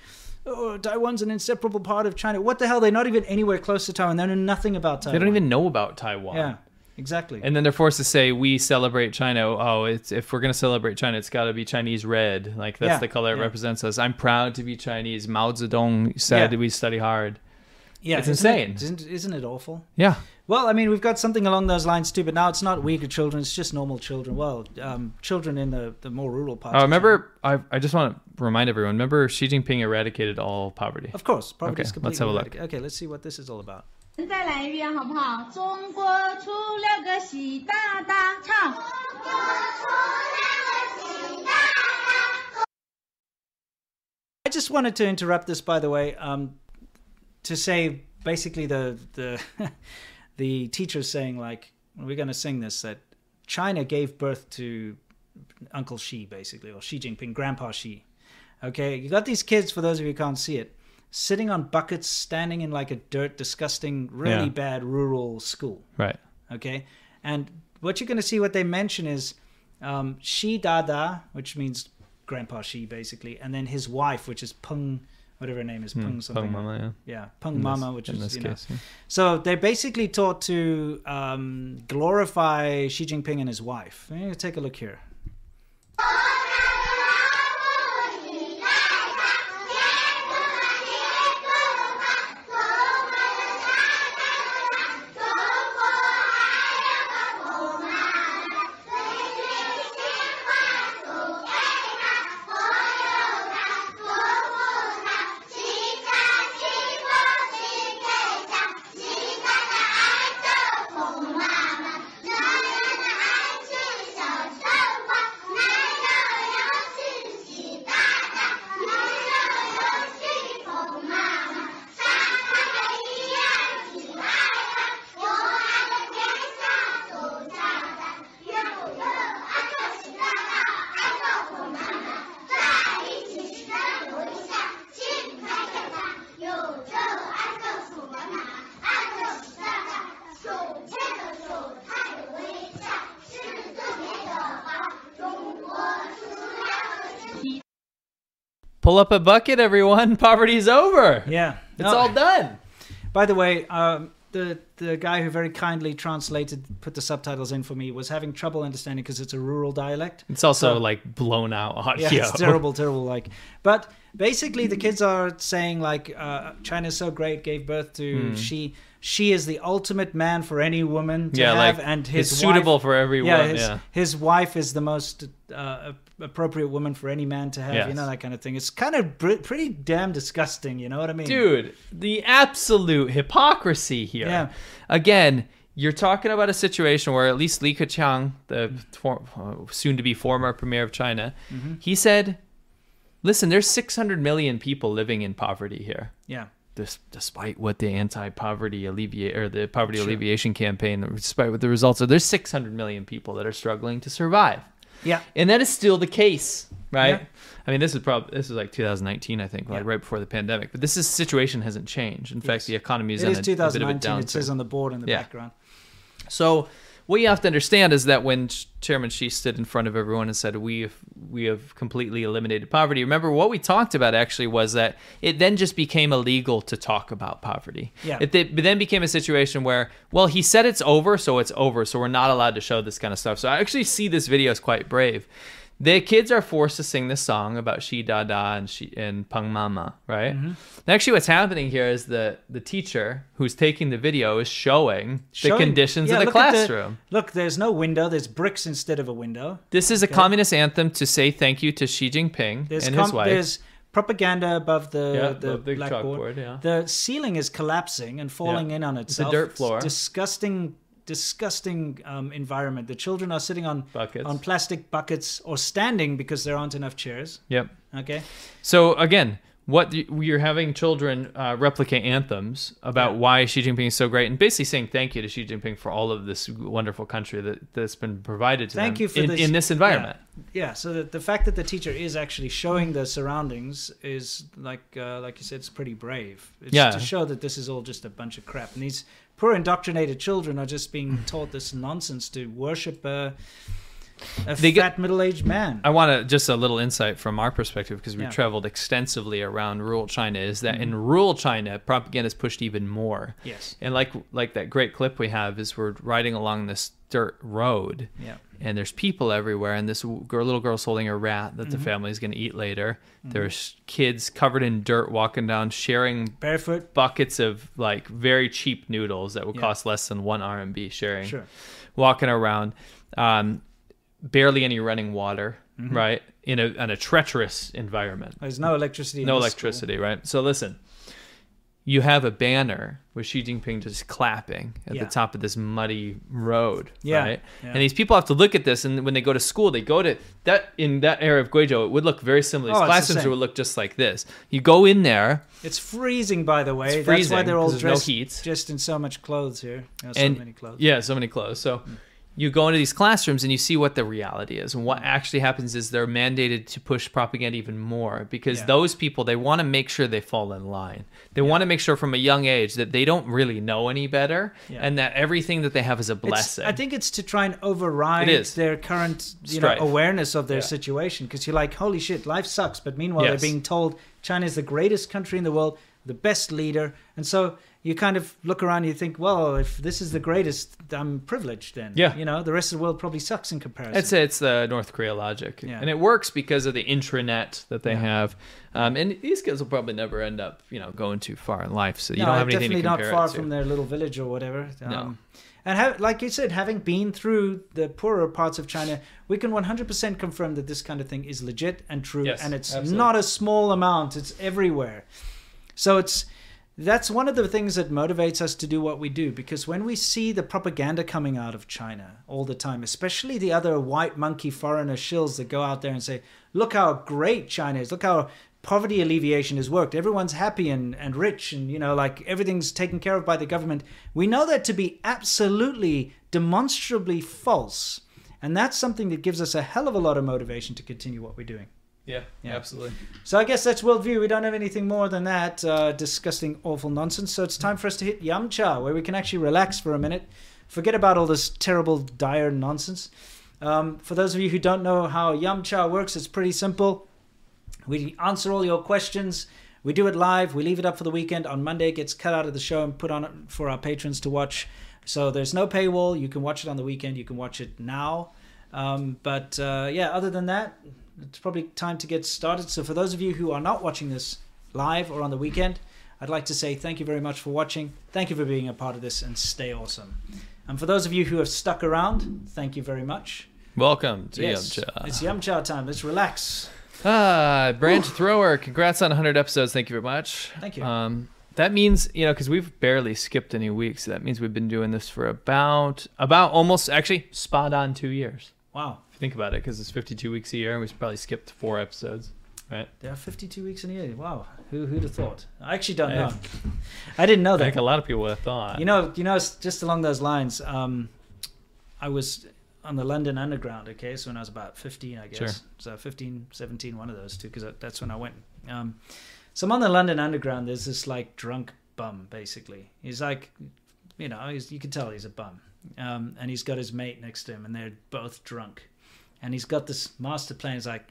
"Oh, Taiwan's an inseparable part of China." What the hell? They're not even anywhere close to Taiwan. They know nothing about Taiwan. They don't even know about Taiwan. Yeah, exactly. And then they're forced to say we celebrate China. Oh, it's if we're gonna celebrate China, it's got to be Chinese red. Like that's Yeah, the color it yeah. represents us. I'm proud to be Chinese. Mao Zedong said Yeah. we study hard. Yeah, it's isn't insane. isn't, isn't it awful? Yeah. Well, I mean, we've got something along those lines too, but now it's not Uyghur children; it's just normal children. Well, um, children in the, the more rural parts. Oh, of remember? I I just want to remind everyone. Remember, Xi Jinping eradicated all poverty. China. Of course, poverty Okay, is completely let's have a look. eradicated. Okay, let's see what this is all about. 再来一遍好不好？中国出了个习大大，唱。 I just wanted to interrupt this, by the way, um, to say basically the the (laughs) the teacher's saying like we're going to sing this that China gave birth to Uncle Xi, basically, or Xi Jinping, Grandpa Xi. Okay, you got these kids. For those of you who can't see it, sitting on buckets, standing in like a dirt, disgusting, really Yeah. bad rural school. Right. Okay, and what you're going to see, what they mention is um, Xi Dada, which means Grandpa Xi, basically, and then his wife, which is Peng, whatever her name is, Peng Peng something. Mama, yeah. Yeah, Peng In this- Mama, which in is this you know. case, yeah. So they're basically taught to um, glorify Xi Jinping and his wife. Take a look here. Pull up a bucket, everyone. (laughs) Poverty's over. Yeah, It's No. all done. By the way, um, the the guy who very kindly translated, put the subtitles in for me, was having trouble understanding because it's a rural dialect. It's also So- like blown out audio. Yeah, it's (laughs) terrible, terrible. Like, but basically, the kids are saying like, uh, China's so great, gave birth to Hmm. Xi. Xi is the ultimate man for any woman to Yeah, have, like, and his is suitable wife- for every yeah, woman, His, yeah. his wife is the most uh, appropriate woman for any man to have. You know that kind of thing. It's kind of br- pretty damn disgusting. You know what I mean, Dude, the absolute hypocrisy here. Yeah. Again, you're talking about a situation where at least Li Keqiang, the for, uh, soon to be former premier of China, Mhm. he said, listen, there's 600 million people living in poverty here. Yeah. This, despite what the anti-poverty alleviate or the poverty Sure. alleviation campaign, despite what the results are, there's 600 million people that are struggling to survive. Yeah. And that is still the case, right? Yeah. I mean, this is probably this is like 2019, I think, like Yeah. right before the pandemic. But this is, situation hasn't changed. In fact, the economy is It in is a, a bit of a 2019. It says on the board in the Yeah. background. So what you have to understand is that when Chairman Xi stood in front of everyone and said, "We have we have completely eliminated poverty," remember what we talked about actually was that it then just became illegal to talk about poverty. Yeah. It, th- then became a situation where, well, he said it's over, so it's over, so we're not allowed to show this kind of stuff. So I actually see this video as quite brave. The kids are forced to sing this song about Xi Dada and Xi and Peng Mama, right? Mhm. And actually, what's happening here is the the teacher who's taking the video is showing, the conditions yeah, of the look classroom. look, there's no window. There's bricks instead of a window. This is a Okay. communist anthem to say thank you to Xi Jinping There's and com- his wife. there's propaganda above the Yeah, the, above the blackboard. chalkboard, yeah. The ceiling is collapsing and falling in on itself. It's a dirt floor. disgusting, disgusting um, environment. The children are sitting on Buckets. on plastic buckets or standing because there aren't enough chairs. Yep. Okay. So again, what you're having children uh, replicate anthems about why Xi Jinping is so great, and basically saying thank you to Xi Jinping for all of this wonderful country that that's been provided to Thank them you for in, this in this environment. Yeah, yeah so the, the fact that the teacher is actually showing the surroundings is like uh, like you said, it's pretty brave. It's Yeah. to show that this is all just a bunch of crap, and these poor indoctrinated children are just being mm. taught this nonsense to worship a, a They fat middle-aged man. I want to just a little insight from our perspective because we've Yeah. traveled extensively around rural China. Is that in mm-hmm. rural China, propaganda is pushed even more. Yes. And like like that great clip we have is we're riding along this dirt road. Yeah. And there's people everywhere, and this girl, little girl's holding a rat that the Mhm. family's going to eat later. Mhm. There's kids covered in dirt walking down, sharing barefoot buckets of like very cheap noodles that would Yeah. cost less than one RMB. Sharing, Sure. walking around. Um, barely any running water, Mhm. right? In a in a treacherous environment. There's no electricity No electricity, right? So listen, you have a banner with Xi Jinping just clapping at Yeah. the top of this muddy road, Yeah, right? yeah. And these people have to look at this, and when they go to school, they go to that in that area of Guizhou. It would look very similar. Oh, these Oh, it's the classrooms would look just like this. You go in there, It's freezing, by the way. It's That's why freezing, they're all there's no dressed heat. just in so much clothes here. You know, so and many clothes. yeah, so many clothes. So hmm. You go into these classrooms and you see what the reality is, and what actually happens is they're mandated to push propaganda even more because Yeah. those people they want to make sure they fall in line. They want to make sure from a young age that they don't really know any better, Yeah. and that everything that they have is a It's- blessing. I think it's to try and override their current you know, awareness of their Yeah. situation because you're like, holy shit, life sucks. But meanwhile, Yes. they're being told China is the greatest country in the world, the best leader. And so you kind of look around and you think, well, if this is the greatest, I'm privileged then. Yeah. You know, the rest of the world probably sucks in comparison. It's it's the North Korea logic, Yeah. and it works because of the intranet that they Yeah. have. Um, and these kids will probably never end up, you know, going too far in life, so you no, don't have anything definitely to not compare far it to. from their little village or whatever. Um, No. And have, like you said, having been through the poorer parts of China, we can 100% confirm that this kind of thing is legit and true, Yes, and it's absolutely. not a small amount; it's everywhere. So it's that's one of the things that motivates us to do what we do because when we see the propaganda coming out of China all the time, especially the other white monkey foreigner shills that go out there and say, "Look how great China is! Look how poverty alleviation has worked. Everyone's happy and, and rich, and you know, like everything's taken care of by the government." We know that to be absolutely demonstrably false, and that's something that gives us a hell of a lot of motivation to continue what we're doing. Yeah, Yeah. absolutely. So I guess that's worldview. We don't have anything more than that. Uh, disgusting, awful nonsense. So it's time for us to hit Yum Cha, where we can actually relax for a minute, forget about all this terrible, dire nonsense. Um, for those of you who don't know how Yum Cha works, it's pretty simple. We answer all your questions. We do it live. We leave it up for the weekend. On Monday, it gets cut out of the show and put on for our patrons to watch. So there's no paywall. You can watch it on the weekend. You can watch it now. Um, but uh, yeah, other than that, it's probably time to get started. So for those of you who are not watching this live or on the weekend, I'd like to say thank you very much for watching. Thank you for being a part of this and stay awesome. And for those of you who have stuck around, thank you very much. Welcome to Yes, Yum It's Yum Chow time. Let's relax. Ah, branch thrower. Congrats on 100 episodes. Thank you very much. Thank you. Um, that means you know because we've barely skipped any weeks. That means we've been doing this for about about almost actually spot on two years. Wow. Think about it, because it's 52 weeks a year, and we've probably skipped four episodes, right? There are 52 weeks in a year. Wow. Who, who'd have thought? I actually don't know. I didn't know that. I think a lot of people would have thought. You know, you know, just along those lines, um, I was on the London Underground, okay, so when I was about 15, I guess. Sure. So 15, 17, one of those two, because that's when I went. Um, so I'm on the London Underground, there's this like drunk bum, basically. He's like, you know, he's, you can tell he's a bum. Um, and he's got his mate next to him, and they're both drunk. And he's got this master plan. He's like,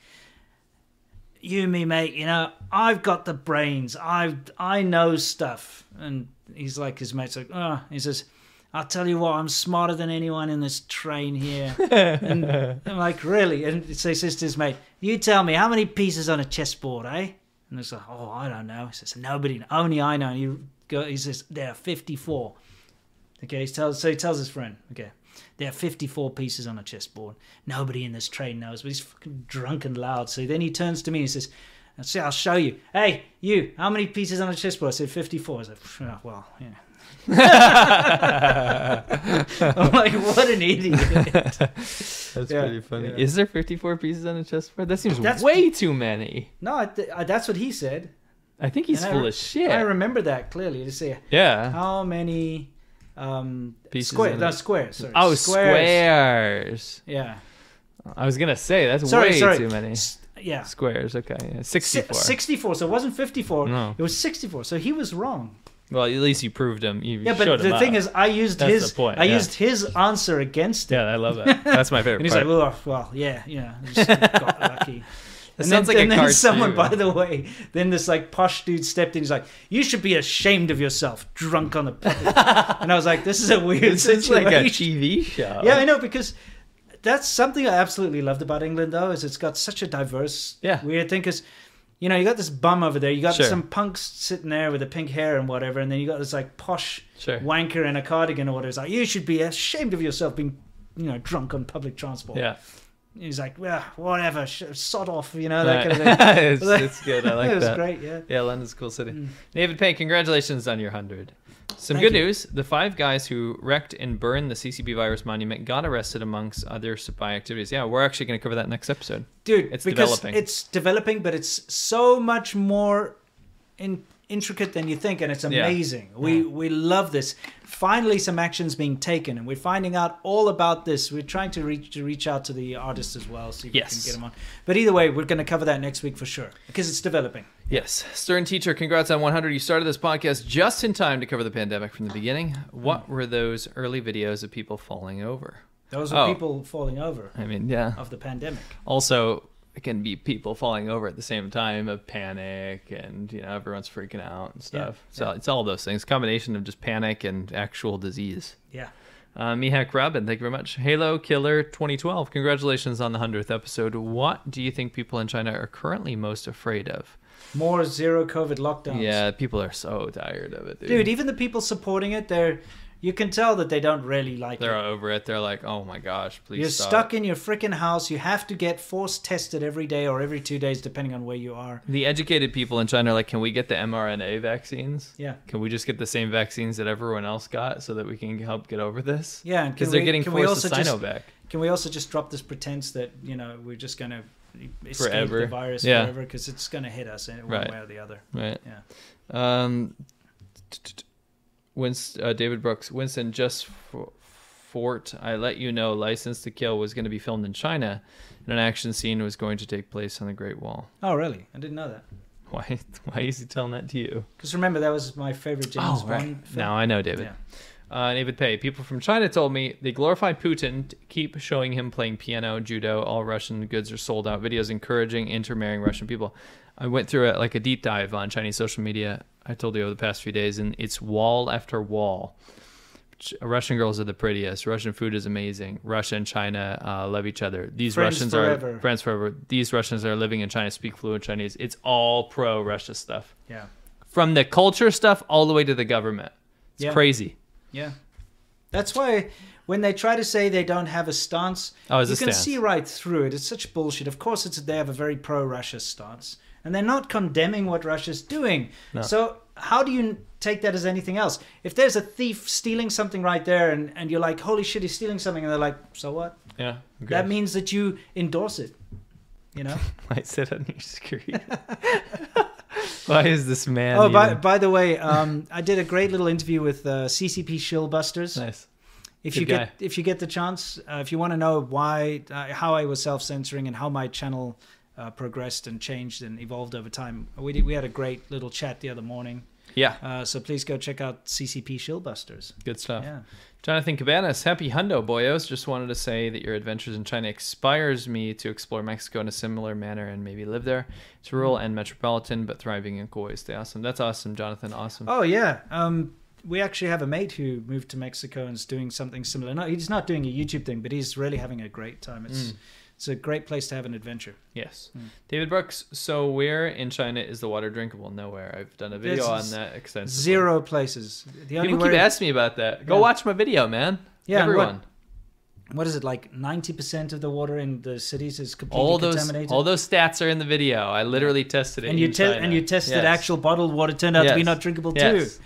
you me, mate, you know, I've got the brains. I I know stuff. And he's like, his mate's like, oh, he says, I'll tell you what, I'm smarter than anyone in this train here. (laughs) and I'm like, really? And so he says to his mate, you tell me, how many pieces on a chessboard, eh? And it's like, oh, I don't know. He says, nobody, only I know. And he, go, he says, there are 54. Okay, he tells, so he tells his friend, okay, there are 54 pieces on a chessboard. Nobody in this train knows, but he's fucking drunk and loud. So then he turns to me and says, see, I'll show you. Hey, you, how many pieces on a chessboard? I said, 54. I said, "Oh, well, yeah. (laughs) I'm like, what an idiot. (laughs) That's Yeah, pretty funny. yeah. Is there 54 pieces on a chessboard? That seems That's- way too many. No, I th- I, that's what he said. I think he's And full re- of shit. I remember that clearly. To say, Yeah. how many um, square, no, squares. Sorry. Oh, squares. squares. Yeah. I was gonna say that's Sorry, way sorry. too many. S- yeah. Squares. Okay. Yeah. Si- 64. 64. So it wasn't 54. No. It was 64. So he was wrong. Well, at least you proved him. You Yeah, but the thing is, I used That's his. point, I yeah. used his answer against it. Yeah, I love that. That's my (laughs) favorite and he's part. like, well, well, yeah, yeah, I just got lucky. (laughs) That and sounds then, like a then (laughs) someone, by the way, then this like posh dude stepped in. He's like, "You should be ashamed of yourself, drunk on the public." (laughs) and I was like, "This is a weird This is like a. TV show. Yeah, I know because that's something I absolutely loved about England, though, is it's got such a diverse, Yeah. weird thing. Because you know, you got this bum over there, you got Sure. some punks sitting there with the pink hair and whatever, and then you got this like posh Sure. wanker in a cardigan or whatever. It's like you should be ashamed of yourself being, you know, drunk on public transport. Yeah. He's like, well, whatever, sh- sod off, you know, that Right. kind of (laughs) thing. it's, it's good. I like (laughs) it was that. great, yeah. Yeah, London's a cool city. Mm. David Payne, congratulations on your 100. Some Thank good you. news. The five guys who wrecked and burned the CCP virus monument got arrested amongst other spy activities. Yeah, we're actually going to cover that next episode. dude it's because developing. it's developing but it's so much more in, intricate than you think and it's Yeah. amazing we we love this finally some actions being taken and we're finding out all about this we're trying to reach to reach out to the artists as well so if Yes. we can get them on but either way we're going to cover that next week for sure because it's developing Yes. Stern Teacher, congrats on 100. You started this podcast just in time to cover the pandemic from the beginning. What hmm. were those early videos of people falling over? those are Oh, people falling over I mean, yeah. of the pandemic Also, it can be people falling over at the same time of panic and, you know, everyone's freaking out and stuff. so yeah. it's all those things. Combination of just panic and actual disease. yeah Uh, Mihak Rabin, thank you very much. Halo Killer 2012, congratulations on the 100th episode. What do you think people in China are currently most afraid of? more zero covid lockdowns Yeah, people are so tired of it, dude. dude even the people supporting it they're you can tell that they don't really like it. They're it over it. They're like, oh my gosh, please You're stop. stuck in your freaking house. You have to get force tested every day or every two days, depending on where you are. The educated people in China are like, can we get the mRNA vaccines? Yeah. Can we just get the same vaccines that everyone else got so that we can help get over this? Yeah, because can they're we- getting forced to also just- Can we also just drop this pretense that you know we're just gonna escape Forever. the virus Yeah. forever because it's gonna hit us in one Right. way or the other. Right. Yeah. Um, t- t- t- Winst, uh, David Brooks, Winston, just for, Fort, I let you know, License to Kill was going to be filmed in China, and an action scene was going to take place on the Great Wall. Oh, really? I didn't know that. Why? (laughs) Why is he telling that to you? Because remember, that was my favorite James Oh, Bond right. film. Now I know, David. Yeah. Uh, David Pay. People from China told me they glorify Putin. Keep showing him playing piano, judo. All Russian goods are sold out. Videos encouraging intermarrying Russian people. I went through a, like a deep dive on Chinese social media. I told you over the past few days, and it's wall after wall. Russian girls are the prettiest. Russian food is amazing. Russia and China uh, love each other. These Friends Russians forever. are friends forever. These Russians are living in China, speak fluent Chinese. It's all pro Russia stuff. Yeah. From the culture stuff all the way to the government. It's Yeah. crazy. Yeah. That's why when they try to say they don't have a stance, Oh, you a can stance. see right through it. It's such bullshit. Of course, it's they have a very pro-Russia stance, and they're not condemning what Russia's doing. No. So how do you take that as anything else? If there's a thief stealing something right there, and, and you're like, "Holy shit, he's stealing something," and they're like, "So what?" Yeah. That means that you endorse it. You know. (laughs) I sit on your screen. (laughs) Why is this man? oh, by, by the way, um, I did a great little interview with uh, CCP Shillbusters. Nice. If Good you guy. get if you get the chance, uh, if you want to know why uh, how I was self censoring and how my channel uh, progressed and changed and evolved over time, we did, we had a great little chat the other morning. Yeah. Uh, so please go check out CCP Shillbusters. Good stuff. Yeah. Jonathan Cabanas, happy hundo boyos. Just wanted to say that your adventures in China inspires me to explore Mexico in a similar manner and maybe live there. It's rural and metropolitan, but thriving in cool ways. Stay awesome. That's awesome, Jonathan. Awesome. Oh yeah. Um, we actually have a mate who moved to Mexico and is doing something similar. No, he's not doing a YouTube thing, but he's really having a great time. It's Mm. It's a great place to have an adventure. Yes. Hmm. David Brooks, so where in China is the water drinkable? Nowhere. I've done a video There's on that extensively. Zero places. The only People keep asking me about that. Go Yeah. watch my video, man. Yeah, Everyone. What is it like? Ninety percent of the water in the cities is completely All those contaminated. all those stats are in the video. I literally tested it. and you te- and you tested Yes. actual bottled water turned out to be not drinkable Yes. too.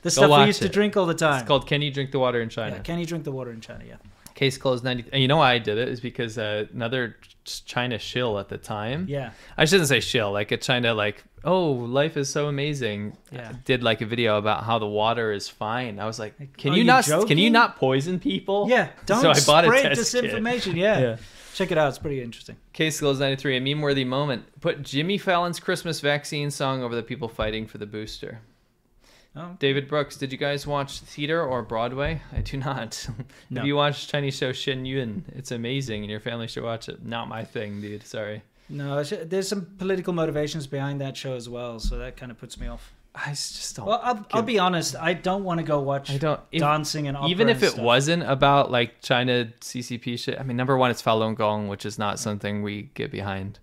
The Go stuff we used to drink all the time. It's called "Can You Drink the Water in China?" Yeah, can you drink the water in China? Yeah. Case closed 90. And you know why I did it? Is because uh, another China shill at the time. Yeah. I shouldn't say shill. Like a China, like, oh, life is so amazing. Yeah. Did like a video about how the water is fine. I was like, can are you, you not? Can you not poison people? Yeah, (laughs) don't so I bought a spread test kit. disinformation. Yeah. Yeah. check it out. It's pretty interesting. Case closed 93. A meme worthy moment. Put Jimmy Fallon's Christmas vaccine song over the people fighting for the booster. Oh. David Brooks, did you guys watch theater or Broadway? I do not. (laughs) No. Have you watched Chinese show Shen Yun? It's amazing, and your family should watch it. Not my thing, dude. Sorry. No, there's some political motivations behind that show as well, so that kind of puts me off. I just don't. Well, I'll, I'll be honest. I don't want to go watch I don't if- dancing and opera even if and it stuff. wasn't about like China CCP shit. I mean, number one, it's Falun Gong, which is not something we get behind.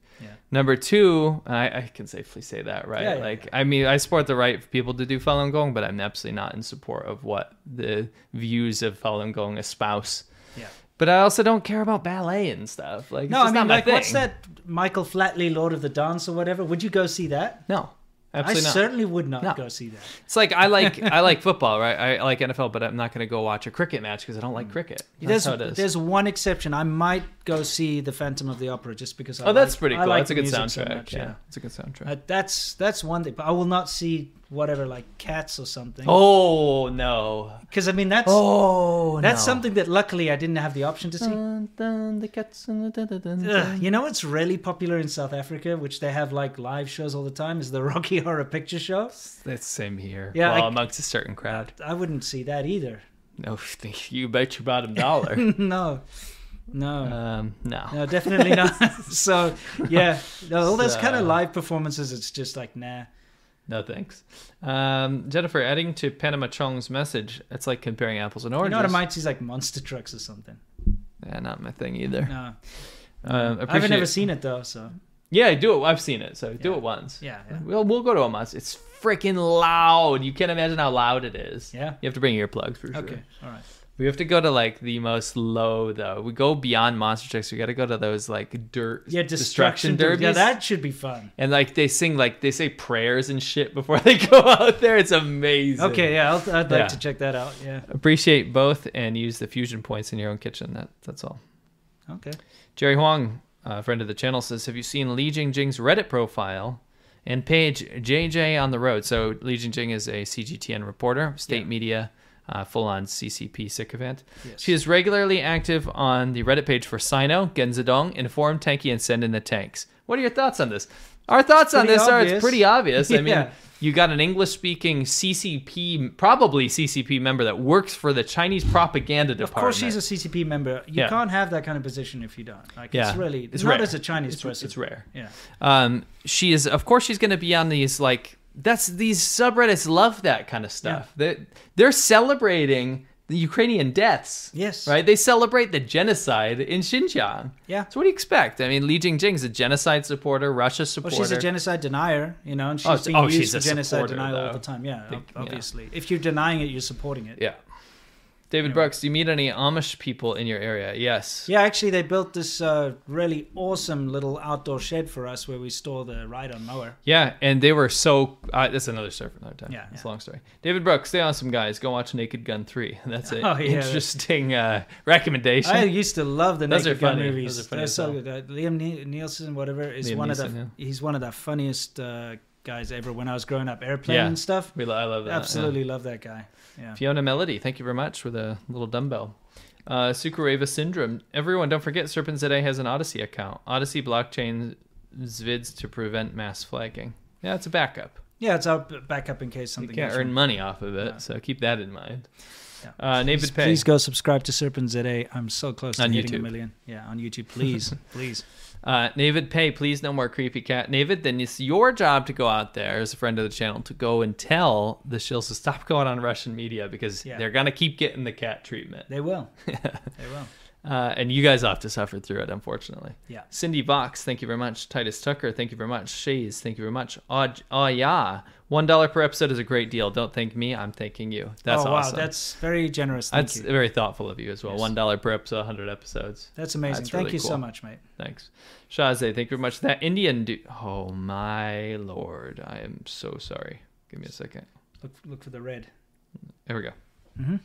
Yeah. Number two, I, I can safely say that, right? Yeah, yeah, like, I mean, I support the right for people to do Falun Gong, but I'm absolutely not in support of what the views of Falun Gong espouse. Yeah. But I also don't care about ballet and stuff. Like, it's No, I mean, like, what's that Michael Flatley Lord of the Dance or whatever? Would you go see that? No, I not. certainly would not No. go see that. It's like I like (laughs) I like football, right? I like NFL, but I'm not going to go watch a cricket match because I don't like cricket. That's There's, it is. there's one exception. I might go see the Phantom of the Opera just because. I Oh, that's pretty cool. like That's a good music so soundtrack. much, yeah. it's a good soundtrack. Uh, that's that's one thing, but I will not see whatever like Cats or something. oh no! because I mean that's Oh, that's no. something that luckily I didn't have the option to see. Dun, dun, the cats and the dun, dun, dun, Ugh, dun. you know what's really popular in South Africa, which they have like live shows all the time, is the (laughs) Rocky Horror Picture Show. That's same here. Yeah, well, I- amongst a certain crowd. I wouldn't see that either. No, (laughs) you bet your bottom dollar. (laughs) no, no, um, no, no, definitely not. so yeah, no, all those kind of live performances, it's just like nah. No thanks. Um, Jennifer, adding to Panama Chong's message, it's like comparing apples and oranges. You know what I might see like monster trucks or something. Yeah, not my thing either. No, Um, I've never seen it though, so Yeah, do it. I've seen it, so do it once. Yeah, yeah. We'll we'll go to a once. It's freaking loud. You can't imagine how loud it is. Yeah? You have to bring earplugs for sure. okay, all right. We have to go to like the most low though. We go beyond monster trucks. We got to go to those like dirt Yeah, destruction, derbies. derby. Yeah, that should be fun. and like they sing like they say prayers and shit before (laughs) they go out there. It's amazing. Okay, yeah, I'll, I'd like Yeah. to check that out. Yeah. Appreciate both and use the fusion points in your own kitchen. That that's all. Okay. Jerry Huang, a friend of the channel, says, "Have you seen Li Jingjing's Reddit profile and page JJ on the road?" So Li Jingjing is a CGTN reporter, state media, uh, full-on CCP sycophant. Yes. She is regularly active on the Reddit page for Sino, GenZedong, Inform Tanky, and Send in the Tanks. What are your thoughts on this? Our thoughts on this are it's pretty obvious. I (laughs) mean, you got an English speaking CCP, probably CCP member that works for the Chinese propaganda department. Of course, she's a CCP member. You Yeah. can't have that kind of position if you don't. Like, yeah, it's really it's not rare. as a Chinese it's, person. It's rare. Yeah. Um, she is, of course, she's going to be on these like that's these subreddits love that kind of stuff. They they're celebrating the Ukrainian deaths. Yes. Right. They celebrate the genocide in Xinjiang. Yeah. So what do you expect? I mean, Li Jingjing is a genocide supporter, Russia supporter. Well, she's a genocide denier, you know, and oh, she's Oh, being oh, used she's a genocide denial all the time. Yeah, Think- ob- yeah. obviously. If you're denying it, you're supporting it. Yeah. David Brooks, do you meet any Amish people in your area? Yes. Yeah, actually, they built this uh, really awesome little outdoor shed for us where we store the ride-on mower. Yeah, and they were so. Uh, that's another story for another time. Yeah, it's a long story. David Brooks, stay awesome, guys. Go watch Naked Gun three. (laughs) That's an (laughs) Oh, yeah. interesting uh, recommendation. I used to love the Those Naked Gun movies. Those are funny They're so good. Uh, Liam Nielsen, whatever, is Liam one of the yeah. he's one of the funniest uh, guys ever. When I was growing up, airplane Yeah. and stuff. We lo- I love that, yeah. Absolutely love that guy. Yeah. Fiona Melody, thank you very much with a little dumbbell. Uh, Sukureva Syndrome. Everyone, don't forget SerpentZA has an Odysee account. Odysee blockchain vids to prevent mass flagging. Yeah, it's a backup. Yeah, it's our b- backup in case something. You can't earn money off of it, so keep that in mind. Yeah. Uh, please, David Pay. please go subscribe to SerpentZA. I'm so close to On hitting a million. Yeah, on YouTube, please, (laughs) please. Uh, David Pay, please no more creepy cat. David, then it's your job to go out there as a friend of the channel to go and tell the shills to stop going on Russian media because Yeah. they're gonna keep getting the cat treatment. They will. (laughs) they will. Uh, and you guys have to suffer through it, unfortunately. Yeah. Cindy Vox, thank you very much. Titus Tucker, thank you very much. Shays, thank you very much. Oh, oh yeah, one dollar per episode is a great deal. Don't thank me, I'm thanking you. That's oh awesome. wow, that's very generous. Thank That's you. very thoughtful of you as well. Yes. One dollar per episode, hundred episodes. That's amazing. Thank really you so much, mate. Thanks, Shaze. Thank you very much. That Indian dude. Oh my lord, I am so sorry. Give me a second. Look, look for the red. There we go. Mhm.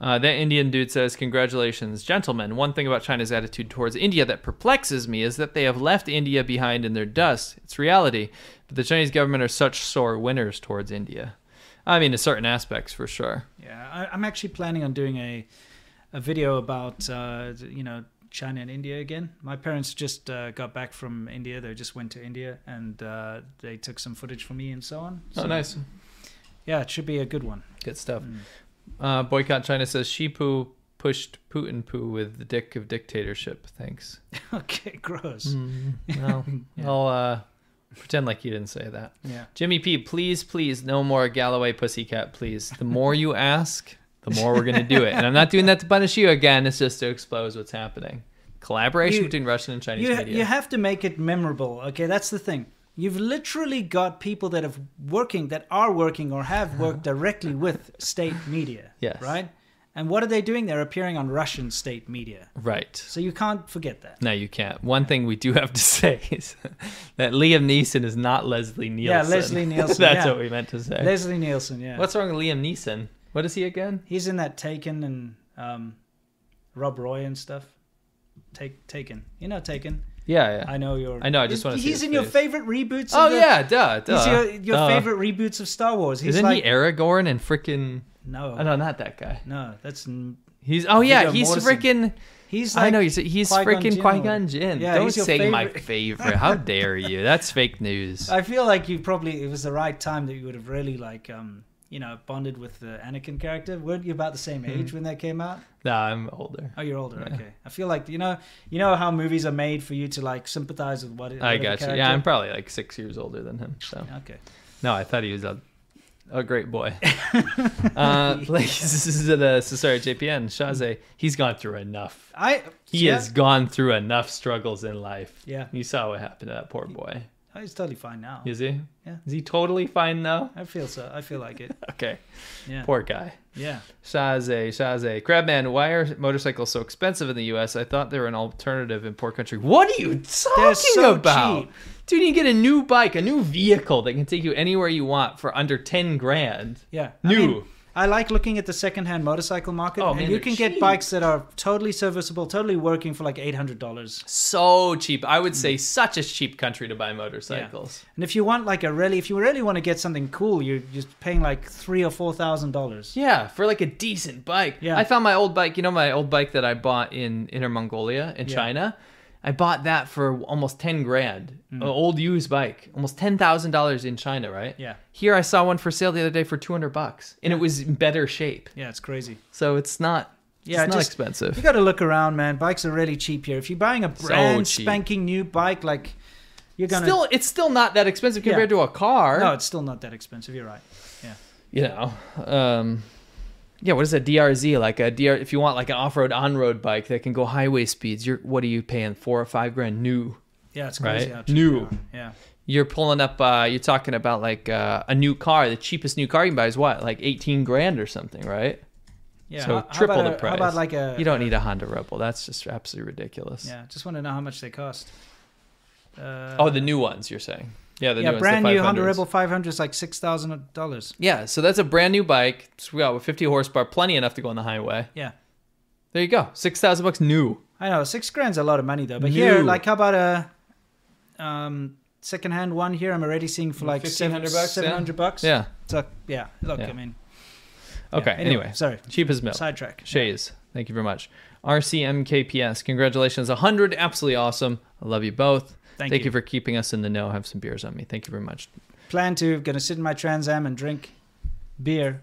Uh, that Indian dude says, Congratulations, gentlemen. One thing about China's attitude towards India that perplexes me is that they have left India behind in their dust. It's reality. But the Chinese government are such sore winners towards India. I mean, in certain aspects, for sure. Yeah, I, I'm actually planning on doing a a video about uh, you know China and India again. My parents just uh, got back from India. They just went to India and uh, they took some footage for me and so on. Oh, nice. Yeah, it should be a good one. Good stuff. Uh, Boycott China says, Shipu pushed Putin poo with the dick of dictatorship. Thanks. (laughs) okay, gross. Mm, well, (laughs) Yeah. I'll uh, pretend like you didn't say that. Yeah. Jimmy P, please, please, no more Galloway Pussycat, please. The more you ask, the more we're going to do it. And I'm not doing that to punish you again. It's just to expose what's happening. Collaboration You- between Russian and Chinese you, media. you have to make it memorable. Okay, that's the thing. You've literally got people that have working that are working or have worked (laughs) directly with state media. Yes. Right. And what are they doing? They're appearing on Russian state media. right. So you can't forget that. No, you can't. One thing we do have to (laughs) say is that Liam Neeson is not Leslie Nielsen. Yeah, Leslie (laughs) Nielsen. That's yeah. what we meant to say. Leslie Nielsen. Yeah. What's wrong with Liam Neeson? What is he again? He's in that Taken and um, Rob Roy and stuff. Take Taken. You know Taken. Yeah, yeah. I know your. I know, I just wanna see He's in your favorite reboots. Oh, the- yeah, duh, He's your, your duh. favorite reboots of Star Wars. He's Isn't like he Aragorn and frickin' No. Oh no, not that guy. No, that's. He's oh yeah, he's freaking. He's I know he's he's Qui-Gon freaking Jinn Qui Gon. Jinn. Yeah, Don't say my favorite. favorite. How (laughs) dare you? That's fake news. I feel like you probably it was the right time that you would have really like um you know bonded with the Anakin character. Weren't you about the same Hmm. age when that came out? No, I'm older. Oh, you're older. Yeah. Okay. I feel like you know you know how movies are made for you to like sympathize with what. I got you. Yeah, I'm probably like six years older than him. So Okay. No, I thought he was a a great boy. (laughs) uh, (laughs) like this is a sorry JPN Shaze. He's gone through enough. I He yeah. has gone through enough struggles in life. Yeah. You saw what happened to that poor boy. Oh, he's totally fine now. Is he? Yeah. Is he totally fine now? I feel so. I feel like it. (laughs) Okay. Yeah. Poor guy. Yeah. Shaze, Shaze. Crabman, why are motorcycles so expensive in the US? I thought they were an alternative in poor country. What are you talking so about? cheap. Dude, you can get a new bike, a new vehicle that can take you anywhere you want for under 10 grand. Yeah. I New. mean, I like looking at the secondhand motorcycle market, Oh, and man, you can get bikes that are totally serviceable, totally working for like eight hundred dollars. so cheap. I would say such a cheap country to buy motorcycles. And if you want like a really, if you really want to get something cool, you're just paying like three or four thousand dollars. Yeah, for like a decent bike. Yeah. I found my old bike, you know, my old bike that I bought in Inner Mongolia in Yeah. China. I bought that for almost ten grand. Mm. An old used bike, almost ten thousand dollars in China, right? Yeah. Here I saw one for sale the other day for two hundred bucks, and it was in better shape. Yeah, it's crazy. So it's not. Yeah, it's not just- expensive. You got to look around, man. Bikes are really cheap here. If you're buying a brand cheap. spanking new bike, like you're gonna Still, it's still not that expensive Yeah. compared to a car. No, it's still not that expensive. You're right. Yeah. you know um yeah what is a drz like a dr if you want like an off-road on-road bike that can go highway speeds you're what are you paying? Four or five grand? New. Yeah, it's crazy right how new. Yeah. you're pulling up uh you're talking about like uh, a new car the cheapest new car you can buy is what? Like 18 grand or something right? Yeah, so how- how triple about the a- how price. about like a- you don't need a honda rebel. That's just absolutely ridiculous. Yeah. Just want to know how much they cost. Uh, oh the new ones you're saying yeah the yeah, new ones, brand the new Honda Rebel 500 is like six thousand dollars. yeah so that's a brand new bike it's got with 50 horsepower plenty enough to go on the highway Yeah. there you go 6000 bucks new I know six grand's a lot of money though. But here, like, how about a um secondhand one here? I'm already seeing for like 1500 bucks, seven yeah? hundred bucks. Yeah. So yeah, look, Yeah. I mean, Okay. Yeah, anyway, sorry. Cheap as milk. Sidetrack. Shays. Thank you very much. RCMKPS. Congratulations. 100. Absolutely awesome. I love you both. Thank you. you. for keeping us in the know. Have some beers on me. Thank you very much. plan to gonna sit in my Trans Am and drink beer.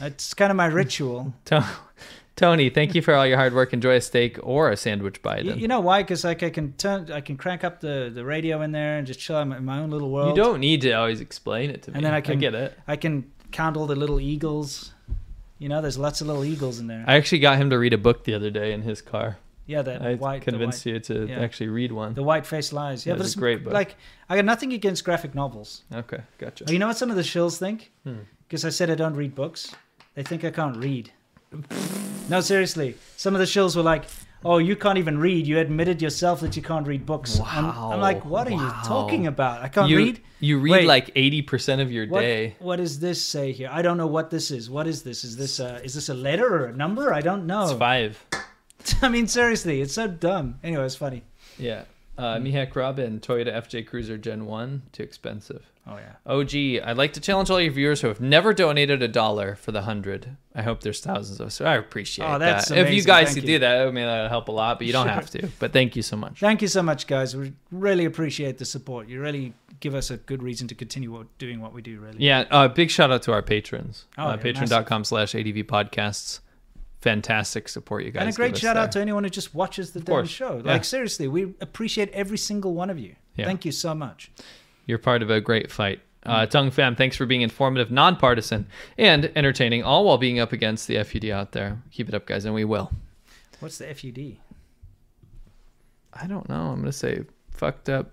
It's kind of my ritual. (laughs) Tony, thank you for all your hard work. Enjoy a steak or a sandwich Biden. You, you know why? Because like I can turn, I can crank up the, the radio in there and just chill in my- in my own little world. You don't need to always explain it to me. And then I can get it. I can count all the little eagles. You know, there's lots of little eagles in there. I actually got him to read a book the other day in his car. Yeah, that I white. convinced white- you to yeah. actually read one. The White Face Lies. Yeah, Yeah, but it's it's a great book. Like I got nothing against graphic novels. Okay, gotcha. You know what some of the shills think? Hmm. Because I said I don't read books. They think I can't read. (laughs) no, seriously. Some of the shills were like, "Oh, you can't even read. You admitted yourself that you can't read books." I'm, I'm like, "What are you talking about? I can't you, read." You read Wait, like 80% of your what, day. What does this say here? I don't know what this is. What is this? Is this a, is this a letter or a number? I don't know. It's five. (laughs) I mean, seriously, it's so dumb. Anyway, it's funny. Yeah. Uh, Mihak Robin, Toyota FJ Cruiser Gen 1, too expensive. Oh, yeah. OG, I'd like to challenge all your viewers who have never donated a dollar for the 100. I hope there's thousands of us. So I appreciate Oh, that's that. If you guys could do that, I mean, that would help a lot, but you don't Sure. have to. But thank you so much. Thank you so much, guys. We really appreciate the support. You really give us a good reason to continue doing what we do. Really. Yeah, uh, big shout out to our patrons. Oh, uh, yeah, Patreon.com slash ADV podcasts. Fantastic support you guys and a great shout there. out to anyone who just watches the show. Yeah. Like seriously, we appreciate every single one of you. Yeah. Thank you so much. You're part of a great fight. Uh, Mm. Tung Fam, thanks for being informative, nonpartisan, and entertaining, all while being up against the FUD out there. Keep it up, guys, and we will. What's the FUD? I don't know. I'm going to say fucked up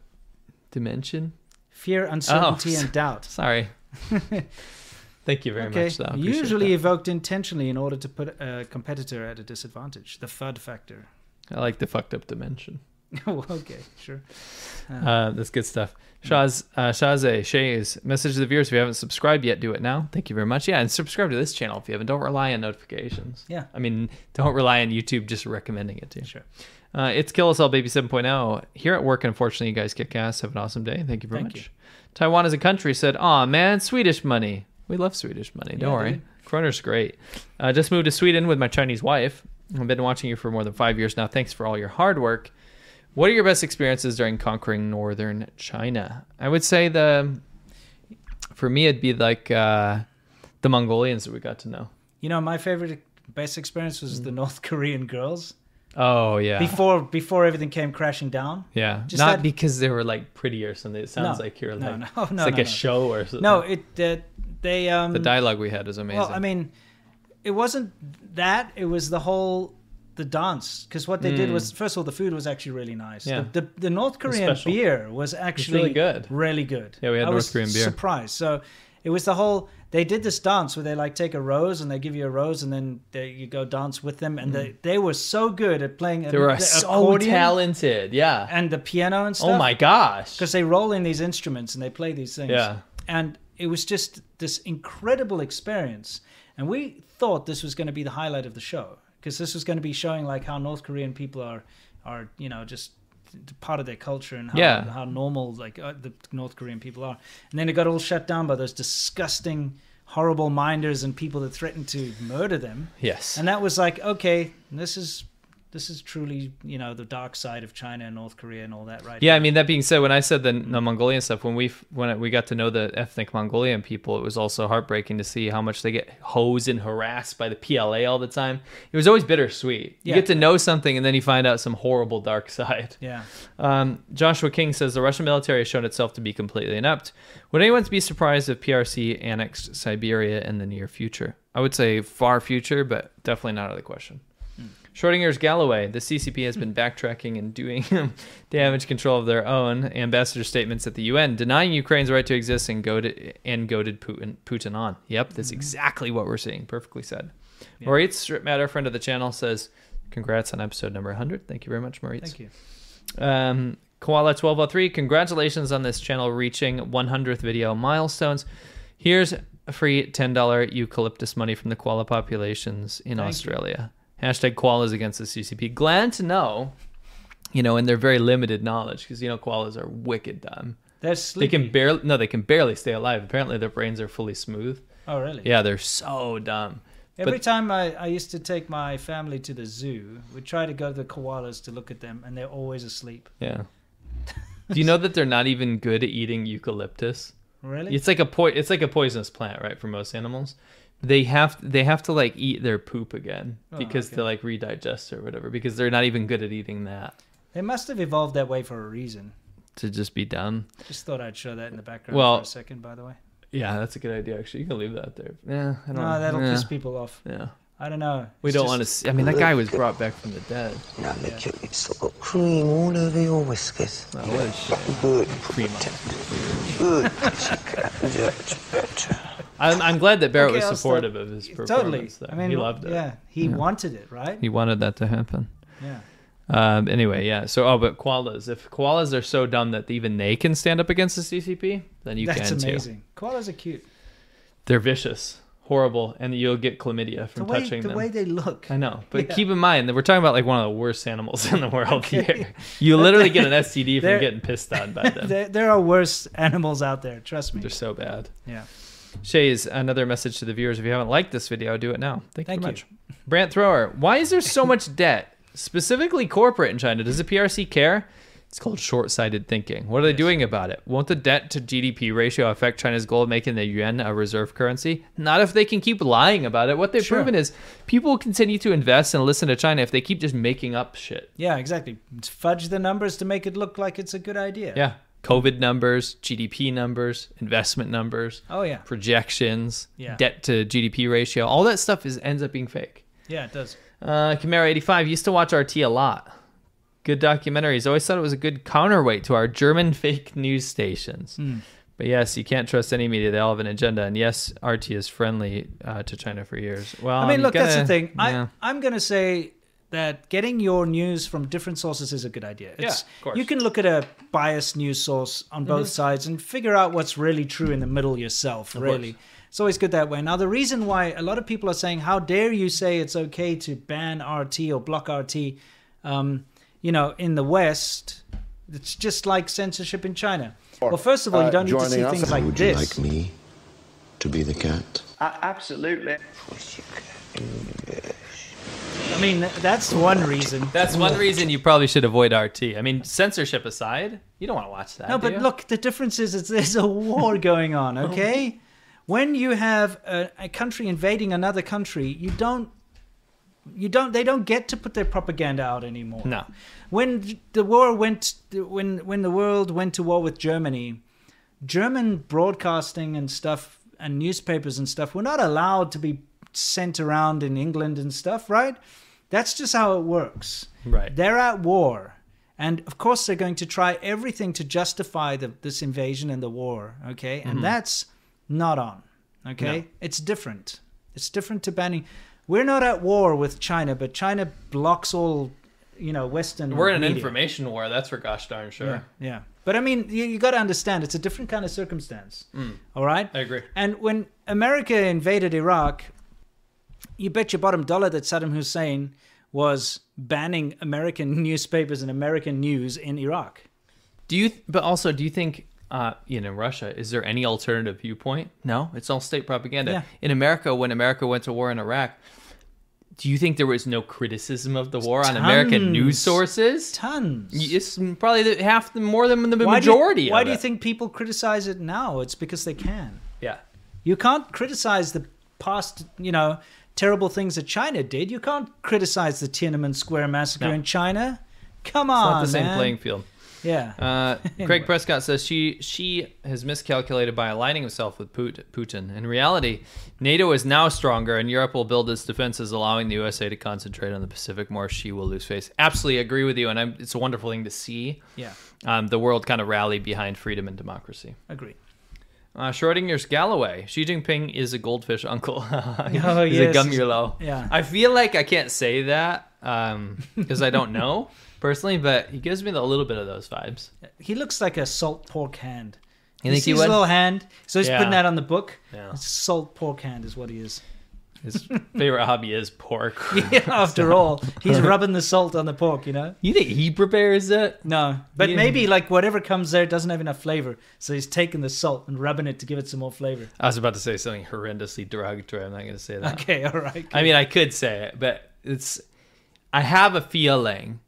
dimension. Fear, uncertainty, Oh, and doubt. (laughs) Sorry. (laughs) Thank you very okay. much, though. Usually that. evoked intentionally in order to put a competitor at a disadvantage. The FUD factor. I like the fucked up dimension. (laughs) oh, okay, sure. Uh, that's good stuff. Shaz, uh, Shaze, Shays, message to the viewers if you haven't subscribed yet, do it now. Thank you very much. Yeah, and subscribe to this channel if you haven't. Don't rely on notifications. Yeah. I mean, don't rely on YouTube just recommending it to you. Sure. Uh, it's Kill Us All Baby 7.0. Here at work, unfortunately, you guys kick ass. Have an awesome day. Thank you very Thank much. you. Taiwan as a country said, Aw, man, Swedish money. We love Swedish money. Don't Yeah, worry. dude. Kroner's great. Uh, just moved to Sweden with my Chinese wife. I've been watching you for more than five years now. Thanks for all your hard work. What are your best experiences during conquering northern China? I would say the, for me, it'd be like uh, the Mongolians that we got to know. You know, my favorite, best experience was Mm. the North Korean girls. Oh yeah. Before before everything came crashing down. Yeah, Just not that- because they were like pretty or something. It sounds No, like you're no, like no, (laughs) it's no, like no, a no. show or something. No, it uh, they um the dialogue we had is amazing. Well, I mean, it wasn't that. It was the whole the dance because what they did Mm. was first of all the food was actually really nice. Yeah. The, the, the North It was Korean beer was actually really good. Really good. Yeah, we had I North was Korean beer. Surprised. So it was the whole. They did this dance where they like take a rose and they give you a rose and then they, you go dance with them and they they were so good at playing. Mm. they were the so talented. Yeah. and the piano and stuff. Oh my gosh. Because they roll in these instruments and they play these things. Yeah. And it was just this incredible experience. And we thought this was going to be the highlight of the show because this was going to be showing like how North Korean people are, are you know, just part of their culture and how, Yeah. how normal like uh, the North Korean people are. And then it got all shut down by those disgusting, horrible minders and people that threatened to murder them. Yes. And that was like, okay, this is this is truly you know the dark side of China and North Korea and all that, right? Yeah, I mean that being said, when I said the, the Mongolian stuff, when we when we got to know the ethnic Mongolian people, it was also heartbreaking to see how much they get hosed and harassed by the PLA all the time. It was always bittersweet. You Yeah. get to know something, and then you find out some horrible dark (laughs) side. Yeah. Um, Joshua King says the Russian military has shown itself to be completely inept. Would anyone be surprised if PRC annexed Siberia in the near future? I would say far future, but definitely not out of the question. Schrodinger's Galloway, the CCP has been backtracking and doing (laughs) damage control of their own ambassador statements at the UN, denying Ukraine's right to exist and goaded, and goaded Putin, Putin on. Yep, that's exactly what we're seeing. Perfectly said. Moritz, Strip Matter, friend of the channel, says, Congrats on episode number 100. Thank you very much, Moritz. Thank you. Um, Koala1203, congratulations on this channel reaching 100th video milestones. Here's a free $10 eucalyptus money from the koala populations in Thank you. Hashtag koalas against the CCP. Glad to know, you know, in their very limited knowledge, because, you know, koalas are wicked dumb. They're They can barely, no, they can barely stay alive. Apparently their brains are fully smooth. Oh, really? Yeah, they're so dumb. Every But- time I, I used to take my family to the zoo, we'd try to go to the koalas to look at them, and they're always asleep. Yeah. Do you know that they're not even good at eating eucalyptus? Really? It's like a po- it's like a poisonous plant, right? For most animals, they have they have to like eat their poop again Oh, because okay. to like redigest or whatever because they're not even good at eating that They must have evolved that way for a reason. to just be dumb. Just thought I'd show that in the background Well- for a second, by the way. Yeah, that's a good idea. Actually, you can leave that there. Yeah, I don't. No, that'll yeah. piss people off. Yeah. I don't know. We It's don't just- want to. See, I mean, that guy was brought back from the dead. Now look, you- it's still got cream all over your whiskers. Oh, what a shame. Good, Cream. good pussycat. Much better. I'm, I'm glad that Barrett Okay, was supportive stop. of his proposal. Totally. performance. Though. I mean, he loved it. yeah, he wanted it, right? He wanted that to happen. Yeah. Um, anyway, yeah. So, oh, but koalas. If koalas are so dumb that even they can stand up against the CCP, then you That's can too. amazing. Koalas are cute. They're vicious, horrible, and you'll get chlamydia The from way, touching the them. The way they look. I know, but Yeah. keep in mind that we're talking about like one of the worst animals in the world Okay. here. You literally get an (laughs) STD from They're- getting pissed on by them. (laughs) there, there are worse animals out there. Trust me. They're so bad. Yeah. Shays, another message to the viewers. If you haven't liked this video, do it now. Thank, Thank you you. very much. Brant Thrower, why is there so much (laughs) debt, specifically corporate in China? Does the PRC care? It's called short sighted thinking. What are they doing about it? Won't the debt to GDP ratio affect China's goal of making the yuan a reserve currency? Not if they can keep lying about it. What they've Sure. proven is people continue to invest and listen to China if they keep just making up shit. Yeah, exactly. Fudge the numbers to make it look like it's a good idea. Yeah. COVID numbers, GDP numbers, investment numbers, Oh yeah. projections, Yeah. debt to GDP ratio, all that stuff is ends up being fake. Yeah, it does. Uh, Camaro 85 used to watch RT a lot. Good documentaries. Always thought it was a good counterweight to our German (laughs) fake news stations. Hmm. But yes, you can't trust any media. They all have an agenda. And yes, RT is friendly uh, to China for years. Well, I mean, you look, that's the thing. yeah. I, I'm going to say that getting your news from different sources is a good idea. Yeah, of course. You can look at a biased news source on both Mhm. sides and figure out what's really true in the middle yourself, Of really. course. It's always good that way. Now, the reason why a lot of people are saying, how dare you say it's okay to ban RT or block RT, um, you know, in the West, it's just like censorship in China. Well, first of all, you Uh, don't need to see us- things like Would this. you like me to be the cat? A- absolutely. I mean, that's one reason. That's one reason you probably should avoid RT. I mean, censorship aside, you don't want to watch that. No, but look, the difference is it's, there's a war (laughs) going on, oh. okay? when you have a, a country invading another country, you don't you don't they don't get to put their propaganda out anymore. No. When the war went when when the world went to war with Germany, German broadcasting and stuff and newspapers and stuff were not allowed to be sent around in England and stuff, right? That's just how it works. Right. They're at war. And of course, they're going to try everything to justify the, this invasion and the war. Okay. And Mhm. that's not on. Okay. No. It's different. It's different to banning. We're not at war with China, but China blocks all, you know, Western. We're in an information war. That's for gosh darn sure. Yeah, yeah. But I mean, you, you got to understand, it's a different kind of circumstance. Mm. All right? I agree. And when America invaded Iraq, you bet your bottom dollar that Saddam Hussein was banning American (laughs) newspapers and American news in Iraq. Do you? But also, do you think? Uh, you know, Russia, is there any alternative viewpoint? No, it's all state propaganda. Yeah. In America, when America went to war in Iraq, do you think there was no criticism of the war on American news sources? Tons. It's probably the, half the more than the Why do you- majority. why do you think people criticize it now? It's because they can. Yeah. You can't criticize the past, you know, terrible things that China did. You can't criticize the Tiananmen Square massacre No. in China. Come It's on, not the same man. playing field. Yeah. Uh, (laughs) Anyway. Craig Prescott says Xi Xi has miscalculated by aligning himself with Putin. In reality, NATO is now stronger, and Europe will build its defenses, allowing the USA to concentrate on the Pacific more. Xi will lose face. Absolutely agree with you, and I'm, it's a wonderful thing to see. Yeah. Um, the world kind of rally behind freedom and democracy. Agree. Uh, Schrodinger's Galloway. Xi Jinping is a goldfish uncle. (laughs) He's Oh, a yes. gummulo. Yeah. I feel like I can't say that because I don't know (laughs) personally, but he gives me a little bit of those vibes. He looks like a salt pork hand. You You think see he would? little hand? So he's Yeah. putting that on the book. Yeah. Salt pork hand is what he is. His favorite hobby is pork. (laughs) Yeah, (laughs) after all, he's rubbing the salt on the pork, you know? You think he prepares it? No. But Yeah. maybe like whatever comes there doesn't have enough flavor. So he's taking the salt and rubbing it to give it some more flavor. I was about to say something horrendously derogatory. I'm not going to say that. Okay, all right. I mean, I could say it, but it's. I have a feeling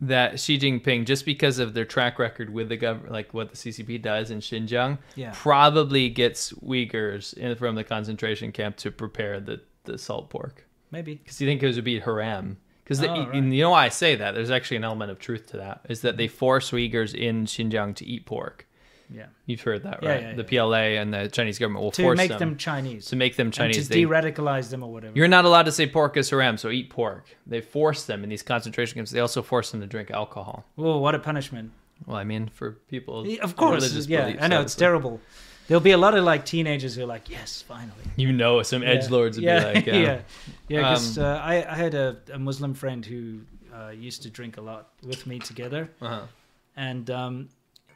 that Xi Jinping, just because of their track record with the government, like what the CCP does in Xinjiang, Yeah. probably gets Uyghurs in, from the concentration camp to prepare the, the salt pork. Maybe. Because you think it would be haram. Because Oh, right. you know why I say that? There's actually an element of truth to that. Is that they mm-hmm. force Uyghurs in Xinjiang to eat pork. Yeah. You've heard that, Yeah, right? yeah, the yeah. PLA and the Chinese government will force them. To force make them, them Chinese. To make them And Chinese. to de-radicalize them or whatever. You're not allowed to say pork is haram, so eat pork. They force them in these concentration camps. They also force them to drink alcohol. Whoa, what a punishment. Well, I mean, for people, Of course, religious yeah. beliefs, I know, it's terrible. There'll be a lot of like teenagers who are like, yes, finally. You know, some Yeah. edge lords would yeah. be like, (laughs) yeah, yeah, yeah. Because Um, uh, I, I had a, a Muslim friend who uh, used to drink a lot with me together, Uh-huh. and um,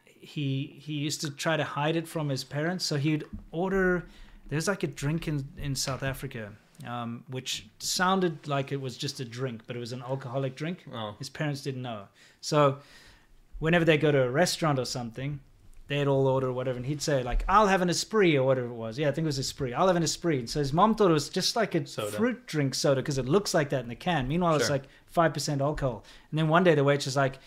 he he used to try to hide it from his parents. So he'd order. There's like a drink in in South Africa. Um, which sounded like it was just a drink, but it was an alcoholic drink. Oh. His parents didn't know. So whenever they go to a restaurant or something, they'd all order whatever, and he'd say like, "I'll have an Esprit" or whatever it was. Yeah, I think it was Esprit. I'll have an Esprit. And so his mom thought it was just like a Soda. fruit drink soda because it looks like that in the can. Meanwhile, it's like five percent alcohol. And then one day the waitress was like,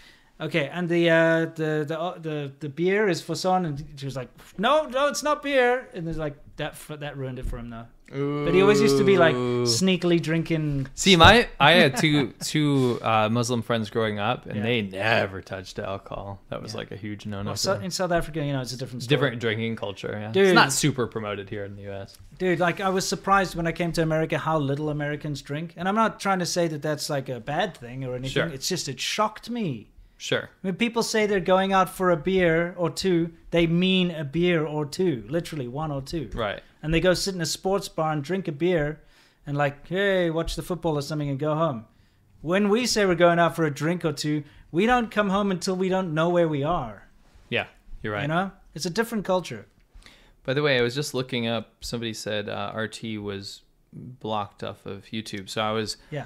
"Okay, and the uh, the the uh, the the beer is for son," and she was like, "No, no, it's not beer." And there's like that that ruined it for him now. But he always used to be like sneakily drinking. See, my I had (laughs) two two uh, Muslim friends growing up, and Yeah. they never touched alcohol. That was Yeah. like a huge no no. Well, so, in South Africa, you know, it's a different story. different drinking culture. Yeah, Dude. it's not super promoted here in the U.S. Dude, like I was surprised when I came to America how little Americans drink, and I'm not trying to say that that's like a bad thing or anything. Sure. It's just it shocked me. Sure. When people say they're going out for a beer or two, they mean a beer or two, literally one or two. Right. And they go sit in a sports bar and drink a beer, and like, hey, watch the football or something, and go home. When we say we're going out for a drink or two, we don't come home until we don't know where we are. Yeah, you're right. You know, it's a different culture. By the way, I was just looking up. Somebody said uh, RT was blocked off of YouTube, so I was Yeah.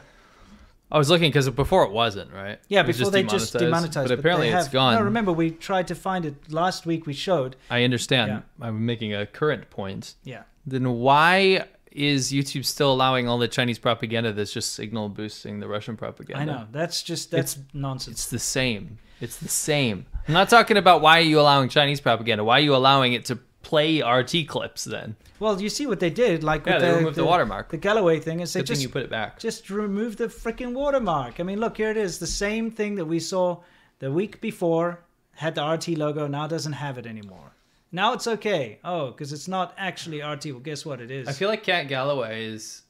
I was looking because before it wasn't right. Yeah, was before they just demonetized. But apparently they it's have. gone. No, remember we tried to find it last week. We showed. I understand. Yeah. I'm making a current point. Yeah. Then why is YouTube still allowing all the Chinese propaganda that's just signal boosting the Russian propaganda? I know that's just that's nonsense. It's the same. It's the same. I'm not talking about why are you allowing Chinese propaganda. Why are you allowing it to play RT clips then? Well, you see what they did, like Yeah, with they the, removed the watermark. The Galloway thing is they Good just you put it back. Just remove the freaking watermark. I mean, look here it is, the same thing that we saw the week before had the RT logo, now doesn't have it anymore. Now it's okay. Oh, because it's not actually RT. Well, guess what it is? I feel like Cat Galloway is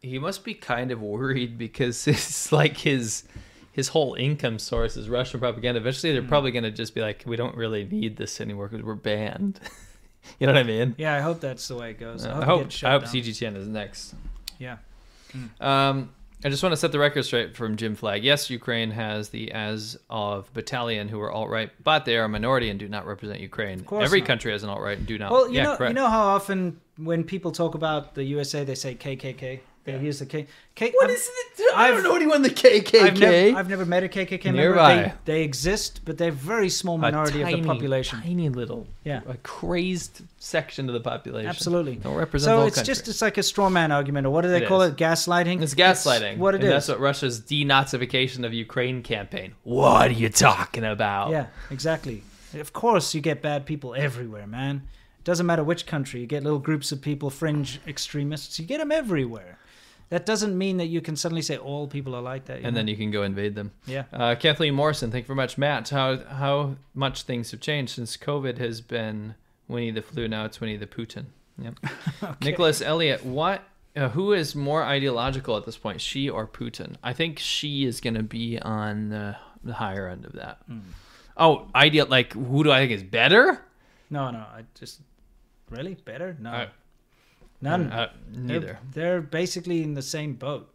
he must be kind of worried because (laughs) it's like his his whole income source is Russian propaganda. Eventually, they're Hmm. probably going to just be like, we don't really need this anymore because we're banned. (laughs) you know what I mean? yeah, I hope that's the way it goes. I I hope, it hope I hope. CGTN is next. Yeah. Um, I just want to set the record straight from Jim Flag. Yes, Ukraine has the as of battalion who are alt right, but they are a minority and do not represent Ukraine. course Every not. country has an alt right and do not. Well, you yeah, know, correct. you know how often when people talk about the USA, they say KKK. They Yeah, he was the K. K What I've- is it? I don't know anyone in the KKK. I've never, I've never met a KKK member. Nearby. They, they exist, but they're a very small minority a tiny, of the population. Tiny little, Yeah. a crazed section of the population. Absolutely. Don't represent so the whole it's country. just it's like a straw man argument, or what do they It call is. it? Gaslighting. It's gaslighting. what it and is. That's what Russia's denazification of Ukraine campaign. What are you talking about? Yeah, exactly. Of course, you get bad people everywhere, man. It doesn't matter which country. You get little groups of people, fringe extremists. You get them everywhere. That doesn't mean that you can suddenly say all people are like that. And know? then you can go invade them. Yeah. Uh, Kathleen Morrison, thank you very much. Matt, how how much things have changed since COVID has been Winnie the Flu. Now it's Winnie the Putin. Yep. (laughs) Nicholas Elliott, what? Uh, who is more ideological at this point, Xi or Putin? I think Xi is going to be on the, the higher end of that. Hmm. Oh, ideal. Like, who do I think is better? No, no. I just really better. No, Uh, none. uh, They're- neither. They're, basically in the same boat.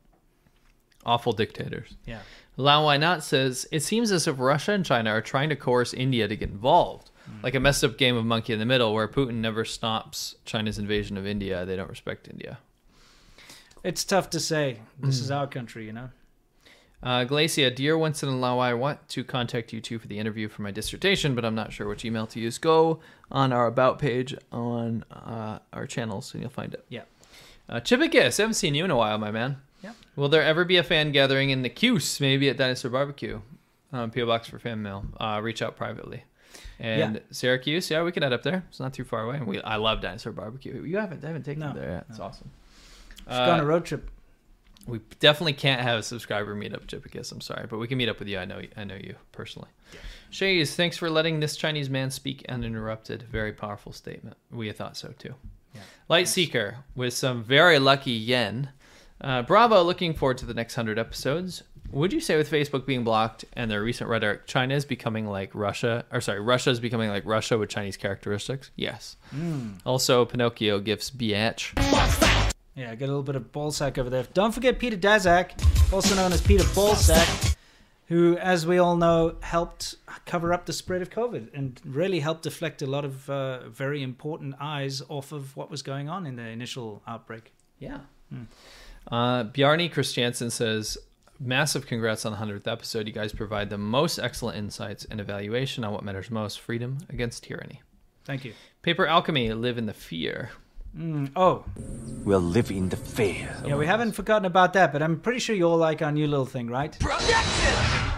Awful dictators. Yeah. Lao Why Not says it seems as if Russia and China are trying to coerce India to get involved, Hmm. like a messed up game of monkey in the middle, where Putin never stops China's invasion of India. They don't respect India. It's tough to say. This Hmm. is our country, you know. Uh, Glacia, dear Winston and Lao, I want to contact you two for the interview for my dissertation, but I'm not sure which email to use. Go on our about page on uh, our channels and you'll find it. Yeah. Uh, Chipicus, haven't seen you in a while, my man. Yeah. Will there ever be a fan gathering in the Cuse, maybe at Dinosaur Barbecue? Um, PO Box for fan mail. Uh, reach out privately. And Yeah. Syracuse, yeah, we can head up there. It's not too far away. and We, I love Dinosaur Barbecue. You haven't, I haven't taken No, you there yet. It's awesome. Just go on a road trip. We definitely can't have a subscriber meet up, Chipicus. I'm sorry, but we can meet up with you. I know, I know you personally. Shays, thanks for letting this Chinese man speak uninterrupted. Very powerful statement. We thought so too. Light Seeker with some very lucky yen. Uh, bravo, looking forward to the next hundred episodes. Would you say with Facebook being blocked and their recent rhetoric, China is becoming like Russia, or sorry, Russia is becoming like Russia with Chinese characteristics? Yes. Mm. Also, Pinocchio gifts BH. Yeah, get a little bit of ballsack over there. Don't forget Peter Daszak, also known as Peter Ballsack, who, as we all know, helped cover up the spread of COVID and really helped deflect a lot of uh, very important eyes off of what was going on in the initial outbreak. Yeah. Hmm. Uh, Bjarni Christiansen says, Massive congrats on the 100th episode. You guys provide the most excellent insights and evaluation on what matters most freedom against tyranny. Thank you. Paper Alchemy, live in the fear. Mm, oh, We'll live in the fear. yeah, we haven't forgotten about that, but I'm pretty sure you all like our new little thing, right? Projection!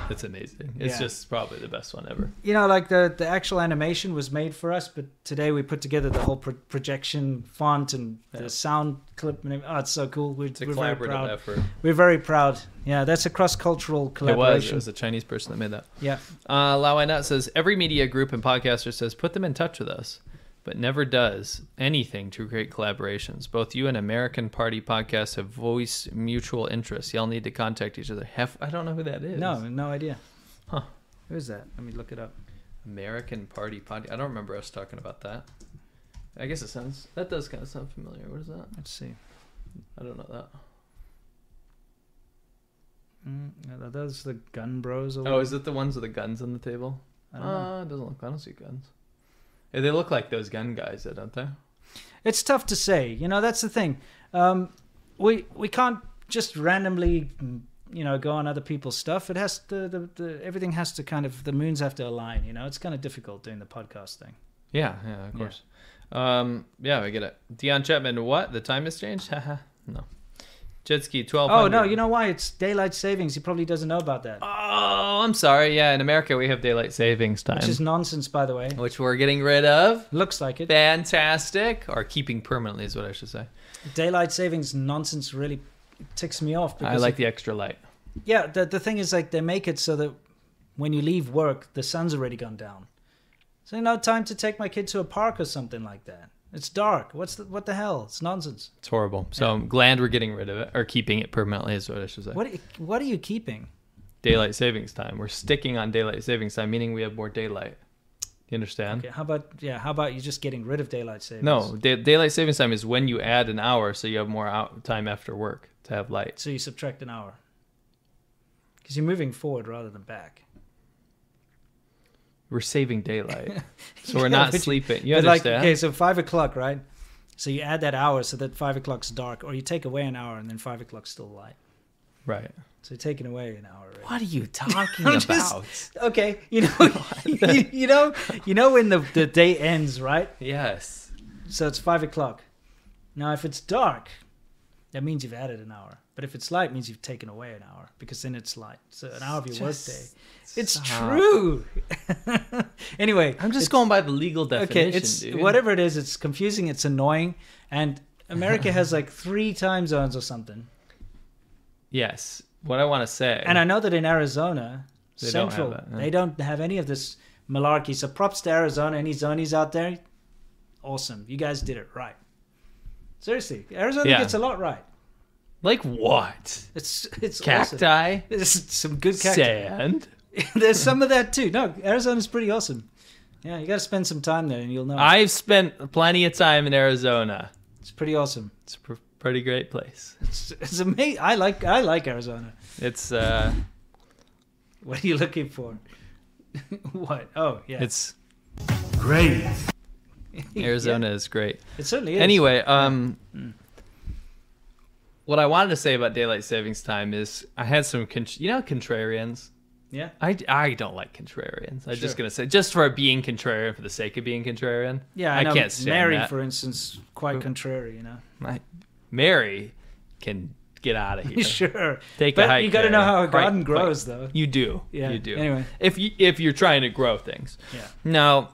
It's amazing. It's Yeah. just probably the best one ever. You know, like the, the actual animation was made for us, but today we put together the whole pro- projection font and the sound clip. And oh, it's so cool. We're, a we're very collaborative proud. effort. We're very proud. Yeah, that's a cross cultural collaboration. It was. collaboration. It was a Chinese person that made that. Yeah. Uh, Lao Nut says every media group and podcaster says put them in touch with us, but never does anything to create collaborations. Both you and American Party podcast have voiced mutual interests. Y'all need to contact each other. Hef- I don't know who that is. No, no idea. Huh. Who is that? Let me look it up. American Party podcast. I don't remember us talking about that. I guess it sounds. That does kind of sound familiar. What is that? Let's see. I don't know that. Mm, those the Gun Bros? Oh, is it the ones with the guns on the table? I don't know. Uh, it doesn't look. I don't see guns. Yeah, they look like those gun guys, though, don't they? It's tough to say. You know, that's the thing. Um, we we can't just randomly, you know, go on other people's stuff. It has to the, the everything has to kind of the moons have to align. You know, it's kind of difficult doing the podcast thing. Yeah, yeah, of Yeah. course. Um, yeah, I get it. Dion Chapman, what? The time has changed? (laughs) Haha, no. Jetski, 12. Oh no, you know why? It's daylight savings. He probably doesn't know about that. Oh, I'm sorry. Yeah, in America we have daylight savings time, Which is nonsense, by the way. which we're getting rid of. Looks like it. Fantastic, or keeping permanently is what I should say. Daylight savings nonsense really ticks me off. Because I like it- the extra light. Yeah, the the thing is like they make it so that when you leave work, the sun's already gone down. So no time to take my kid to a park or something like that. It's dark. What's the what the hell? It's nonsense. It's horrible. So I'm glad we're getting rid of it, or keeping it permanently is what I should say. What are you, what are you keeping? Daylight savings time. We're sticking on daylight savings time, meaning we have more daylight. You understand? Okay, how about yeah? How about you just getting rid of daylight savings? No, day, daylight savings time is when you add an hour, so you have more out time after work to have light. So you subtract an hour. Because you're moving forward rather than back. We're saving daylight, (laughs) so we're Yeah, not sleeping. You but like, understand? okay, so five o'clock, right? So you add that hour so that five o'clock's dark, or you take away an hour and then five o'clock's still light. Right. So you're taking away an hour. Right? What are you (laughs) talking about? just- okay, you know, (laughs) you, you know, you know when the the day ends, right? Yes. So it's five o'clock. Now, if it's dark, that means you've added an hour. But if it's light, it means you've taken away an hour because then it's light. So an hour of your workday. It's stop. true. (laughs) anyway, I'm just going by the legal definition. Okay, it's dude. whatever it is. It's confusing. It's annoying, and America has like three time zones or something. Yes. What I want to say. And I know that in Arizona, They don't Central, that, they don't have any of this malarkey. So props to Arizona. Any zonies out there? Awesome. You guys did it right. Seriously, Arizona Yeah. gets a lot right. Like what? It's it's Cacti? Awesome. There's some good cacti. Sand? (laughs) There's some of that too. No, Arizona's pretty awesome. Yeah, you got to spend some time there, and you'll know. I've spent plenty of time in Arizona. It's pretty awesome. It's a pr- pretty great place. It's, it's amazing. I like I like Arizona. It's uh What are you looking for? (laughs) what? Oh, yeah. it's great. (laughs) Arizona is great. It certainly is. Anyway, um what I wanted to say about daylight savings time is I had some con- you know contrarians. Yeah. I, I don't like contrarians. I'm Sure. just gonna say just for being contrarian for the sake of being contrarian. Yeah, I, know can't stand Mary, that. for instance, quite contrary. You know. My, Mary can get out of (laughs) here. Sure. Take But a hike. you gotta know how a garden quite- grows, though. You do. Yeah, You do. anyway. if you if you're trying to grow things. Yeah. Now,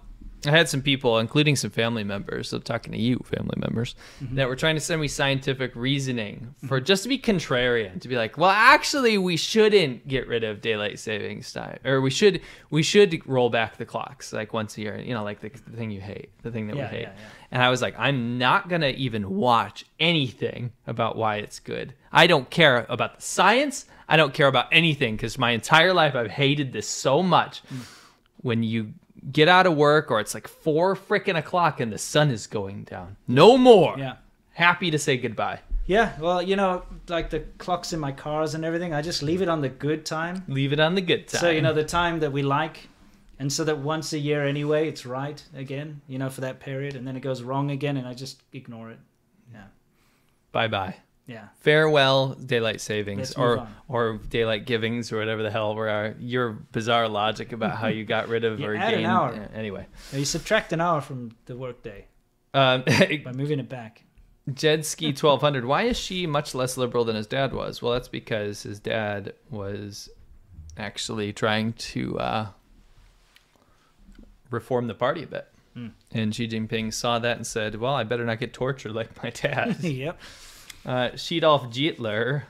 I had some people, including some family members, so talking to you, family members, Mhm. that were trying to send me scientific reasoning for just to be contrarian, to be like, well, actually, we shouldn't get rid of daylight savings time, or we should we should roll back the clocks like once a year. You know, like the, the thing you hate, the thing that Yeah, we hate. yeah, yeah. And I was like, I'm not gonna even watch anything about why it's good. I don't care about the science. I don't care about anything because my entire life I've hated this so much. When you get out of work or it's like four freaking o'clock and the sun is going down, no more. Yeah. Happy to say goodbye. Yeah. Well, you know, like the clocks in my cars and everything, I just leave it on the good time. Leave it on the good time. So you know the time that we like, and so that once a year anyway, it's right again. You know, for that period, and then it goes wrong again, and I just ignore it. Yeah. Bye bye. Yeah. Farewell, daylight savings, Let's or or daylight givings, or whatever the hell were our, your bizarre logic about how you got rid of (laughs) You or add an gained. hour. Anyway, Now you subtract an hour from the workday um, (laughs) by moving it back. Jetski (laughs) twelve hundred. Why is Xi much less liberal than his dad was? Well, that's because his dad was actually trying to uh, reform the party a bit. Hmm. And Xi Jinping saw that and said, "Well, I better not get tortured like my dad." yep. Uh, Sheedolf Jeetler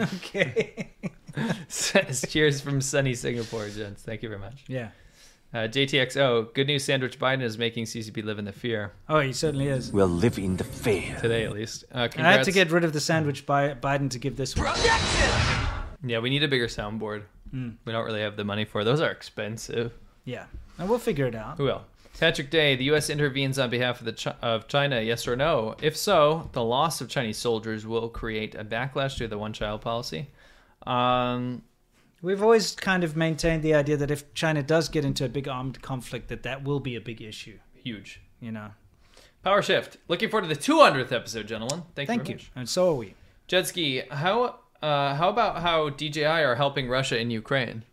(laughs) Okay. (laughs) says, "Cheers from sunny Singapore, gents. Thank you very much." Yeah. Uh, JTXO, good news. Sandwich Biden is making CCP live in the fear Oh, he certainly is. We'll live in the fear. today, at least. Uh, I had to get rid of the sandwich by Biden to give this one. Yeah, we need a bigger soundboard. Mm. We don't really have the money for. it. Those are expensive. Yeah. And we'll figure it out. Who will? Patrick Day, the U.S. intervenes on behalf of the Chi- of China. Yes or no? If so, the loss of Chinese soldiers will create a backlash to the one-child policy. Um, We've always kind of maintained the idea that if China does get into a big armed conflict, that that will be a big issue. huge. You know. Power shift. Looking forward to the 200th episode, gentlemen. Thank, Thank you. you. much. And so are we. Jetski, how uh, how about how DJI are helping Russia in Ukraine?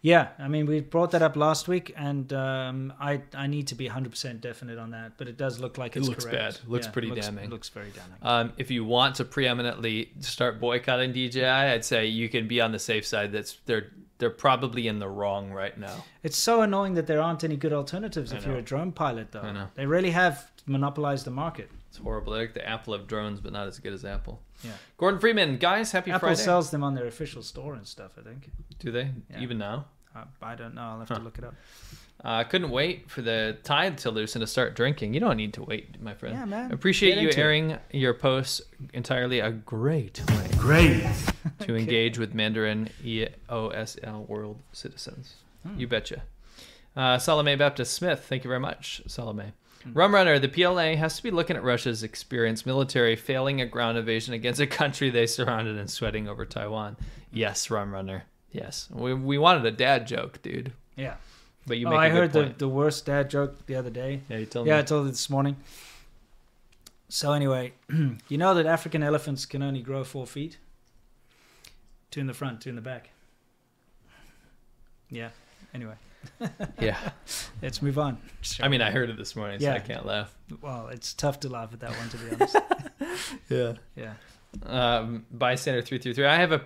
Yeah, I mean, we brought that up last week, and um, I I need to be 100% definite on that, but it does look like It it's looks correct. bad. Looks Yeah, pretty looks, damning. Looks very damning. Um, if you want to preeminently start boycotting DJI, I'd say you can be on the safe side. That's they're they're probably in the wrong right now. It's so annoying that there aren't any good alternatives I if you're a drone pilot, though. I know. They really have monopolized the market. It's horrible. They're like the Apple of drones, but not as good as Apple. Yeah. Gordon Freeman, guys, happy Apple Friday. sells them on their official store and stuff, I think. Do they Yeah. even now? Uh, I don't know. I'll have Huh. to look it up. I uh, couldn't wait for the tide to loosen to start drinking. You don't need to wait, my friend. Yeah, man. Appreciate Get you into it. your posts entirely a great way. Great. to (laughs) engage with Mandarin EOSL world citizens. Hmm. You betcha. Uh, Salome Baptist Smith, thank you very much, Salome. Hmm. Rum Runner, the PLA has to be looking at Russia's experienced military failing a ground invasion against a country they surrounded and sweating over Taiwan. Yes, Rum Runner. Yes. We, we wanted a dad joke, dude. Yeah. But you oh, make a I heard the, the worst dad joke the other day. Yeah, you told Yeah, me. I told it this morning. So anyway, (clears throat) you know that African elephants can only grow four feet. Two in the front, two in the back. Yeah. Anyway. (laughs) Yeah. Let's move on. I mean, I heard it this morning, so I can't laugh. Well, it's tough to laugh at that one, to be honest. (laughs) Yeah. Yeah. Um, bystander three three three. I have a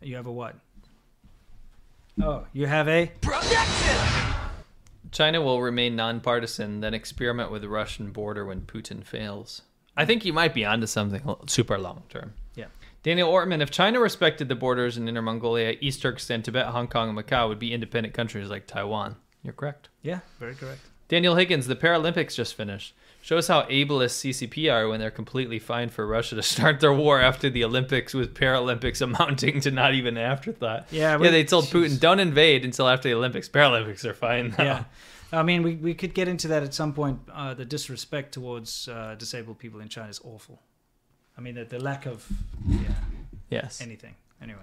You have a what? Oh, you have a. Projection. China will remain nonpartisan, then experiment with the Russian border when Putin fails. I think you might be onto something super long term. Yeah. Daniel Ortman, if China respected the borders in Inner Mongolia, East Turkestan, Tibet, Hong Kong, and Macau would be independent countries like Taiwan. You're correct. Yeah, very correct. Daniel Higgins, the Paralympics just finished. Shows how ableist CCP are when they're completely fine for Russia to (laughs) start their war after the Olympics, with Paralympics amounting to not even an afterthought. Yeah, yeah. They told Putin, "Don't invade until after the Olympics." Paralympics are fine now. Yeah. I mean, we, we could get into that at some point. Uh, the disrespect towards uh, disabled people in China is awful. I mean, the, the lack of yeah, Yes. anything. Anyway.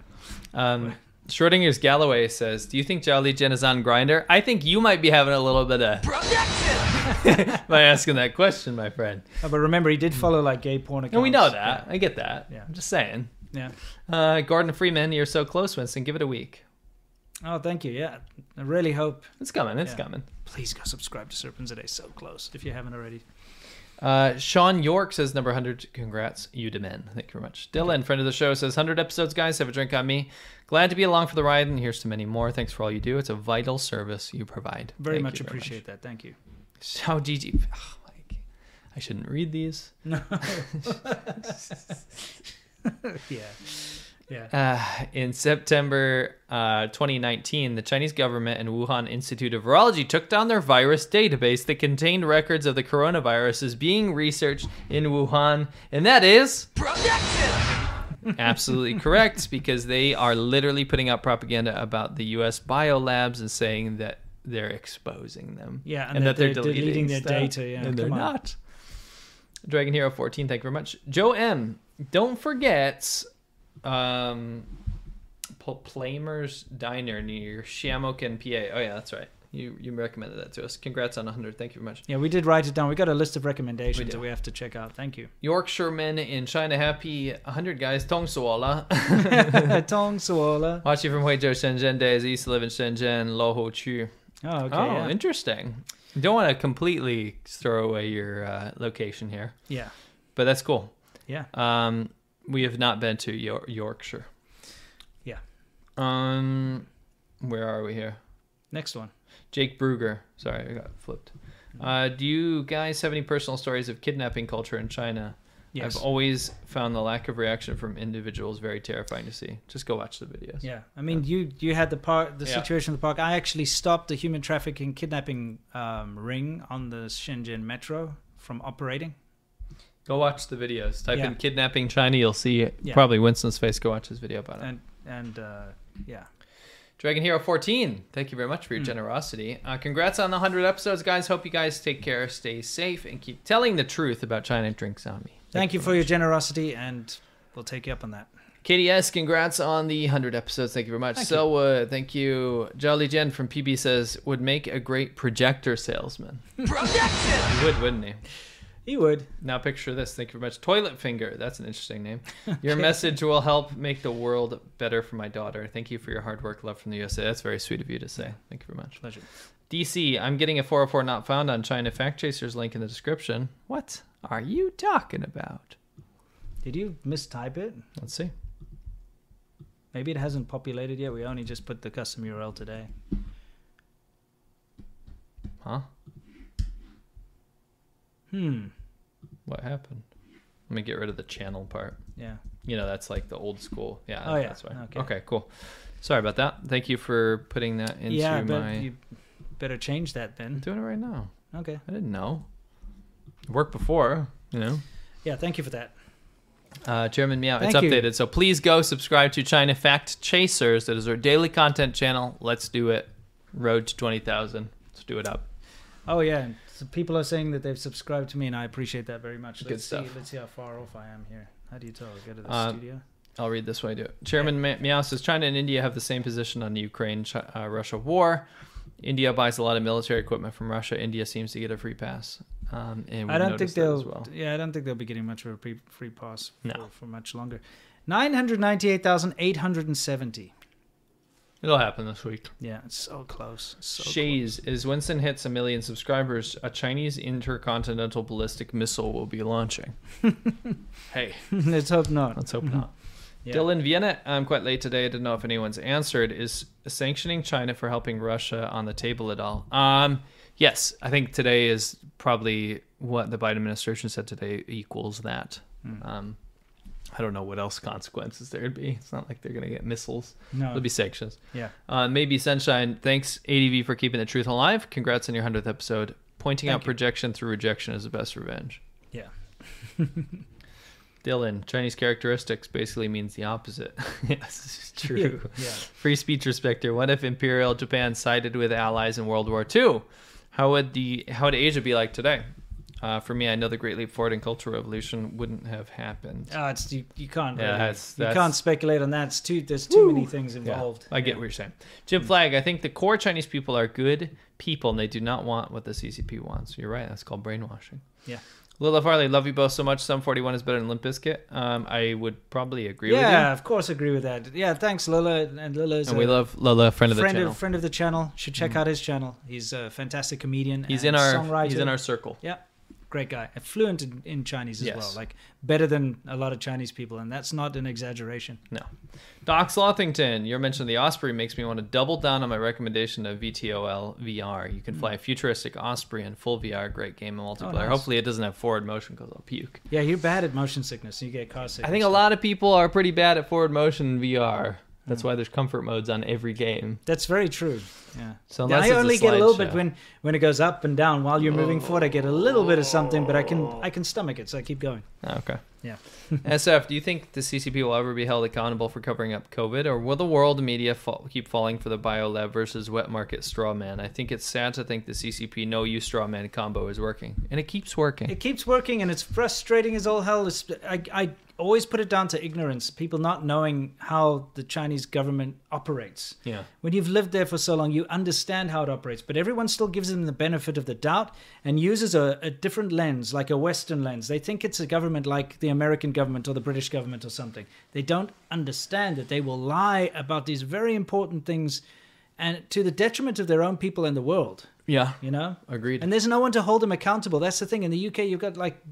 Um, Schrodinger's Galloway says, "Do you think Zhao Lijian is on Grindr? I think you might be having a little bit of (laughs) by asking that question, my friend. Oh, but remember, he did follow like gay porn accounts. And we know that. I get that. Yeah. I'm just saying. Yeah. Uh, Gordon Freeman, you're so close, Winston. Give it a week. Oh, thank you. Yeah, I really hope It's coming. It's Yeah. coming. Please go subscribe to SerpentZA. So close if you haven't already. Uh, Sean York says number 100. Congrats, you to men. Thank you very much. Dylan, friend of the show, says 100 episodes, guys. Have a drink on me. Glad to be along for the ride, and here's to many more. Thanks for all you do. It's a vital service you provide. Very Thank much you appreciate that. Thank you. So, (laughs) Gigi, oh, I shouldn't read these. No. (laughs) (laughs) yeah. Yeah. Uh, in September uh, 2019, the Chinese government and Wuhan Institute of Virology took down their virus database that contained records of the coronaviruses being researched in Wuhan, and that is absolutely (laughs) correct because they are literally putting out propaganda about the U.S. biolabs and saying that they're exposing them. Yeah, and and, that that they're, they're deleting, deleting their stuff, data, yeah, and they're on. not. Dragon Hero 14, thank you very much. Joe M, don't forget um Pl- Plamer's Diner near Shamokin, PA. Oh yeah, that's right. You you recommended that to us. Congrats on 100. Thank you very much. Yeah, we did write it down. We got a list of recommendations do. that we have to check out. Thank you. Yorkshiremen in China, happy 100 guys. Tong Suola. (laughs) Tong Suola. (laughs) Watching from Huizhou, Shenzhen days. I used to live in Shenzhen, Loho Chu. Oh, okay. oh, yeah. interesting. You don't want to completely throw away your uh, location here. Yeah. But that's cool. Yeah. Um, we have not been to Yor- Yorkshire. Yeah. Um, where are we here? Next one. Jake Bruger. Sorry, I got flipped. Uh, do you guys have any personal stories of kidnapping culture in China? Yes. I've always found the lack of reaction from individuals very terrifying to see. Just go watch the videos. Yeah, I mean, you you had the part, the Yeah. situation in the park. I actually stopped the human trafficking kidnapping um, ring on the Shenzhen metro from operating. Go watch the videos. Type Yeah. in kidnapping China. You'll see Yeah. probably Winston's face. Go watch his video about it. And and uh, yeah, Dragon Hero 14, thank you very much for your generosity. Uh, congrats on the 100 episodes, guys. Hope you guys take care, stay safe, and keep telling the truth about China Drinks on Me. thank you for your generosity, and we'll take you up on that. KDS, congrats on the 100 episodes. Thank you very much. Thank so, uh, thank you. Jolly Jen from PB says, would make a great projector salesman. he would, wouldn't he? He would. Now picture this. Thank you very much. Toilet Finger. That's an interesting name. (laughs) Your message will help make the world better for my daughter. Thank you for your hard work. Love from the USA. That's very sweet of you to say. Thank you very much. Pleasure. DC, I'm getting a 404 not found on China Fact Chasers link in the description. What are you talking about? Did you mistype it? Let's see. Maybe it hasn't populated yet. We only just put the custom URL today. Huh? Hmm. What happened? Let me get rid of the channel part. Yeah. You know, that's like the old school. Yeah. Oh, yeah. That's why. Okay. Okay. cool. Sorry about that. Thank you for putting that into yeah, but my. you better change that then. I'm doing it right now. Okay. I didn't know. It worked before, you know. Yeah, thank you for that. Uh, Chairman Meow, it's Thank you. updated. So please go subscribe to China Fact Chasers. That is our daily content channel. Let's do it. Road to 20,000. Let's do it up. Oh yeah, so people are saying that they've subscribed to me, and I appreciate that very much. Good Let's see. stuff. Let's see how far off I am here. How do you tell? Go to the Uh, studio. I'll read this way I do it. Chairman Meow says China and India have the same position on the Ukraine uh, Russia war. India buys a lot of military equipment from Russia. India seems to get a free pass. Um, and I don't think they'll. well. Yeah, I don't think they'll be getting much of a pre- free pass for, No. for much longer. Nine hundred ninety-eight thousand eight hundred and seventy. It'll happen this week. Yeah, it's so close. So Shays, as Winston hits a million subscribers, a Chinese intercontinental ballistic missile will be launching. (laughs) hey, (laughs) Let's hope not. let's hope not. (laughs) Yeah. Dylan Vienna, I'm quite late today. I didn't know if anyone's answered. Is sanctioning China for helping Russia on the table at all? Um, yes, I think today is probably what the Biden administration said today equals that. Hmm. Um, I don't know what else consequences there'd be. It's not like they're going to get missiles. No. There'll be sanctions. Yeah. Uh, maybe Sunshine. Thanks, ADV, for keeping the truth alive. Congrats on your 100th episode. Pointing Thank out you. projection through rejection is the best revenge. Yeah. (laughs) (laughs) Dylan, Chinese characteristics basically means the opposite. (laughs) yes, it's true. Yeah. Free speech respecter. What if Imperial Japan sided with allies in World War II? How would the how would Asia be like today? Uh, for me, I know the Great Leap Forward and Cultural Revolution wouldn't have happened. Ah, it's you, you can't. Yeah, really- that's- you can't speculate on that. It's too. There's too many Woo! things Yeah, involved. I get what you're saying. Jim Flagg, I think the core Chinese people are good people and they do not want what the CCP wants. You're right. That's called brainwashing. Yeah. Lila Farley, love you both so much. Sum 41 is better than Limp Bizkit. Um, I would probably agree with you. Yeah, of course, agree with that. Yeah, thanks, Lila. And Lila's And we love Lila, friend of the channel. Of, friend of the channel. Should check Mhm. out his channel. He's a fantastic comedian. He's and in our- songwriter. he's in our circle. Yeah, great guy. Fluent in, in Chinese as Yes. well. Like better than a lot of Chinese people, and that's not an exaggeration. No. Doc Slothington, your mention of the Osprey makes me want to double down on my recommendation of VTOL VR. You can fly a futuristic Osprey in full VR. Great game and multiplayer. Hmm. nice. Hopefully, it doesn't have forward motion because I'll puke. Yeah, you're bad at motion sickness. You get car sick. I think a lot of people are pretty bad at forward motion in VR. That's hmm. why there's comfort modes on every game. That's very true. Yeah. So Yeah, I it's a only get a little bit when when it goes up and down while you're moving forward. I get a little bit of something, but I can I can stomach it, so I keep going. Oh, okay. Yeah. (laughs) SF, do you think the CCP will ever be held accountable for covering up COVID, or will the world media fall, keep falling for the biolab versus wet market straw man? I think it's sad to think the CCP no use straw man combo is working, and it keeps working. It keeps working, and it's frustrating as all hell. It's, I, I always put it down to ignorance, people not knowing how the Chinese government operates. Yeah. When you've lived there for so long, you understand how it operates, but everyone still gives them the benefit of the doubt and uses a, a different lens, like a Western lens. They think it's a government like the American government or the British government or something. They don't understand that they will lie about these very important things and to the detriment of their own people and the world. Yeah. You know? Agreed. And there's no one to hold them accountable. That's the thing. In the UK, you've got like,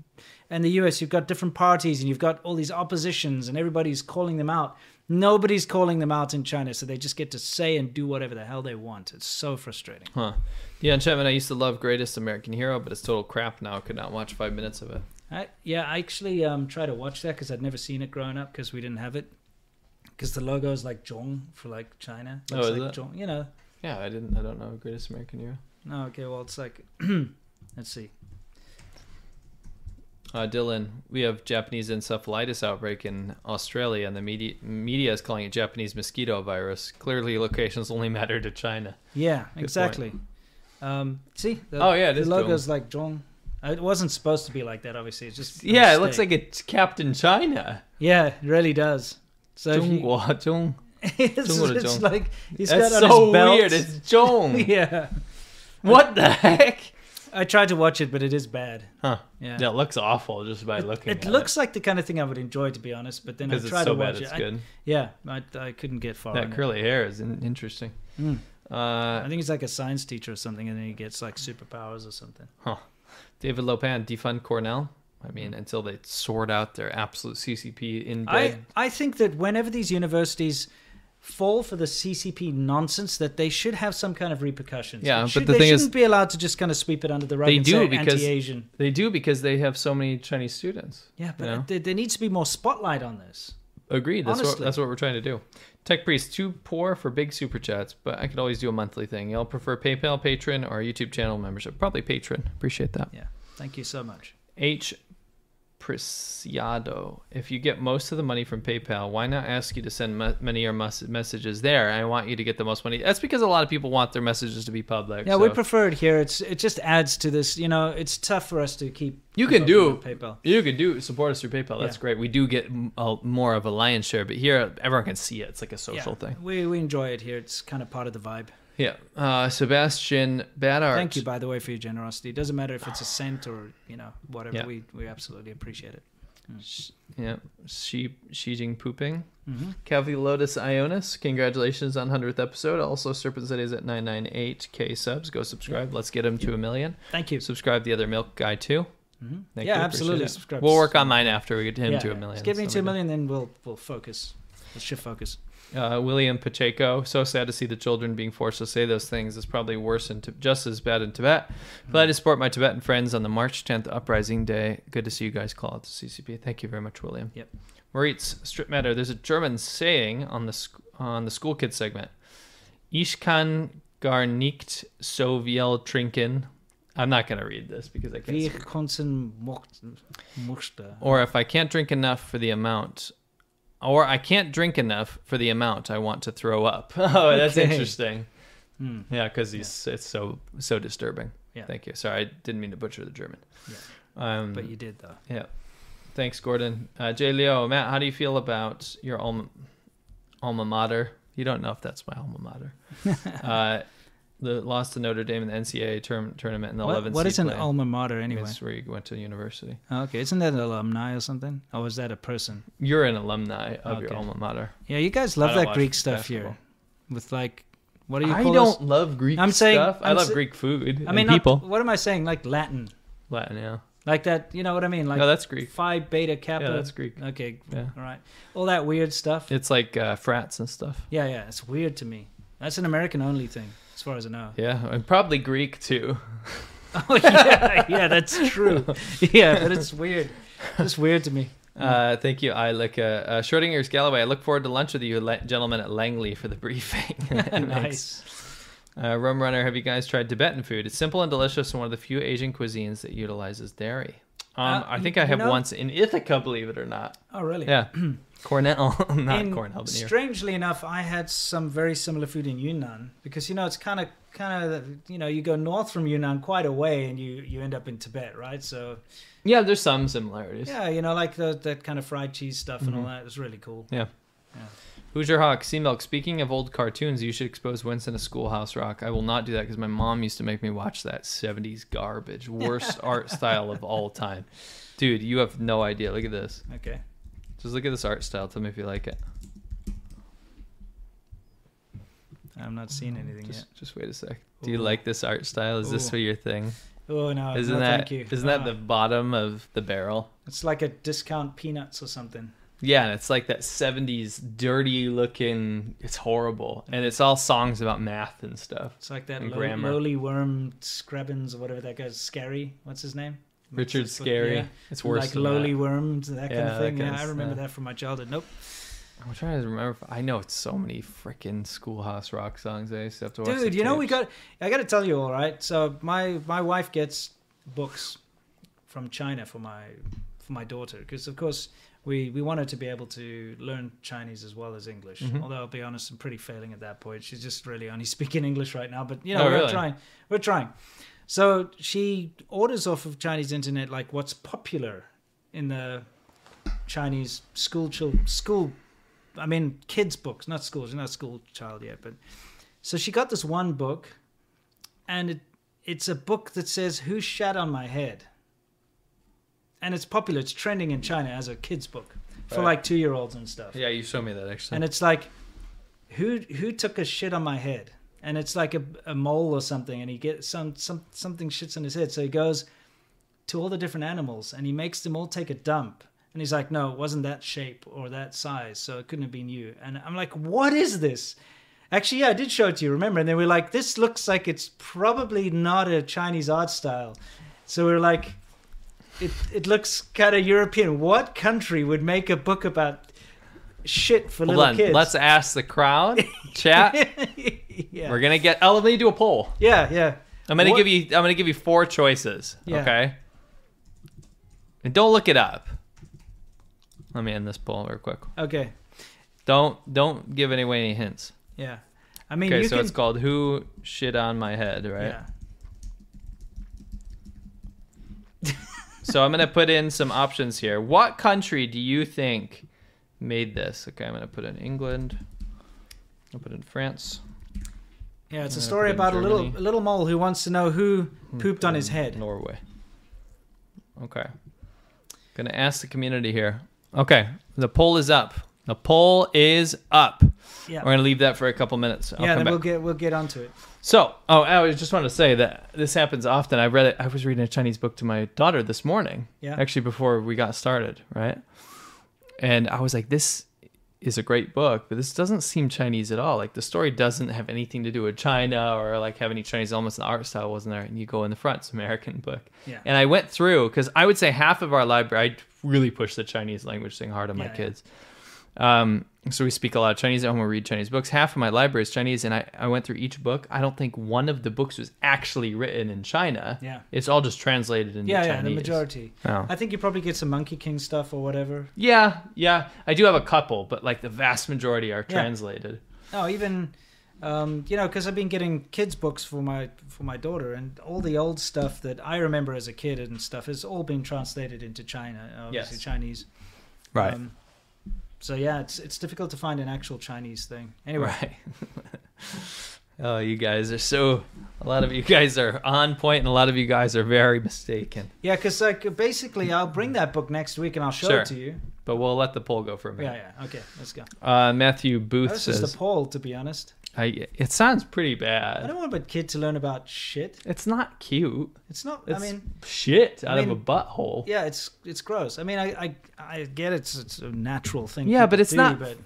in the US, you've got different parties and you've got all these oppositions and everybody's calling them out. Nobody's calling them out in China, so they just get to say and do whatever the hell they want. It's so frustrating. Huh. Yeah, Chapman, I used to love Greatest American Hero, but it's total crap now. I could not watch five minutes of it. I, yeah, I actually um, tried to watch that because I'd never seen it growing up because we didn't have it. Because the logo is like Zhong for like China. Oh, is like it? Zhong, you know. Yeah, I didn't. I don't know Greatest American Hero. No, okay, well, it's like, (clears throat) let's see. Uh, Dylan, we have Japanese encephalitis outbreak in Australia, and the media media is calling it Japanese mosquito virus. Clearly, locations only matter to China. Yeah, Good exactly. Um, see? The, Oh, yeah, the is logo's Zhong. like Zhong. Uh, It wasn't supposed to be like that, obviously. It's just. Yeah, it looks like it's Captain China. Yeah, it really does. So you- (laughs) Zhong. (laughs) it's, it's like he's That's got on so his belt. weird. It's Zhong. (laughs) yeah. What the heck? I tried to watch it, but it is bad. Huh. Yeah. Yeah, it looks awful just by looking It looks like the kind of thing I would enjoy, to be honest. But then I tried so to bad watch it's it. I- good. yeah, I, I couldn't get far. That in it. curly hair is interesting. Mm. Uh, I think he's like a science teacher or something, and then he gets like superpowers or something. Huh. David Lopan, defund Cornell. I mean, until they sort out their absolute CCP in I, bed. I I think that whenever these universities fall for the CCP nonsense, that they should have some kind of repercussions. Yeah, It but the they thing is- shouldn't be allowed to just kind of sweep it under the rug they and do say because anti-Asian. they do because they have so many Chinese students. Yeah, but you know? there, there needs to be more spotlight on this. Agreed. That's what Honestly. that's what we're trying to do. Tech Priest, too poor for big super chats, but I could always do a monthly thing. Y'all prefer PayPal, Patreon, or YouTube channel membership? Probably Patreon. Appreciate that. Yeah, thank you so much. H. Preciado. If you get most of the money from PayPal, why not ask you to send me- many of mes- messages there? I want you to get the most money. That's because a lot of people want their messages to be public. Yeah, we prefer it here. It's it just adds to this. You know, it's tough for us to keep. You can do PayPal. You can do support us through PayPal. That's Yeah. great. We do get a, more of a lion's share, but here everyone can see it. It's like a social Yeah, thing. We we enjoy it here. It's kind of part of the vibe. Yeah. Uh, Sebastian Bad Art. Thank you, by the way, for your generosity. It doesn't matter if it's a cent or you know whatever. Yeah. We we absolutely appreciate it. Sh- Yeah, Xi, Xi Jing Pooping. Mhm. Cavi Lotus Ionis, congratulations on 100th episode. Also, SerpentZA is at 998k subs. Go subscribe. Let's get him to a million. Thank you. Subscribe the other Milk Guy too. Mhm. Thank Yeah, absolutely, subscribe. We'll work on mine after we get him Yeah, to a million. Just give me to a million, then we'll we'll focus. Let's shift focus. Uh, William Pacheco, so sad to see the children being forced to say those things. It's probably worse and just as bad in Tibet. Glad to support my Tibetan friends on the March 10th uprising day. Good to see you guys call out the CCP. Thank you very much, William. Yep. Moritz, strip matter. There's a German saying on the sc- on the school kids segment. Ich kann gar nicht so viel trinken. I'm not gonna read this because I can't. Wie speak. konzen. Or if I can't drink enough for the amount, or I can't drink enough for the amount I want to throw up. (laughs) Oh, that's Okay. interesting. Hmm. Yeah, because he's it's so so disturbing. Yeah. Thank you. Sorry, I didn't mean to butcher the German. Yeah. Um, But you did though. Yeah. Thanks, Gordon. Uh, Jay Leo, Matt, how do you feel about your alma, alma mater? You don't know if that's my alma mater. (laughs) uh, the loss to Notre Dame in the NCAA term, tournament in the What- 11th. what is an play. alma mater anyway? It's where you went to university. Oh, okay, isn't that an alumni or something? Or is that a person? You're an alumni of your alma mater. Yeah, you guys love that Greek stuff basketball. here. With like, what do you I don't love Greek I'm saying, stuff. I I'm love sa- Greek food I and mean, not- people. what am I saying? Like Latin, Latin, yeah. like that. You know what I mean? Like No, that's Greek. Phi Beta Kappa. Yeah, that's Greek. Okay, Yeah. all right. All that weird stuff. It's like uh, frats and stuff. Yeah, yeah, it's weird to me. That's an American only thing, as far as I know. (laughs) Yeah, and probably Greek too. (laughs) Oh yeah, yeah, that's (laughs) true. Yeah, but it's weird. It's weird to me. Uh, thank you, I like uh, uh, Schrodinger's Galloway. I look forward to lunch with you, le- gentlemen, at Langley for the briefing. Nice. Uh, Rum Runner, have you guys tried Tibetan food? It's simple and delicious, and one of the few Asian cuisines that utilizes dairy. Um, Uh, I think I have once in Ithaca, believe it or not. Oh, really? Yeah, (clears throat) Cornell, (laughs) not In- Cornell, but. Strangely enough, I had some very similar food in Yunnan because you know it's kind of kind of you know you go north from Yunnan quite a way and you you end up in Tibet, right? So Yeah, there's some similarities. yeah, you know like the, that kind of fried cheese stuff and all Mhm. that. It was really cool. Yeah. Yeah. Hoosier Hawk, C-Milk. Speaking of old cartoons, you should expose Winston to Schoolhouse Rock. I will not do that because my mom used to make me watch that 70s garbage. Worst (laughs) art style of all time. Dude, you have no idea. Look at this. Okay. Just look at this art style. Tell me if you like it. I'm not seeing anything Just, yet. just wait a sec. Do you like this art style? Is this for your thing? Oh no, Isn't no, that thank you. not that Ah. the bottom of the barrel? It's like a discount peanuts or something. Yeah, and it's like that 70s dirty looking. It's horrible. And it's all songs about math and stuff. It's like that grammar. lowly worm Scrabbins or whatever that guy's scary. What's his name? Richard It's- Scary. It's worse Like lowly that. worms, that kind of thing. Yeah, I remember stuff. that from my childhood. Nope. I'm trying to remember. I know it's so many freaking Schoolhouse Rock songs. I used to have to watch. Dude, you know we got. I got to tell you, all right. So my my wife gets books from China for my for my daughter because of course we we want her to be able to learn Chinese as well as English. Mhm. Although I'll be honest, I'm pretty failing at that point. She's just really only (laughs) speaking English right now. But you know, Oh, we're really? trying. We're trying. So she orders off of Chinese internet like what's popular in the Chinese school chil- school I mean kids books, not schools. She's not a school child yet, but so she got this one book and it it's a book that says who shat on my head. And it's popular, it's trending in China as a kids book for Right. like 2-year-olds and stuff. Yeah, you showed me that actually. And it's like who who took a shit on my head? And it's like a, a mole or something and he gets some some something shits on his head. So he goes to all the different animals and he makes them all take a dump. And he's like, no, it wasn't that shape or that size, so it couldn't have been you. And I'm like, what is this? Actually, yeah, I did show it to you, remember? And they were like, this looks like it's probably not a Chinese art style. So we are like, it, it looks kind of European. What country would make a book about shit for Hold little on. kids? Let's ask the crowd, (laughs) chat. Yeah. We're gonna get. Oh, let me do a poll. Yeah, yeah. I'm gonna What- give you. I'm gonna give you four choices. Yeah. Okay. And don't look it up. Let me end this poll real quick. Okay. Don't don't give anyway any hints. Yeah. I mean, okay, you so can. it's called "Who Shit on My Head," right? Yeah. So I'm gonna put in some options here. What country do you think made this? Okay, I'm gonna put in England. I'll put in France. Yeah, it's a story about a little a little mole who wants to know who hmm, pooped on his um, head. Norway. Okay. Gonna ask the community here. Okay, the poll is up. The poll is up. Yeah. We're gonna leave that for a couple minutes. I'll yeah, then we'll get we'll get onto it. So, oh, I just want to say that this happens often. I read it. I was reading a Chinese book to my daughter this morning. Yeah. Actually, before we got started, right? And I was like, "This is a great book, but this doesn't seem Chinese at all. Like the story doesn't have anything to do with China or like have any Chinese elements. The art style wasn't there. And you go in the front, it's an American book. Yeah. And I went through because I would say half of our library, I really push the Chinese language thing hard on my kids. yeah. Um, so we speak a lot of Chinese at home. We read Chinese books. Half of my library is Chinese, and I, I went through each book. I don't think one of the books was actually written in China. Yeah. It's all just translated into Yeah, Chinese. yeah, the majority. Oh. I think you probably get some Monkey King stuff or whatever. Yeah, yeah. I do have a couple, but like the vast majority are Yeah. translated. No, even um, you know, because I've been getting kids books for my for my daughter, and all the old stuff that I remember as a kid and stuff has all been translated into China, obviously Yes. Chinese. Right. Um, so yeah, it's it's difficult to find an actual Chinese thing. Anyway, Right. (laughs) oh, you guys are so. A lot of you guys are on point, and a lot of you guys are very mistaken. yeah, because like basically, I'll bring that book next week and I'll show Sure. it to you. But we'll let the poll go for a minute. Yeah, yeah. Okay, let's go. Uh, Matthew Booth This says, is the poll, to be honest. I, "It sounds pretty bad. I don't want a kid to learn about shit. It's not cute. It's not. It's I mean, shit I out mean, of a butthole. Yeah, it's it's gross. I mean, I I, I get it's it's a natural thing. Yeah, but it's do, not- But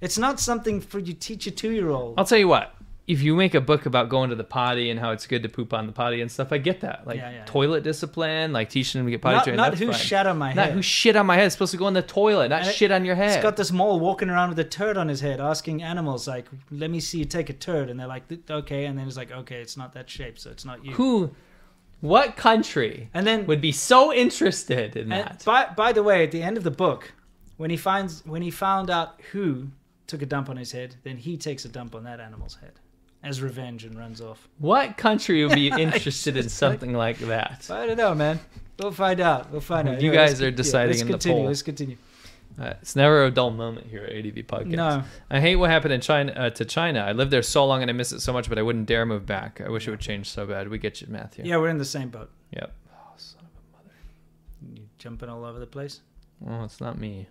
it's not something for you teach a two year old. I'll tell you what. If you make a book about going to the potty and how it's good to poop on the potty and stuff, I get that. Like Yeah, yeah, yeah. toilet discipline, like teaching them to get potty Not- trained. not who fine. shat on my head. Not who shit on my head. It's supposed to go in the toilet, not And it- shit on your head. It's got this mole walking around with a turd on his head, asking animals like, "Let me see you take a turd," and they're like, "Okay," and then he's like, "Okay, it's not that shape, so it's not you." Who, what country, and then would be so interested in that? by by the way, at the end of the book, when he finds when he found out who took a dump on his head, then he takes a dump on that animal's head as revenge and runs off. What country would be (laughs) interested in something like that? I don't know, man. We'll find out. We'll find out. You Anyway, guys are con- yeah, deciding let's in the poll. Let's continue. Uh, it's never a dull moment here at ADV Podcast. No. I hate what happened in China uh, to China. I lived there so long and I miss it so much, but I wouldn't dare move back. I wish it would change so bad. We get you, Matthew. Yeah, we're in the same boat. Yep. Oh, son of a mother. You jumping all over the place. Oh, it's not me.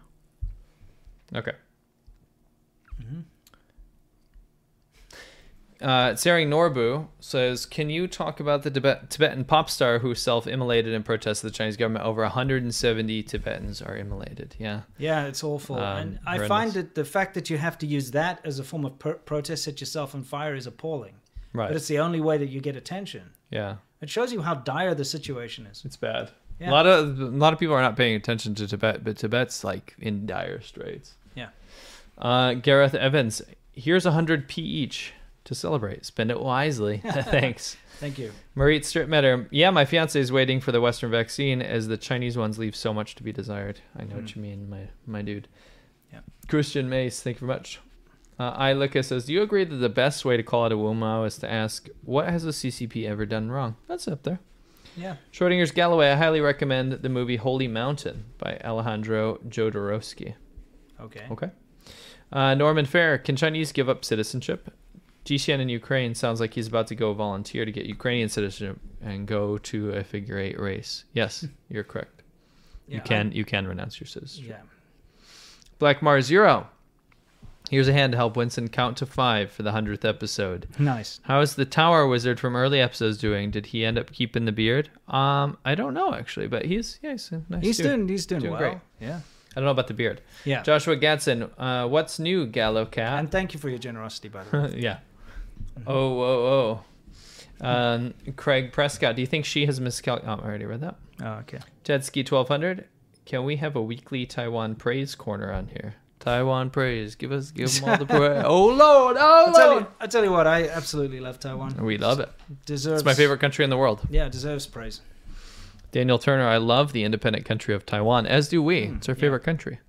Okay. Mhm. Uh, Tsering Norbu says, "Can you talk about the Tibet- Tibetan pop star who self-immolated in protest of the Chinese government? Over 170 Tibetans are immolated. Yeah, Yeah, it's awful. Um, and I horrendous. find that the fact that you have to use that as a form of per- protest, set yourself on fire, is appalling. Right. But it's the only way that you get attention. yeah, It shows you how dire the situation is. it's bad. Yeah. A lot of a lot of people are not paying attention to Tibet, but Tibet's like in dire straits. Yeah. Uh, Gareth Evans, here's 100p each to celebrate. Spend it wisely. (laughs) Thanks. Thank you. Marit Stripmetter, yeah, my fiance is waiting for the Western vaccine as the Chinese ones leave so much to be desired. I know what Mm. you mean, my my dude. Yeah. Christian Mace, thank you very much. Uh, Ilika says, do you agree that the best way to call out a Wumao is to ask, what has the CCP ever done wrong? That's up there. Yeah. Schrodinger's Galloway, I highly recommend the movie Holy Mountain by Alejandro Jodorowsky. Okay. Okay. Uh, Norman Fair, can Chinese give up citizenship? Jishan in Ukraine sounds like he's about to go volunteer to get Ukrainian citizenship and go to a figure eight race. Yes, (laughs) you're correct. Yeah, you can I'm- you can renounce your citizenship. Yeah. Black Mars Zero. Here's a hand to help Winston count to five for the hundredth episode. Nice. How is the Tower Wizard from early episodes doing? Did he end up keeping the beard? Um, I don't know actually, but he's yeah, he's a nice. He's dude. doing- he's doing well. great. Yeah. I don't know about the beard. Yeah. Joshua Gatson, uh, what's new, Gallo Cat? And thank you for your generosity, by the (laughs) way. yeah. Oh, oh, oh. Um, Craig Prescott, do you think Xi has miscalculated? Oh, I already read that. Oh, okay. Jetski 1200, can we have a weekly Taiwan praise corner on here? Taiwan praise, give us, give them all the praise. (laughs) oh Lord, oh I'll tell, Lord. you, I'll tell you what, I absolutely love Taiwan. We love it. Deserves. It's my favorite country in the world. Yeah, it deserves praise. Daniel Turner, I love the independent country of Taiwan, as do we. it's our favorite country.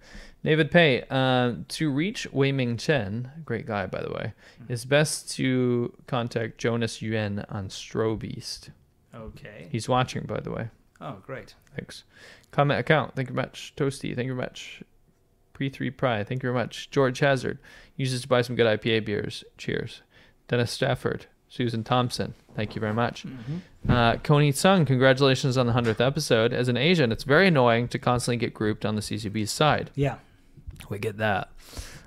David Pay, uh, to reach Wei Ming Chen, great guy by the way, it's best to contact Jonas Yuan on Strobeast. Okay. He's watching, by the way. Oh, great. Thanks. Comment account, thank you very much. Toasty, thank you very much. Pre three Pry, thank you very much. George Hazard uses to buy some good IPA beers. Cheers. Dennis Stafford, Susan Thompson, thank you very much. Uh, Coney Sung, congratulations on the 100th episode. As an Asian, it's very annoying to constantly get grouped on the CCP's side. Yeah. We get that.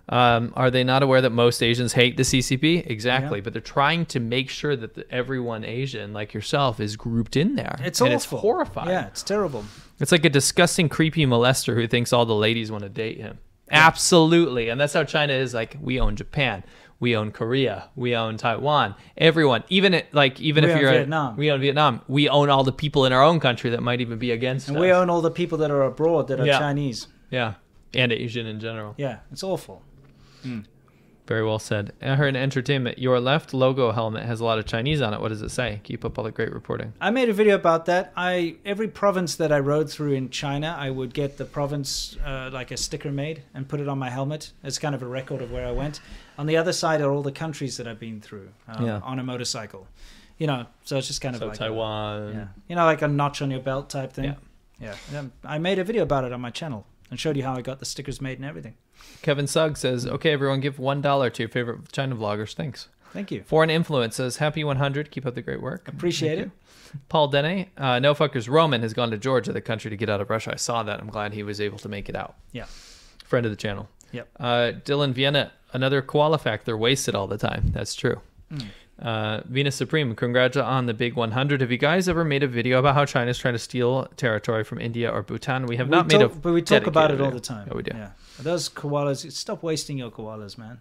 Um, are they not aware that most Asians hate the CCP? Exactly, Yeah. but they're trying to make sure that the, everyone Asian, like yourself, is grouped in there. It's and awful. It's horrifying. Yeah, it's terrible. It's like a disgusting, creepy molester who thinks all the ladies want to date him. Absolutely. And that's how China is like, we own Japan. We own Korea. We own Taiwan. Everyone, even it, like even We if you're a- Vietnam. we own Vietnam. We own all the people in our own country that might even be against us. And us. we own all the people that are abroad that are Yeah. Chinese. yeah, and Asian in general. Yeah, it's awful. Very well said. I heard in entertainment, your left logo helmet has a lot of Chinese on it. What does it say? Keep up all the great reporting. I made a video about that. I every province that I rode through in China, I would get the province uh, like a sticker made and put it on my helmet. It's kind of a record of where I went. On the other side are all the countries that I've been through um, Yeah. on a motorcycle. You know, so it's just kind of So like a- Taiwan. yeah, you know, like a notch on your belt type thing. Yeah. yeah. Um, I made a video about it on my channel and showed you how I got the stickers made and everything. Kevin Sugg says, "Okay, everyone, give one dollar to your favorite China vloggers. Thanks." Thank you. Foreign influence says, "Happy 100. Keep up the great work. Appreciate Thank it. you. Paul Dene, uh, no fuckers. Roman has gone to Georgia, the country, to get out of Russia. I saw that. I'm glad he was able to make it out. Yeah. Friend of the channel. Yep. Uh, Dylan Vienna, another koala fact. They're wasted all the time. That's true. Mm. Uh, Venus Supreme, congrats on the big 100. Have you guys ever made a video about how China's trying to steal territory from India or Bhutan? We have not we made talk, a but we talk about it all the time. Yeah, we do. Yeah, those koalas. Stop wasting your koalas, man.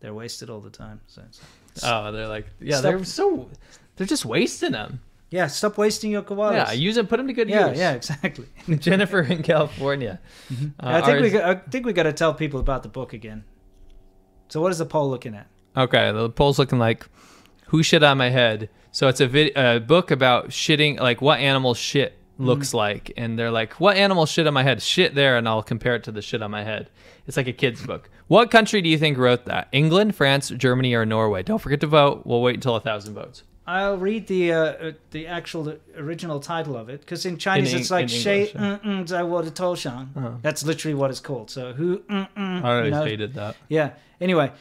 They're wasted all the time. So it's- Oh, they're like, yeah, Stop- they're so, they're just wasting them. yeah, stop wasting your koalas. Yeah, use them, put them to good yeah, use. yeah, exactly. (laughs) Jennifer in California. Uh, I think we ours- got, I think we got to tell people about the book again. So what is the poll looking at? Okay, the poll's looking like who shit on my head. So it's a vid- a book about shitting, like what animal shit looks Mm-hmm. like, and they're like, what animal shit on my head? Shit there, and I'll compare it to the shit on my head. It's like a kid's book. What country do you think wrote that? England, France, Germany, or Norway? Don't forget to vote. We'll wait until a thousand votes. I'll read the uh, uh, the actual original title of it because in Chinese In it's like "Shay English, yeah. zai wo tou xiang." Uh-huh. That's literally what it's called. So who? Mm, mm, I always you know? hated that. Yeah. Anyway,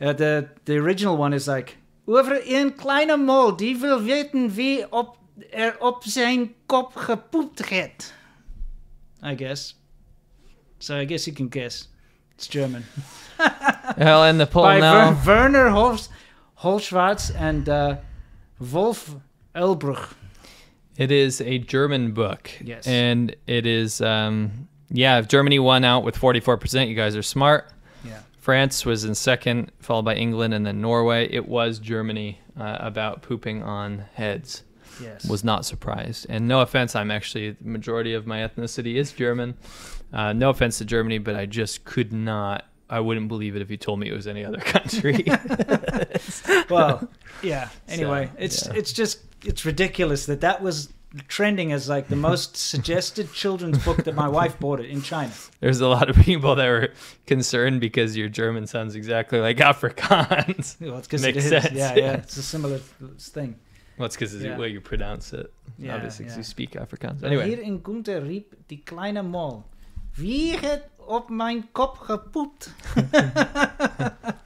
uh, the the original one is like over een kleine mol die wil weten wie op er op zijn kop gepoept. I guess. So I guess you can guess. It's German. (laughs) Hell, in the poll By now. Ver- Werner Holz, Holzwarth and uh, Wolf Erlbruch. It is a German book. Yes. And it is, um, yeah, Germany won out with 44%. You guys are smart. France was in second, followed by England and then Norway. It was Germany uh, about pooping on heads. Yes. Was not surprised. And no offense, I'm actually, the majority of my ethnicity is German. Uh, no offense to Germany, but I just could not. I wouldn't believe it if you told me it was any other (laughs) country. (laughs) well, yeah. (laughs) Anyway, So, it's yeah. it's just it's ridiculous that that was trending as like the most (laughs) suggested children's book that my wife bought it in China. There's a lot of people that were concerned because your German sounds exactly like Afrikaans. (laughs) Well, it's 'cause Makes it is. sense. Yeah, yeah. It's a similar thing. Well, it's because of Yeah. the way you pronounce it. Yeah, Obviously, yeah. you speak Afrikaans. Anyway, Hier in Gunther riep die kleine mol. Wie het op mijn kop gepoept? (laughs)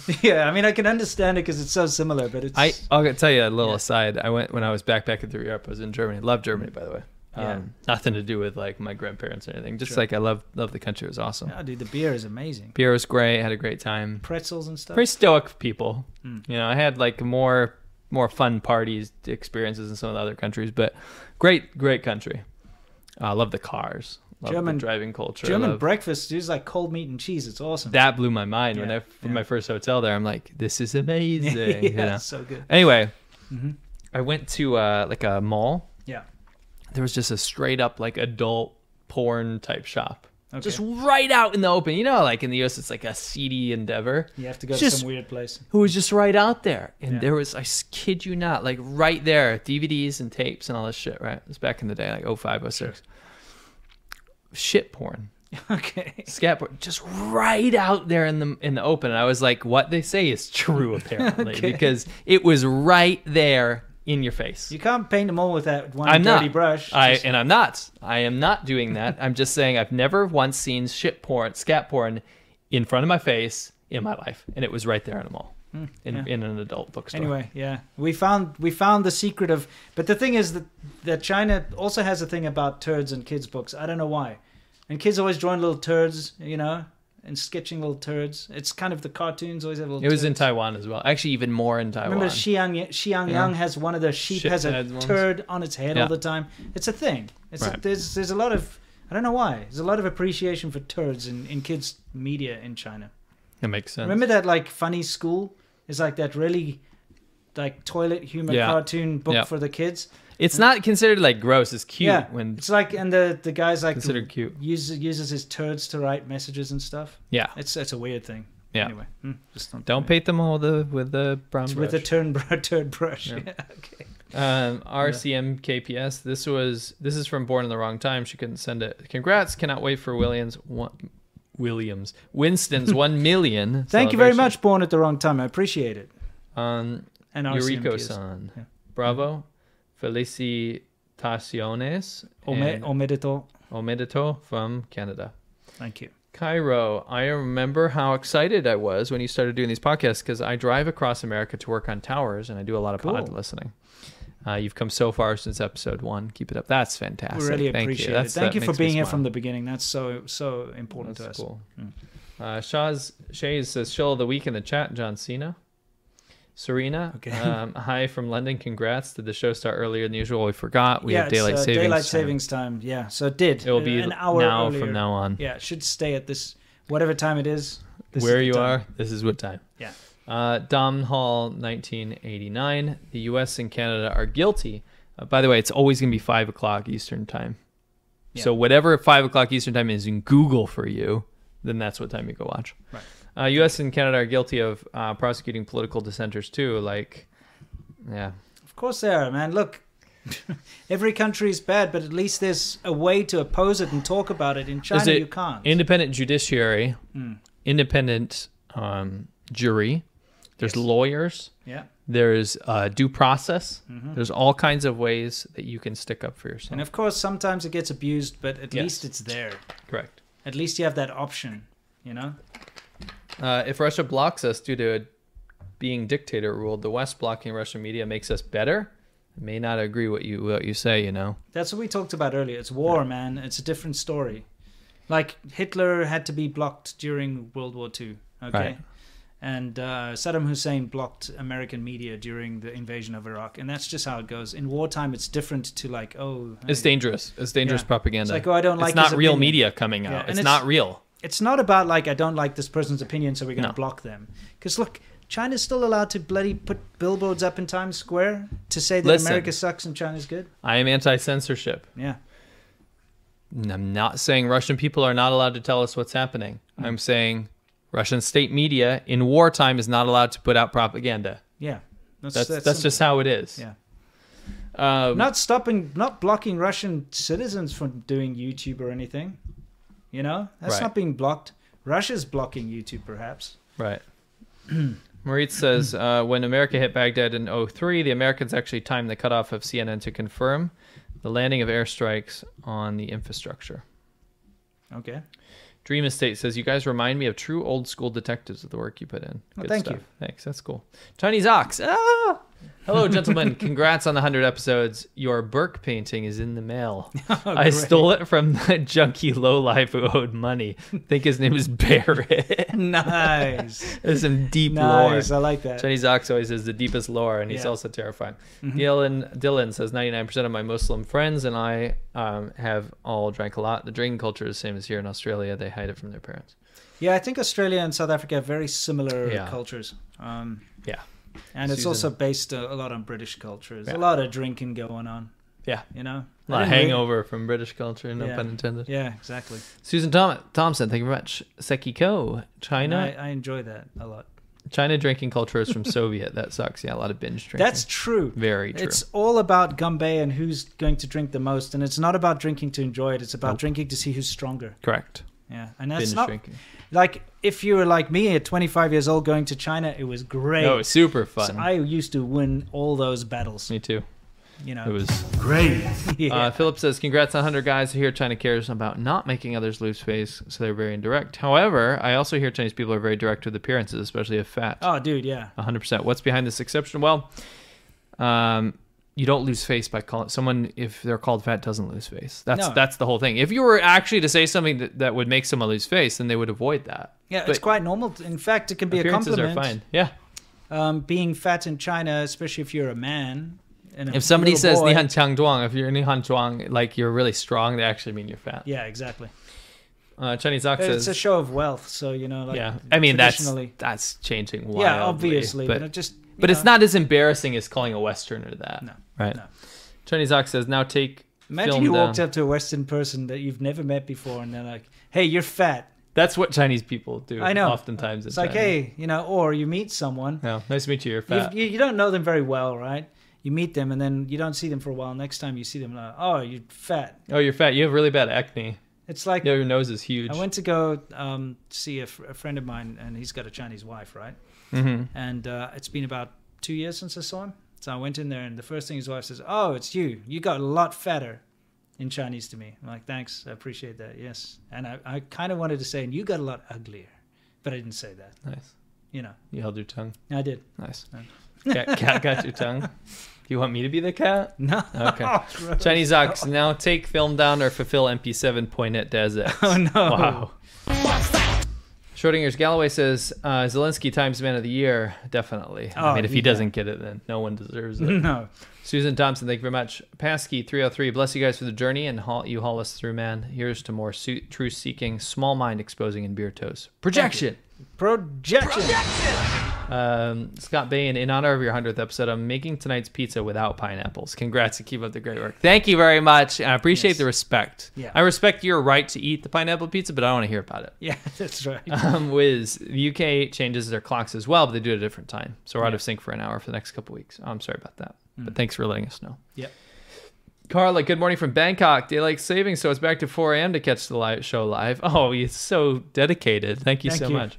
(laughs) yeah, I mean, I can understand it because it's so similar, but it's. I I'll tell you a little aside. I went when I was backpacking through Europe. I was in Germany. Love Germany, by the way. Yeah. Um, nothing to do with like my grandparents or anything. Just Sure. like I love love the country. It was awesome. Yeah, dude, the beer is amazing. Beer was great. Had a great time. Pretzels and stuff. Very stoic people. Mm. You know, I had like more more fun parties experiences in some of the other countries, but great great country. I love the cars. Love German driving culture. German breakfast is like cold meat and cheese. It's awesome. that blew my mind when Yeah, I from my first hotel there. I'm like, this is (laughs) amazing. Yeah, you know? so good. Anyway, Mhm. I went to uh, like a mall. Yeah. There was just a straight up like adult porn type shop. Okay. Just right out in the open. You know, like in the US, it's like a seedy endeavor. You have to go It's to some weird place. Who was just right out there, and Yeah. there was I kid you not, like right there, DVDs and tapes and all this shit. Right, it was back in the day, like 05, 06. Shit porn. (laughs) Okay. Scat porn, just right out there in the in the open. And I was like, what they say is true (laughs) apparently Okay. because it was right there in your face. You can't paint them all with that one I'm dirty not. brush. I Just- and I'm not. I am not doing that. I'm just saying I've never once seen shit porn, scat porn, in front of my face in my life, and it was right there in the mall. Hmm, in yeah. in an adult bookstore. Anyway, yeah, we found we found the secret of. But the thing is that that China also has a thing about turds and kids' books. I don't know why, and kids always drawing little turds, you know, and sketching little turds. It's kind of the cartoons always have little. it was in. Taiwan as well. Actually, even more in Taiwan. Remember Xiang Xiang Yeah. Yang has one of the sheep has a ones. turd on its head Yeah. all the time. It's a thing. It's a, there's there's a lot of I don't know why. There's a lot of appreciation for turds in, in kids media in China. It makes sense. Remember that like funny school is like that really like toilet humor Yeah. cartoon book Yeah. for the kids. It's not considered like gross. It's cute yeah, when it's like and the the guy's like Considered cute. uses uses his turds to write messages and stuff. Yeah. it's it's a weird thing. Yeah. Anyway, hmm, just don't, don't paint them all the with the brown with the brush. turn br- (laughs) turd brush. Yeah. Yeah. (laughs) okay. Um, RCM KPS. This was this is from Born in the Wrong Time. She couldn't send it. Congrats! Cannot wait for Williams one, Williams Winston's (laughs) one million. Thank you very much, born at the wrong time. I appreciate it. Um, And Yuriko-san. Yeah. Bravo. Felicitaciones. Ome- Omedito. Omedito from Canada. Thank you. Cairo, I remember how excited I was when you started doing these podcasts because I drive across America to work on towers and I do a lot of pod listening. Uh, you've come so far since episode one. Keep it up. That's fantastic. We really Thank appreciate you. it. That's- Thank you for being here smile. from the beginning. That's so so important That's to us. cool. Mm. Uh, Shaz Shays says, "Show of the week in the chat." John Cena. Serena, Okay. um, (laughs) hi from London. Congrats! Did the show start earlier than usual? We forgot. We yeah, have daylight uh, savings. daylight time. savings time. Yeah, so it did. It will be an hour now earlier. from now on. Yeah, it should stay at this whatever time it is. this is Where you time. are, this is what time. Yeah. Uh, Dom Hall, 1989. The U.S. and Canada are guilty. Uh, by the way, it's always going to be five o'clock Eastern time. So whatever five o'clock Eastern time is in Google for you, then that's what time you go watch. Right. Uh, U.S. and Canada are guilty of uh, prosecuting political dissenters too. Like, yeah, Of course they are, man. Look, (laughs) every country is bad, but at least there's a way to oppose it and talk about it. In China, you can't. Independent judiciary, Mm. independent um, jury. There's lawyers. Yeah. There's uh, due process. Mhm. There's all kinds of ways that you can stick up for yourself. and of course, sometimes it gets abused, but at Yes. least it's there. Correct. At least you have that option, you know? Uh, if Russia blocks us due to being dictator ruled, the West blocking Russian media makes us better. I may not agree what you what you say. You know. That's what we talked about earlier. It's war, man. It's a different story. Like Hitler had to be blocked during World War II, okay? Right. And uh, Saddam Hussein blocked American media during the invasion of Iraq, and that's just how it goes. In wartime, it's different to like, oh, It's hey. dangerous. It's dangerous Yeah. propaganda. It's like, oh, I don't like. It's not real opinion. media coming out. and It's not real. It's not about like I don't like this person's opinion, so we're going to No. block them. Because look, China's still allowed to bloody put billboards up in Times Square to say that Listen. America sucks and China's good. I am anti-censorship. Yeah. I'm not saying Russian people are not allowed to tell us what's happening. Mm. I'm saying Russian state media in wartime is not allowed to put out propaganda. Yeah. That's That's- that's, that's just how it is. Yeah. Um, not stopping, not blocking Russian citizens from doing YouTube or anything. You know, that's Right. not being blocked. Russia's blocking YouTube, perhaps. Right. (clears throat) Moritz says uh, when America hit Baghdad in 03, the Americans actually timed the cutoff of CNN to confirm the landing of airstrikes on the infrastructure. Okay. Dream Estate says you guys remind me of true old school detectives with the work you put in. Oh, Good thank stuff. you. Thanks. That's cool. Chinese Ox. Ah! Hello, gentlemen. Congrats on the 100 episodes. Your Burke painting is in the mail. (laughs) I Oh, great. stole it from the junkie lowlife who owed money. I think his name is Barrett. (laughs) nice. (laughs) There's some deep Nice, lore. I like that. Chinese Ox always has the deepest lore, and he's Yeah. also terrifying. Mhm. Dylan, Dylan says 99% of my Muslim friends and I um, have all drank a lot. The drinking culture is the same as here in Australia. They hide it from their parents. Yeah, I think Australia and South Africa have very similar Yeah. cultures. Um, Yeah. And it's also based a, a lot on British culture. There's Yeah. a lot of drinking going on. Yeah. You know? A lot of hangover from British culture, no Yeah. pun intended. Yeah, exactly. Susan Thom- Thompson, thank you very much. Seki Ko, China. I, I enjoy that a lot. China drinking culture is from (laughs) Soviet. That sucks. Yeah, a lot of binge drinking. That's true. Very true. It's all about ganbei and who's going to drink the most, and it's not about drinking to enjoy it. It's about Nope. drinking to see who's stronger. Correct. Yeah, and that's Binge not drinking. like if you were like me at 25 years old going to China, it was great. No, it was super So fun. I used to win all those battles. Me too. you know, It was great. (laughs) Uh, Philip says, "Congrats on 100 guys. I hear China cares about not making others lose face, so they're very indirect. However, I also hear Chinese people are very direct with appearances, especially if fat. oh, dude, yeah. 100%. What's behind this exception? Well, um, you don't lose face by calling someone if they're called fat doesn't lose face. That's No. that's the whole thing. If you were actually to say something that, that would make someone lose face, then they would avoid that. Yeah, it's quite normal. In fact, it can be a appearances are compliment. fine. Yeah. Um, being fat in China, especially if you're a man. A If somebody says boy- "nihan chang zhuang," if you're nihan zhuang, like you're really strong, they actually mean you're fat. Yeah, exactly. Uh, Chinese Ox It's a show of wealth, so you know. Like, yeah, I mean that's that's changing wildly. Yeah, obviously, but it just, you but it's not as embarrassing as calling a Westerner that. No, right. Chinese Ox says now take. Imagine film you down. walked up to a Western person that you've never met before, and they're like, "Hey, you're fat." That's what Chinese people do. I know. Oftentimes, in it's like, China. hey, you know, or you meet someone. Yeah, nice to meet you. You're fat. You, you don't know them very well, right? You meet them, and then you don't see them for a while. Next time you see them, like, oh, you're fat. Oh, you're fat. You have really bad acne. It's like Yeah, your nose is huge. I went to go um, see a, fr- a friend of mine, and he's got a Chinese wife, right? Mhm. And uh, it's been about two years since I saw him. So I went in there, and the first thing his wife says, "Oh, it's you. You got a lot fatter." In Chinese to me, I'm like, "Thanks, I appreciate that." Yes, and I, I kind of wanted to say, "And you got a lot uglier," but I didn't say that. Nice. You know. You held your tongue. I did. Nice. Cat, cat got your tongue. Do (laughs) you want me to be the cat? (laughs) No. Okay. (laughs) Chinese Ox now take film down or fulfill MP7 point at Dazx. Oh, no. Wow. Schrodinger's Galloway says uh, Zelensky Times Man of the Year. Definitely. I Oh, mean, if he yeah. doesn't get it, then no one deserves it. (laughs) No. Susan Thompson, thank you very much. Pasky 303, bless you guys for the journey and haul, you haul us through, man. Here's to more su- truth seeking, small mind exposing, and beer toes. Projection. Projection. Um, Scott Bain, in honor of your 100th episode, I'm making tonight's pizza without pineapples. Congrats and keep up the great work. Thank you very much. I appreciate the respect. Yeah. I respect your right to eat the pineapple pizza, but I don't want to hear about it. Yeah, (laughs) that's right. Um, Wiz, the UK changes their clocks as well, but they do it at a different time. So we're out of sync for an hour for the next couple weeks. I'm sorry about that. Mm. But thanks for letting us know. Yep. Carla, good morning from Bangkok. Daylight savings, so it's back to 4 a.m. to catch the live show live. Oh, you're so dedicated. Thank you Thank so you. much,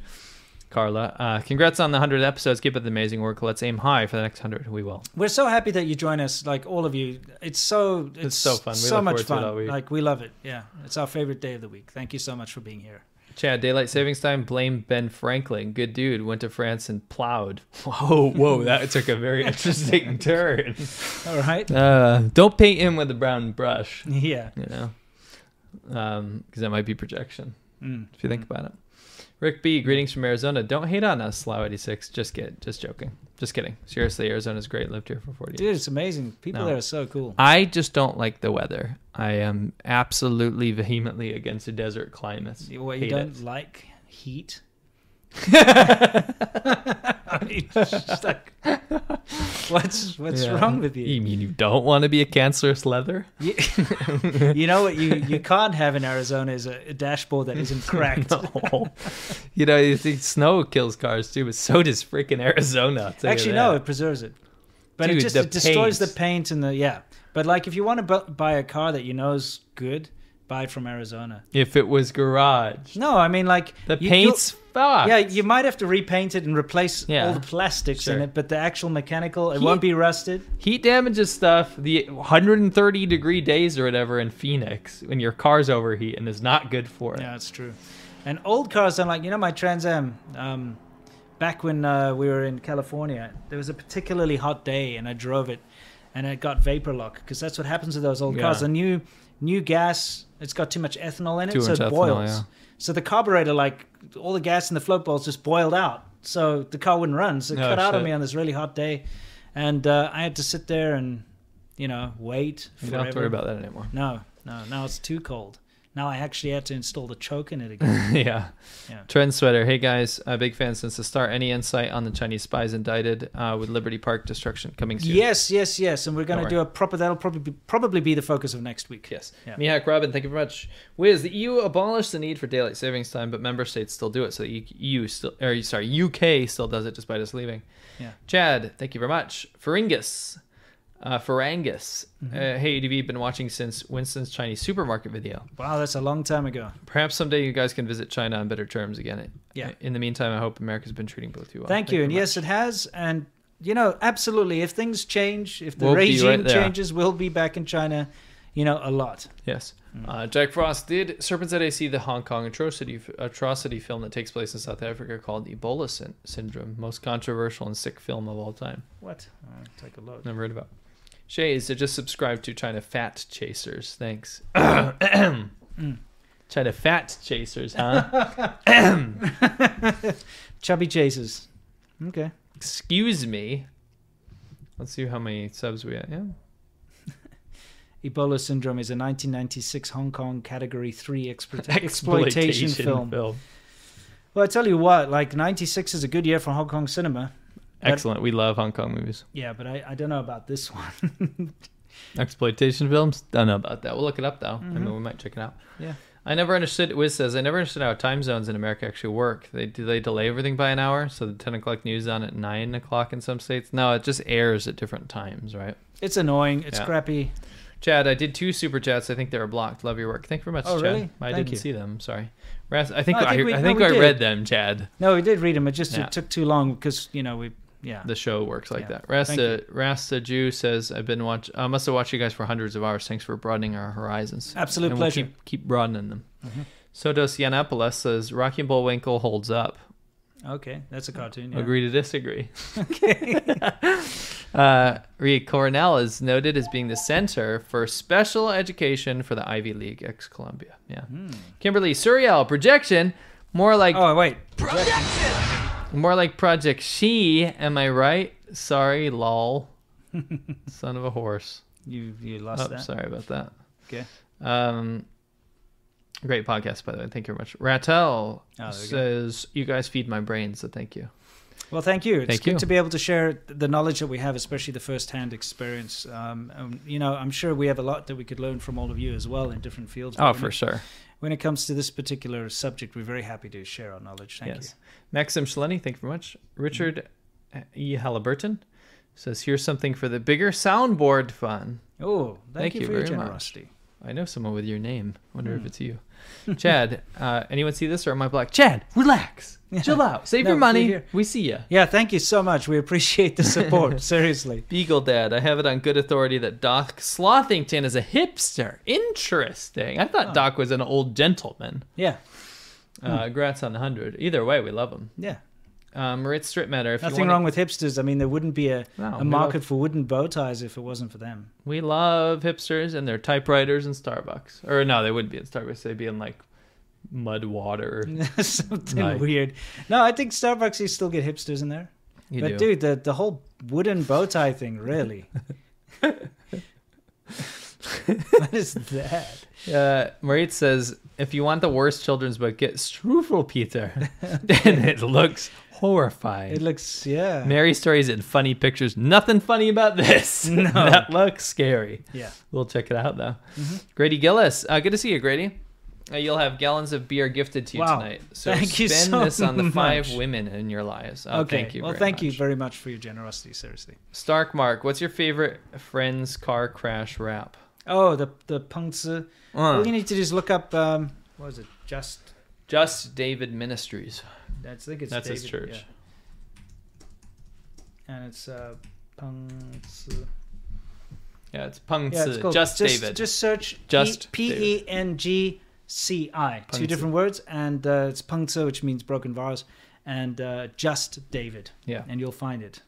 Carla. Uh, congrats on the 100 episodes. Keep up the amazing work. Let's aim high for the next 100. We will. We're so happy that you join us, like all of you. It's so it's, so fun. We so much forward to it fun. Like we love it. Yeah, it's our favorite day of the week. Thank you so much for being here. Chad, daylight savings time. Blame Ben Franklin. Good dude. Went to France and plowed. (laughs) Whoa, whoa, that took a very interesting (laughs) turn. All right. Uh, don't paint him with a brown brush. Yeah. You know, because that might be projection. Mm. If you think about it. Rick B, greetings from Arizona. Don't hate on us, Laowhy86. Just get, just joking. Just kidding. Seriously, Arizona's great. Lived here for 40 years. Dude, it's amazing. People No. there are so cool. I just don't like the weather. I am absolutely vehemently against the desert climates. You- What you Hate don't it. like heat? (laughs) I mean, just like, what's what's Yeah. wrong with you? You mean you don't want to be a cancerous leather? You, (laughs) you know what you you can't have in Arizona is a, a dashboard that isn't cracked. (laughs) no. You know, you think snow kills cars too, but so does freaking Arizona. I'll tell you Actually, no, it preserves it. But it just it destroys paint. the paint and the yeah. But like, if you want to bu- buy a car that you know is good, buy it from Arizona. If it was garage, No, I mean like the you- paint's fucked. Yeah, you might have to repaint it and replace Yeah, all the plastics in it, but the actual mechanical, it Heat- won't be rusted. Heat damages stuff. The 130 degree days or whatever in Phoenix when your car's overheating is not good for it. Yeah, that's true. And old cars, I'm like, you know, my Trans Am. Um, back when uh, we were in California, there was a particularly hot day, and I drove it, and it got vapor lock because that's what happens to those old cars. Yeah. The new new gas, it's got too much ethanol in it, Too so it ethanol, boils. yeah. So the carburetor, like all the gas in the float balls, just boiled out. So the car wouldn't run. So it Oh, cut out on me on this really hot day, and uh, I had to sit there and, you know, wait. You don't have to worry about that anymore. No, no. Now it's too cold. Now I actually had to install the choke in it (laughs) again. yeah. Yeah. Trend sweater. Hey guys, a big fan since the start. Any insight on the Chinese spies indicted uh, with Liberty Park destruction coming soon? Yes, yes, yes, and we're going to do a proper. That'll probably be, probably be the focus of next week. Yes. Yeah. Mihak Robin, thank you very much. Wiz, the EU abolished the need for daylight savings time, but member states still do it. So the EU still, or sorry, UK still does it despite us leaving. Yeah. Chad, thank you very much. Faringus, uh, Farangus. Mhm. Uh, hey, ADV, been watching since Winston's Chinese supermarket video. Wow, that's a long time ago. Perhaps someday you guys can visit China on better terms again. Yeah. In the meantime, I hope America's been treating both of you well. Thank you, and very yes, it has. And you know, absolutely. If things change, if the We'll regime right changes, we'll be back in China. You know, a lot. Yes. Uh, Jack Frost did Serpent's Head AC, the Hong Kong atrocity atrocity film that takes place in South Africa called Ebola Syn- Syndrome, most controversial and sick film of all time. What? Take a look. Never heard about. Shay is to just subscribe to China Fat Chasers. Thanks. (clears throat) China Fat Chasers, huh? (laughs) (laughs) Chubby chasers. Okay. Excuse me. Let's see how many subs we have. Yeah. (laughs) Ebola Syndrome is a 1996 Hong Kong Category 3 explo- exploitation, film. Well, I tell you what, like 96 is a good year for Hong Kong cinema. But- Excellent. We love Hong Kong movies. Yeah, but I, I don't know about this (laughs) one. Exploitation films? I don't know about that. We'll look it up though. I Mhm. mean, we might check it out. Yeah. I never understood. Wiz says I never understood how time zones in America actually work. They do they delay everything by an hour, so the ten o'clock news is on at nine o'clock in some states. No, it just airs at different times, right? it's annoying. It's Yeah. crappy. Chad, I did two super chats. I think they were blocked. Love your work. Thank you very much, Oh, Chad. really? I Thank didn't you. see them. Sorry. I think No, I, I we- think, no, I read them, Chad. No, we did read them. It just Yeah. it took too long because, you know, we, yeah. The show works like Yeah. that. Rasta Rasta Jew says I've been watch. I must have watched you guys for hundreds of hours. Thanks for broadening our horizons. Absolute And we'll pleasure. keep, keep broadening them. Mhm. Sodos Yiannopoulos says Rocky and Bullwinkle holds up. Okay, that's a cartoon. Yeah. Agree to disagree. (laughs) (laughs) uh, Rhea Cornell is noted as being the center for special education for the Ivy League ex Columbia. Yeah. Kimberly Suriel projection, more like oh wait, more like Project She. Am I right? Sorry, lol. (laughs) Son of a horse. You you lost Oh, that. sorry about that. Okay. Um, great podcast, by the way. Thank you very much. Rattel Oh, says, "You guys feed my brain," so thank you. Well, thank you. It's Thank good you. to be able to share the knowledge that we have, especially the first-hand experience. Um, um, you know, I'm sure we have a lot that we could learn from all of you as well in different fields. Oh, for sure. When it comes to this particular subject, we're very happy to share our knowledge. Thank yes. Maxim Shaleni, thank you very much. Richard E. Halliburton says, "Here's something for the bigger soundboard fun." Oh, thank, you for your very generosity. much. I know someone with your name. Wonder if Hmm. it's you, (laughs) Chad. Uh, anyone see this or am I black? Chad, relax, (laughs) chill out, save No, your money. We see you. Yeah, thank you so much. We appreciate the support. (laughs) Seriously. Beagle Dad, I have it on good authority that Doc Slothington is a hipster. Interesting. I thought Doc was an old gentleman. Yeah. Uh, Grats on the 100. Either way, we love him. Yeah. Um, Ritz Strip Matter. If you Nothing wrong with hipsters. I mean, there wouldn't be a, No, a market love- for wooden bow ties if it wasn't for them. We love hipsters and their typewriters and Starbucks. Or no, they wouldn't be in Starbucks. They'd be in like mud water. (laughs) Something Like- weird. No, I think Starbucks you still get hipsters in there. You but do. dude, the the whole wooden bow tie thing, really. (laughs) what is that? Uh, Marit says, if you want the worst children's book, get Struwwelpeter. (laughs) and it looks horrifying. It looks yeah. Merry stories and funny pictures. Nothing funny about this. (laughs) No. that looks scary. Yeah. We'll check it out though. Mhm. Grady Gillis, uh, good to see you, Grady. Uh, you'll have gallons of beer gifted to you Wow. tonight. So Thank you spend so this on the five much. women in your lives. Oh, okay. Thank you. well, very thank much. you very much for your generosity. Seriously. Stark Mark, what's your favorite friend's car crash rap? Oh, the the punks. Uh, Uh. All you need to do is look up. Um, what is it? Just. Just David Ministries. That's, I think it's That's his church. yeah. And it's uh, punks. Yeah, it's Peng Yeah, it's called- Just just, David. Just search Just P David. E N G C I. Two different words, and uh, it's Peng which means broken vase, and uh, just David. Yeah. and you'll find it.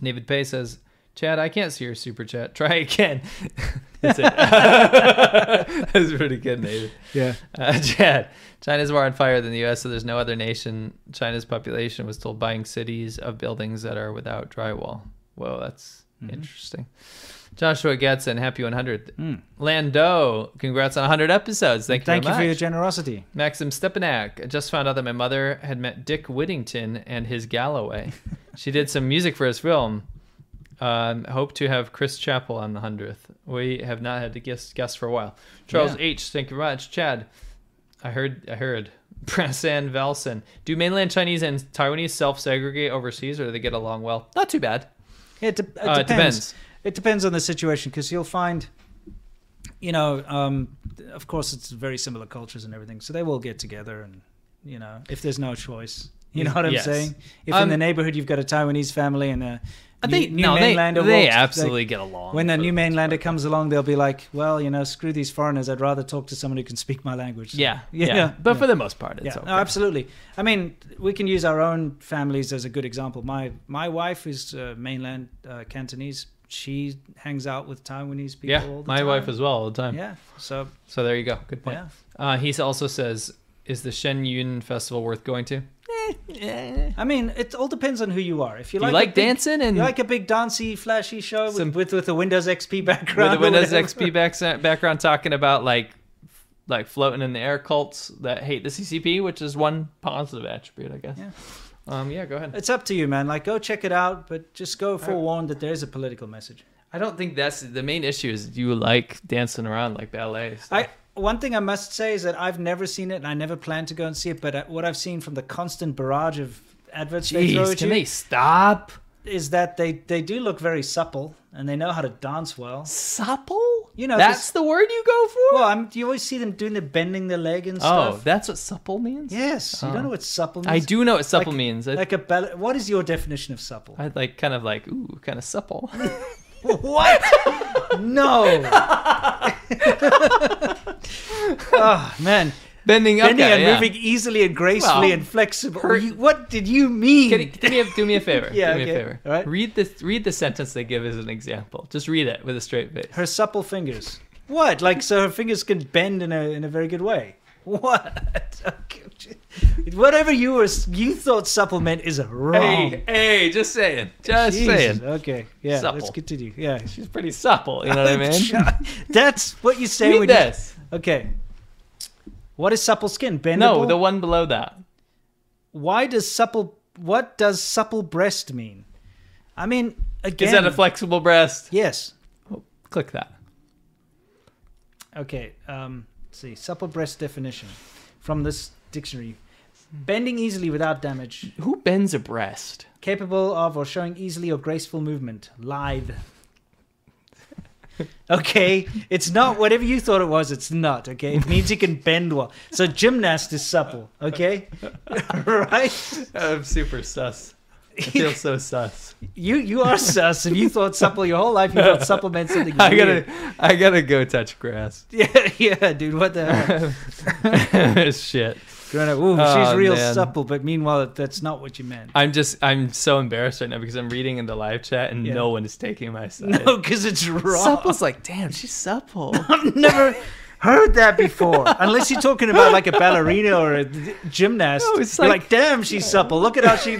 David Pay says, Chad, I can't see your super chat. (laughs) Try again. (laughs) That's it. (laughs) That's pretty good, David. Yeah. Uh, Chad, China's more on fire than the U.S., so there's no other nation. China's population was told buying cities of buildings that are without drywall. Whoa, that's Mm-hmm. interesting. Joshua Getson, happy 100th. Mm. Lando, congrats on 100 episodes. Thank you Thank you for your generosity. Maxim Stepanak. I just found out that my mother had met Dick Whittington and his Galloway. she did some music for his film. Um, hope to have Chris Chappell on the 100th. We have not had a guest, guest for a while. Charles Yeah. H. Thank you very much. Chad, I heard, I heard. (laughs) Prasan Velson. Do mainland Chinese and Taiwanese self segregate overseas or do they get along well? Not too bad. It, de- it Uh, depends. depends. It depends on the situation because you'll find, you know, um, of course, it's very similar cultures and everything, so they will get together, and you know, if there's no choice, You know what I'm Yes. saying? If in Um, the neighborhood you've got a Taiwanese family and a I new, think- new no, they- mainlander, they absolutely get along When a new mainlander comes along, they'll be like, "Well, you know, screw these foreigners. I'd rather talk to someone who can speak my language." Yeah, (laughs) yeah. know? But for the most part, it's yeah, okay. no, absolutely. I mean, we can use our own families as a good example. My my wife is uh, mainland uh, Cantonese. She hangs out with Taiwanese people. Yeah, all the my time. wife as well all the time. Yeah, so so there you go. Good point. Yeah. Uh, he also says, "Is the Shen Yun festival worth going to?" I mean, it all depends on who you are. If you you like, like big- dancing and- you like a big dancey, flashy show with, Some- with with a Windows XP background, With background, the Windows. XP back- background, talking about like like floating in the air cults that hate the CCP, which is one positive attribute, I guess. Yeah. Um, yeah, go ahead. It's up to you, man. Like, go check it out, but just go forewarned that there is a political message. I don't think that's the main issue. Is you like dancing around like ballet? Stuff. I one thing I must say is that I've never seen it, and I never plan to go and see it. But uh, what I've seen from the constant barrage of adverts they throw Jeez, at can you they stop? is that they they do look very supple and they know how to dance well. Supple? You know, That's the word you go for? Well, I'm, you always see them doing the bending the leg and stuff. Oh, that's what supple means. Yes, you Oh. don't know what supple means. I do know what supple Like- means. I, Like a ball- what is your definition of supple? I like kind of like ooh, kind of supple. (laughs) what? no. (laughs) oh man. Bending, Bending okay, and yeah. moving easily and gracefully Well, and flexible. her- You- what did you mean? Can do me a do me a favor. (laughs) Yeah, do me okay. a favor. All right. Read this. Read the sentence they give as an example. Just read it with a straight face. Her supple fingers. What? Like so her fingers can bend in a in a very good way. (laughs) What? Whatever you were you thought supplement is wrong. Hey, hey, just saying, just Jesus, saying. Okay, yeah, Supple. let's continue. Yeah, She's pretty supple. You know what I (laughs) mean? That's what you say Read when this. you. Okay. What is supple skin? Bendable. No, the one below that. Why does supple? What does supple breast mean? I mean, again. Is that a flexible breast? Yes. Click that. Okay. Um, let's see. Supple breast definition from this dictionary: bending easily without damage, Who bends a breast? capable of or showing easily or graceful movement, lithe. Okay, it's not whatever you thought it was. It's not. Okay, it means you can bend well. So gymnast is supple. Okay, (laughs) right? I'm super sus. I feel so sus. You you are sus. If you thought supple your whole life, you thought supplement something. (laughs) I weird. gotta, I gotta go touch grass. (laughs) Yeah, yeah, dude. What the hell? Shit. Growing up, Ooh, Oh, she's real man. supple, but meanwhile, that's not what you meant. I'm just, I'm so embarrassed right now because I'm reading in the live chat and Yeah. no one is taking my (laughs) side. No, because it's wrong. Supple's like, damn, she's supple. (laughs) I've never (laughs) heard that before. (laughs) Unless you're talking about like a ballerina or a gymnast. No, it's You're like- like, damn, she's supple. Look at how she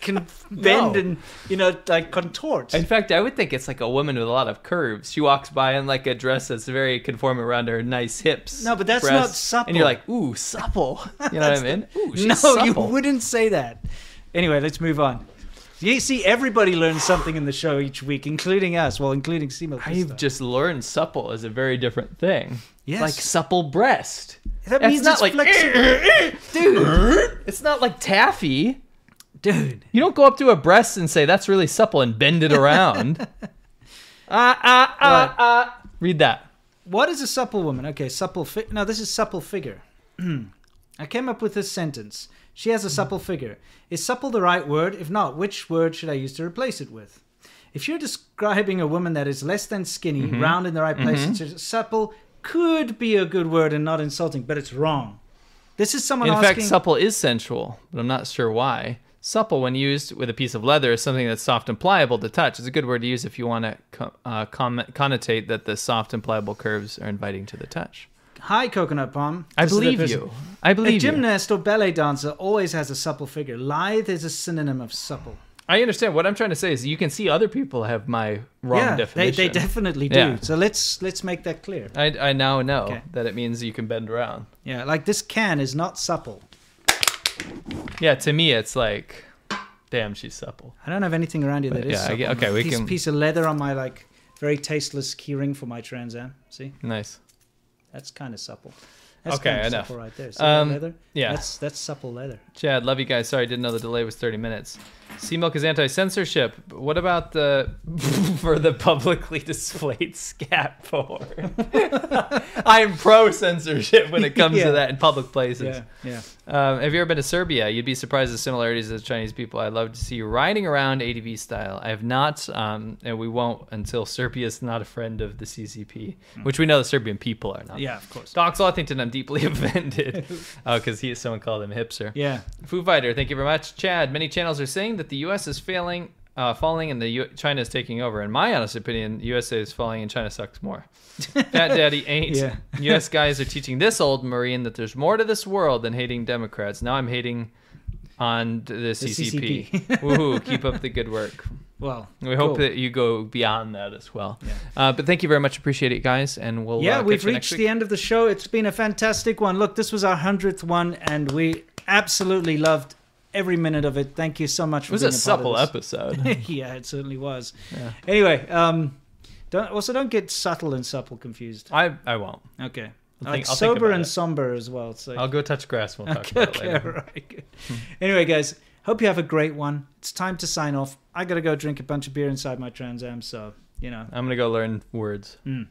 can (laughs) bend No. and you know like contort. In fact, I would think it's like a woman with a lot of curves. She walks by in like a dress that's very conforming around her nice hips. No, but that's not supple. And you're like, ooh, supple. (laughs) You know what I mean? Ooh, she's no, you wouldn't say that. Anyway, let's move on. You see, everybody learns something in the show each week, including us. Well, including Simo. I've just learned supple is a very different thing. Yes. Like supple breast. That It's means not it's like (laughs) dude. (laughs) It's not like taffy. Dude. You don't go up to a breast and say that's really supple and bend it around. Ah ah ah ah. Read that. What is a supple woman? Okay, supple fi- No, this is supple figure. (clears throat) I came up with this sentence. She has a supple figure. Is supple the right word? If not, which word should I use to replace it with? If you're describing a woman that is less than skinny, Mhm. round in the right place, Mhm. it's- supple could be a good word and not insulting, but it's wrong. This is someone In asking. fact, supple is sensual, but I'm not sure why. Supple, when used with a piece of leather, is something that's soft and pliable to touch. It's a good word to use if you want to co- uh, comment, connotate that the soft and pliable curves are inviting to the touch. Hi, Coconut Palm. I This believe you. I believe you. A you. gymnast or ballet dancer always has a supple figure. Lithe is a synonym of supple. I understand. What I'm trying to say is you can see other people have my wrong yeah, definition. They, they definitely do. Yeah. So let's let's make that clear. I, I now know Okay. that it means you can bend around. Yeah, like this can is not supple. Yeah, to me, it's like, damn, she's supple. I don't have anything around here that But is yeah, supple. get- okay, we piece, can- piece of leather on my like very tasteless keyring for my Trans Am. See, Nice. that's kind of supple. That's Okay, kind of enough. supple right there. See Um, leather? yeah. that's that's supple leather. Chad, love you guys. Sorry, didn't know the delay was 30 minutes. C-Milk is anti censorship. What about the (laughs) for the publicly displayed scat porn? (laughs) I'm pro censorship when it comes Yeah. to that in public places. Yeah, yeah. Um, have you ever been to Serbia? You'd be surprised at the similarities of the Chinese people. I'd love to see you riding around ADV style. I have not, um, and we won't until Serbia is not a friend of the CCP, which we know the Serbian people are not. Yeah, of course. Doc Slothington, I'm deeply (laughs) offended. oh, because he someone called him hipster. Yeah. Foo Fighter, thank you very much. Chad, many channels are saying that the U.S. is failing, uh, falling, and the U- China is taking over. In my honest opinion, USA is falling and China sucks more. (laughs) Fat Daddy ain't. Yeah. U.S. guys are teaching this old Marine that there's more to this world than hating Democrats. Now I'm hating on the CCP. CCP. (laughs) Woohoo! Keep up the good work. Well, we hope cool. that you go beyond that as well. Uh, but thank you very much. Appreciate it, guys, and we'll yeah, uh, we've catch you next reached the end of the show. It's been a fantastic one. Look, this was our hundredth one, and we absolutely loved every minute of it. Thank you so much It for was being a supple episode. (laughs) yeah, it certainly was. Yeah. Anyway, um, don't also don't get subtle and supple confused. I I won't. Okay. I'll Like think- I'll think sober about and it. somber as well. So I'll go touch grass. We'll talk okay, about it okay, later. right, good. anyway, guys, hope you have a great one. It's time to sign off. I gotta go drink a bunch of beer inside my Trans Am, so you know. I'm gonna go learn words. Mm.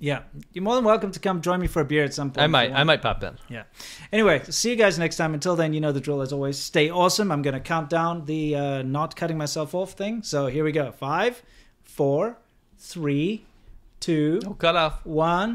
Yeah, you're more than welcome to come join me for a beer at some point. I might. I might pop in. Yeah. Anyway, see you guys next time. Until then, you know the drill as always. Stay awesome. I'm going to count down the uh, not cutting myself off thing. So here we go. Five, four, three, two, cut off. one.